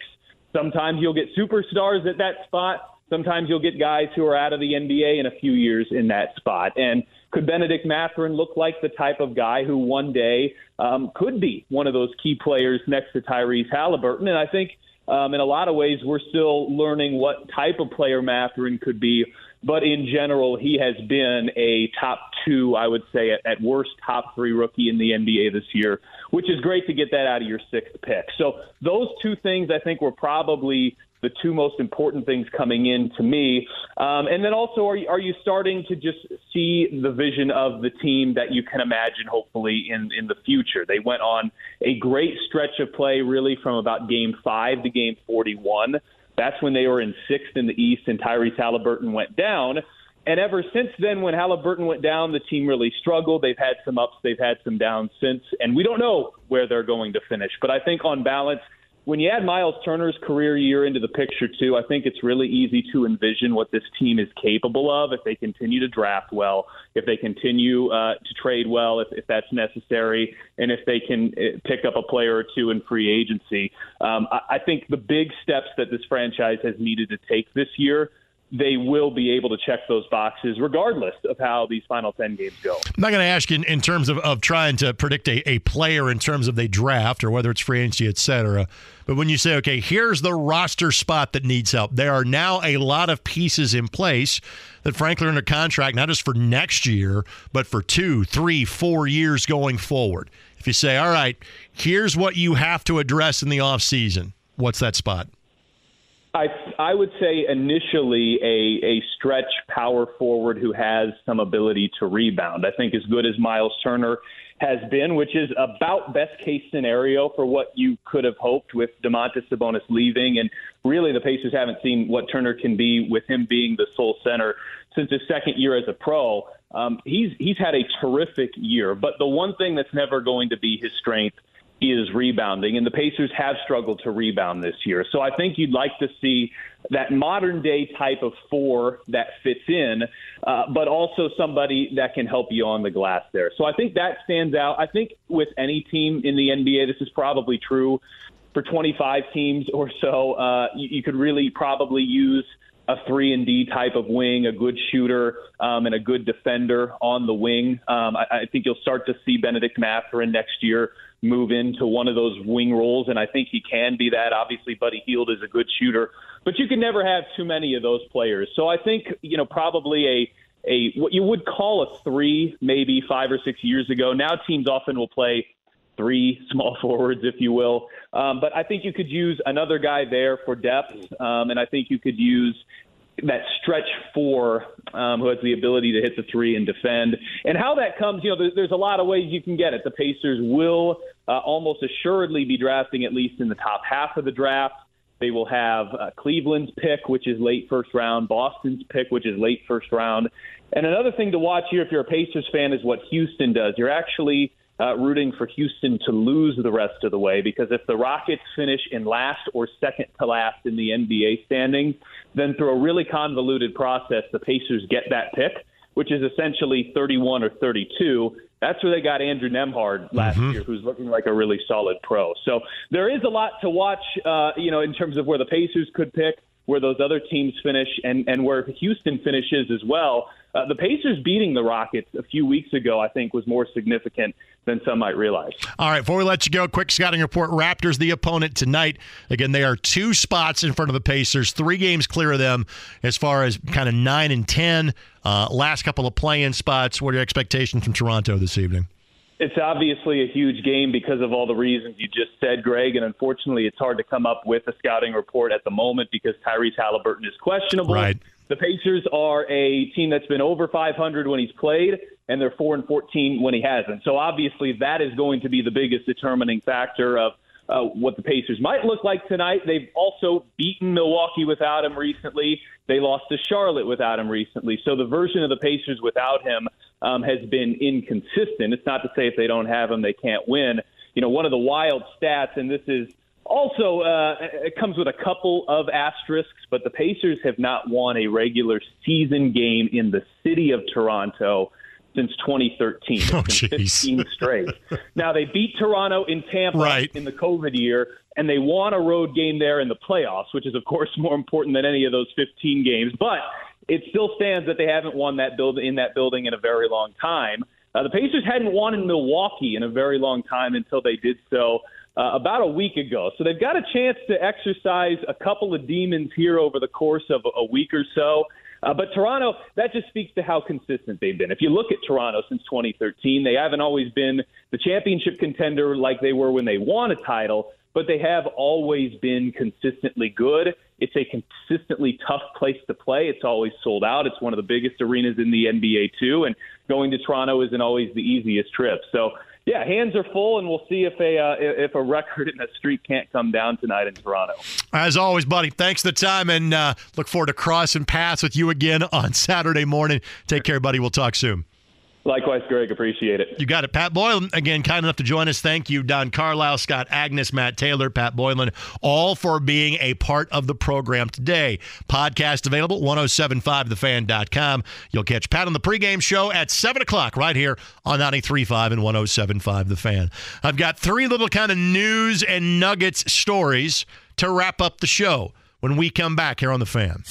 Sometimes you'll get superstars at that spot. Sometimes you'll get guys who are out of the NBA in a few years in that spot. And could Benedict Mathurin look like the type of guy who one day um, could be one of those key players next to Tyrese Halliburton? And I think um, in a lot of ways we're still learning what type of player Mathurin could be. But in general, he has been a top two, I would say, at, at worst, top three rookie in the NBA this year, which is great to get that out of your sixth pick. So those two things, I think, were probably the two most important things coming in to me. Um, and then also, are you, are you starting to just see the vision of the team that you can imagine, hopefully, in, in the future? They went on a great stretch of play, really, from about game five to game 41. That's when they were in sixth in the East and Tyrese Halliburton went down. And ever since then, when Halliburton went down, the team really struggled. They've had some ups, they've had some downs since, and we don't know where they're going to finish. But I think on balance, when you add Miles Turner's career year into the picture too, I think it's really easy to envision what this team is capable of if they continue to draft well, if they continue uh, to trade well, if, if that's necessary, and if they can uh, pick up a player or two in free agency. Um, I, I think the big steps that this franchise has needed to take this year they will be able to check those boxes regardless of how these final 10 games go. I'm not going to ask you in, in terms of, of trying to predict a, a player in terms of they draft or whether it's free agency, et cetera. But when you say, okay, here's the roster spot that needs help, there are now a lot of pieces in place that, frankly, are under contract, not just for next year, but for two, three, four years going forward. If you say, all right, here's what you have to address in the offseason, what's that spot? I I would say initially a a stretch power forward who has some ability to rebound. I think as good as Miles Turner has been, which is about best case scenario for what you could have hoped with Domantas Sabonis leaving, and really the Pacers haven't seen what Turner can be with him being the sole center since his second year as a pro. Um, he's he's had a terrific year, but the one thing that's never going to be his strength is rebounding, and the Pacers have struggled to rebound this year. So I think you'd like to see that modern day type of four that fits in, uh, but also somebody that can help you on the glass there. So I think that stands out. I think with any team in the NBA, this is probably true for 25 teams or so. Uh, you, you could really probably use a three and D type of wing, a good shooter, um, and a good defender on the wing. Um, I, I think you'll start to see Benedict Mathurin next year move into one of those wing roles, and I think he can be that. Obviously, Buddy Hield is a good shooter, but you can never have too many of those players. So I think you know probably a a what you would call a three, maybe five or six years ago. Now teams often will play three small forwards, if you will. Um, but I think you could use another guy there for depth, um, and I think you could use that stretch four um, who has the ability to hit the three and defend. And how that comes, you know, there's, there's a lot of ways you can get it. The Pacers will uh, almost assuredly be drafting at least in the top half of the draft. They will have uh, Cleveland's pick, which is late first round, Boston's pick, which is late first round. And another thing to watch here, if you're a Pacers fan, is what Houston does. You're actually uh, rooting for Houston to lose the rest of the way because if the Rockets finish in last or second to last in the NBA standings, then through a really convoluted process, the Pacers get that pick, which is essentially 31 or 32. That's where they got Andrew Nembhard last mm-hmm. year, who's looking like a really solid pro. So there is a lot to watch, uh, you know, in terms of where the Pacers could pick, where those other teams finish, and and where Houston finishes as well. Uh, the Pacers beating the Rockets a few weeks ago, I think, was more significant than some might realize. All right, before we let you go, quick scouting report. Raptors, the opponent tonight. Again, they are two spots in front of the Pacers, three games clear of them as far as kind of nine and 10. Uh, last couple of play in spots. What are your expectations from Toronto this evening? It's obviously a huge game because of all the reasons you just said, Greg, and unfortunately, it's hard to come up with a scouting report at the moment because Tyrese Halliburton is questionable. Right. The Pacers are a team that's been over 500 when he's played, and they're 4 and 14 when he hasn't. So obviously, that is going to be the biggest determining factor of uh, what the Pacers might look like tonight. They've also beaten Milwaukee without him recently. They lost to Charlotte without him recently. So the version of the Pacers without him um, has been inconsistent. It's not to say if they don't have him, they can't win. You know, one of the wild stats, and this is also uh, it comes with a couple of asterisks, but the Pacers have not won a regular season game in the city of Toronto since 2013. It's Oh, jeez. 15 straight. now they beat Toronto in Tampa Right. in the COVID year, and they won a road game there in the playoffs, which is of course more important than any of those 15 games. But it still stands that they haven't won that build in that building in a very long time. Uh, the Pacers hadn't won in Milwaukee in a very long time until they did so uh, about a week ago. So they've got a chance to exercise a couple of demons here over the course of a week or so. Uh, but Toronto, that just speaks to how consistent they've been. If you look at Toronto since 2013, they haven't always been the championship contender like they were when they won a title, but they have always been consistently good. It's a consistently tough place to play. It's always sold out. It's one of the biggest arenas in the NBA, too. And going to Toronto isn't always the easiest trip. So, yeah, hands are full, and we'll see if a uh, if a record and a streak can't come down tonight in Toronto. As always, buddy, thanks for the time and uh, look forward to crossing paths with you again on Saturday morning. Take care, buddy. We'll talk soon. Likewise, Greg. Appreciate it. You got it. Pat Boylan, again, kind enough to join us. Thank you, Don Carlisle, Scott Agness, Matt Taylor, Pat Boylan, all for being a part of the program today. Podcast available, 1075thefan.com. You'll catch Pat on the pregame show at 7 o'clock right here on 93.5 and 1075 The Fan. I've got three little kind of news and nuggets stories to wrap up the show when we come back here on The Fan.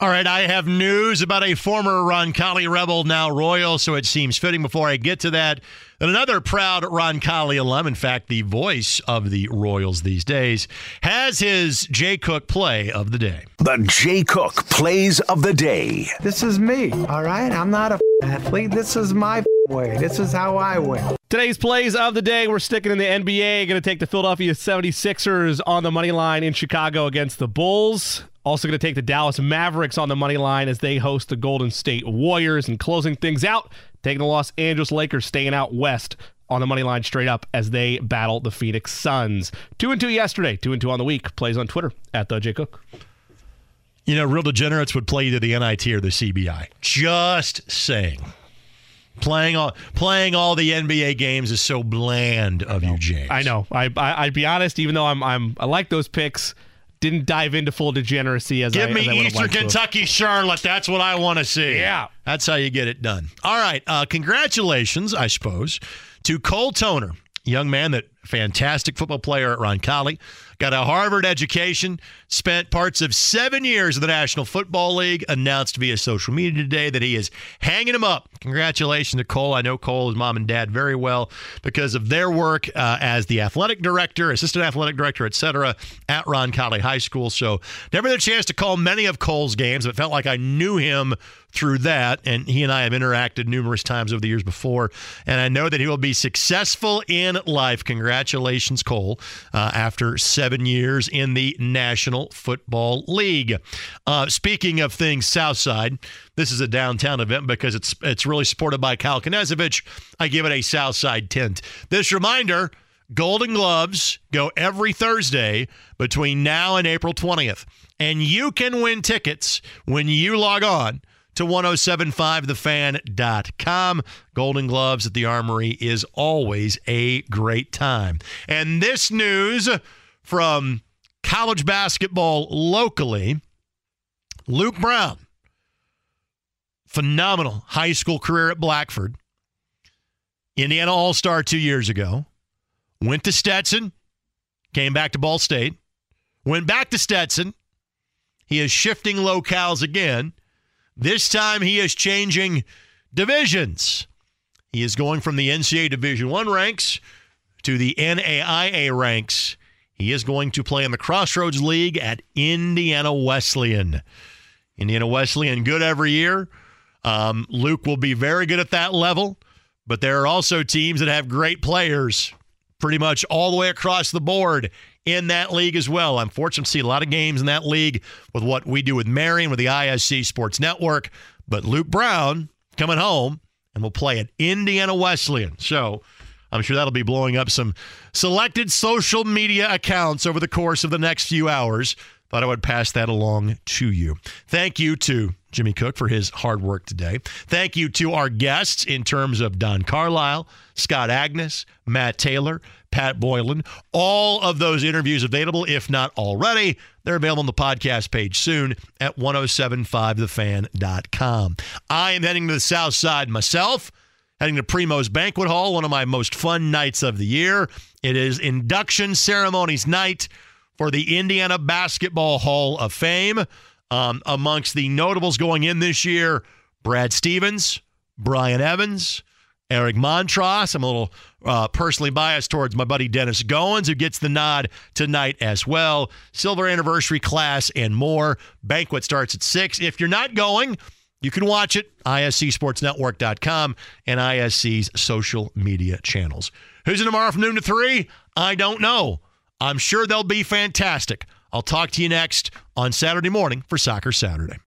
All right, I have news about a former Roncalli Rebel, now Royal, so it seems fitting before I get to that. That another proud Roncalli alum, in fact, the voice of the Royals these days, has his Jay Cook play of the day. The Jay Cook plays of the day. This is me, all right? I'm not a athlete. This is my way. This is how I win. Today's plays of the day, we're sticking in the NBA. Going to take the Philadelphia 76ers on the money line in Chicago against the Bulls. Also going to take the Dallas Mavericks on the money line as they host the Golden State Warriors. And closing things out, taking the Los Angeles Lakers staying out west on the money line straight up as they battle the Phoenix Suns. Two and two yesterday, two and two on the week. Plays on Twitter at the J Cook. You know, real degenerates would play either the NIT or the CBI. Just saying. Playing all playing all the NBA games is so bland of you, James. I know. I, I I'd be honest, even though I'm I'm I like those picks, didn't dive into full degeneracy as Give I, me as I Eastern. Kentucky, Charlotte. That's what I want to see. Yeah. That's how you get it done. All right. Uh, congratulations, I suppose, to Cole Toner, young man that fantastic football player at Roncalli. Got a Harvard education, spent parts of seven years in the National Football League, announced via social media today that he is hanging him up. Congratulations to Cole. I know Cole, mom and dad, very well because of their work uh, as the athletic director, assistant athletic director, et cetera, at Roncalli High School. So never had a chance to call many of Cole's games, but felt like I knew him through that. And he and I have interacted numerous times over the years before. And I know that he will be successful in life. Congratulations, Cole, uh, after seven years in the National Football League. Uh, speaking of things Southside, this is a downtown event because it's it's really supported by Kyle Kinezovich. I give it a Southside tint. This reminder. Golden Gloves go every Thursday between now and April 20th. And you can win tickets when you log on to 1075thefan.com. Golden Gloves at the Armory is always a great time. And this news from college basketball locally Luke Brown, phenomenal high school career at Blackford, Indiana All Star two years ago, went to Stetson, came back to Ball State, went back to Stetson. He is shifting locales again This time he is changing divisions. He is going from the NCAA Division One ranks to the NAIA ranks. He is going to play in the Crossroads League at Indiana Wesleyan. Indiana Wesleyan, good every year. Um, Luke will be very good at that level, but there are also teams that have great players pretty much all the way across the board in that league as well. I'm fortunate to see a lot of games in that league with what we do with Marion, with the ISC Sports Network. But Luke Brown coming home and we'll play at Indiana Wesleyan. So I'm sure that'll be blowing up some selected social media accounts over the course of the next few hours. Thought I would pass that along to you. Thank you to Jimmy Cook for his hard work today. Thank you to our guests in terms of Don Carlisle, Scott Agness, Matt Taylor, Pat Boylan. All of those interviews available, if not already. They're available on the podcast page soon at 1075thefan.com. I am heading to the south side myself, heading to Primo's Banquet Hall, one of my most fun nights of the year. It is induction ceremonies night for the Indiana Basketball Hall of Fame. Um, amongst the notables going in this year, Brad Stevens, Brian Evans, Eric Montross. I'm a little uh, personally biased towards my buddy Dennis Goins, who gets the nod tonight as well. Silver anniversary class and more. Banquet starts at 6. If you're not going, you can watch it, iscsportsnetwork.com and ISC's social media channels. Who's in tomorrow from noon to 3? I don't know. I'm sure they'll be fantastic. I'll talk to you next on Saturday morning for Soccer Saturday.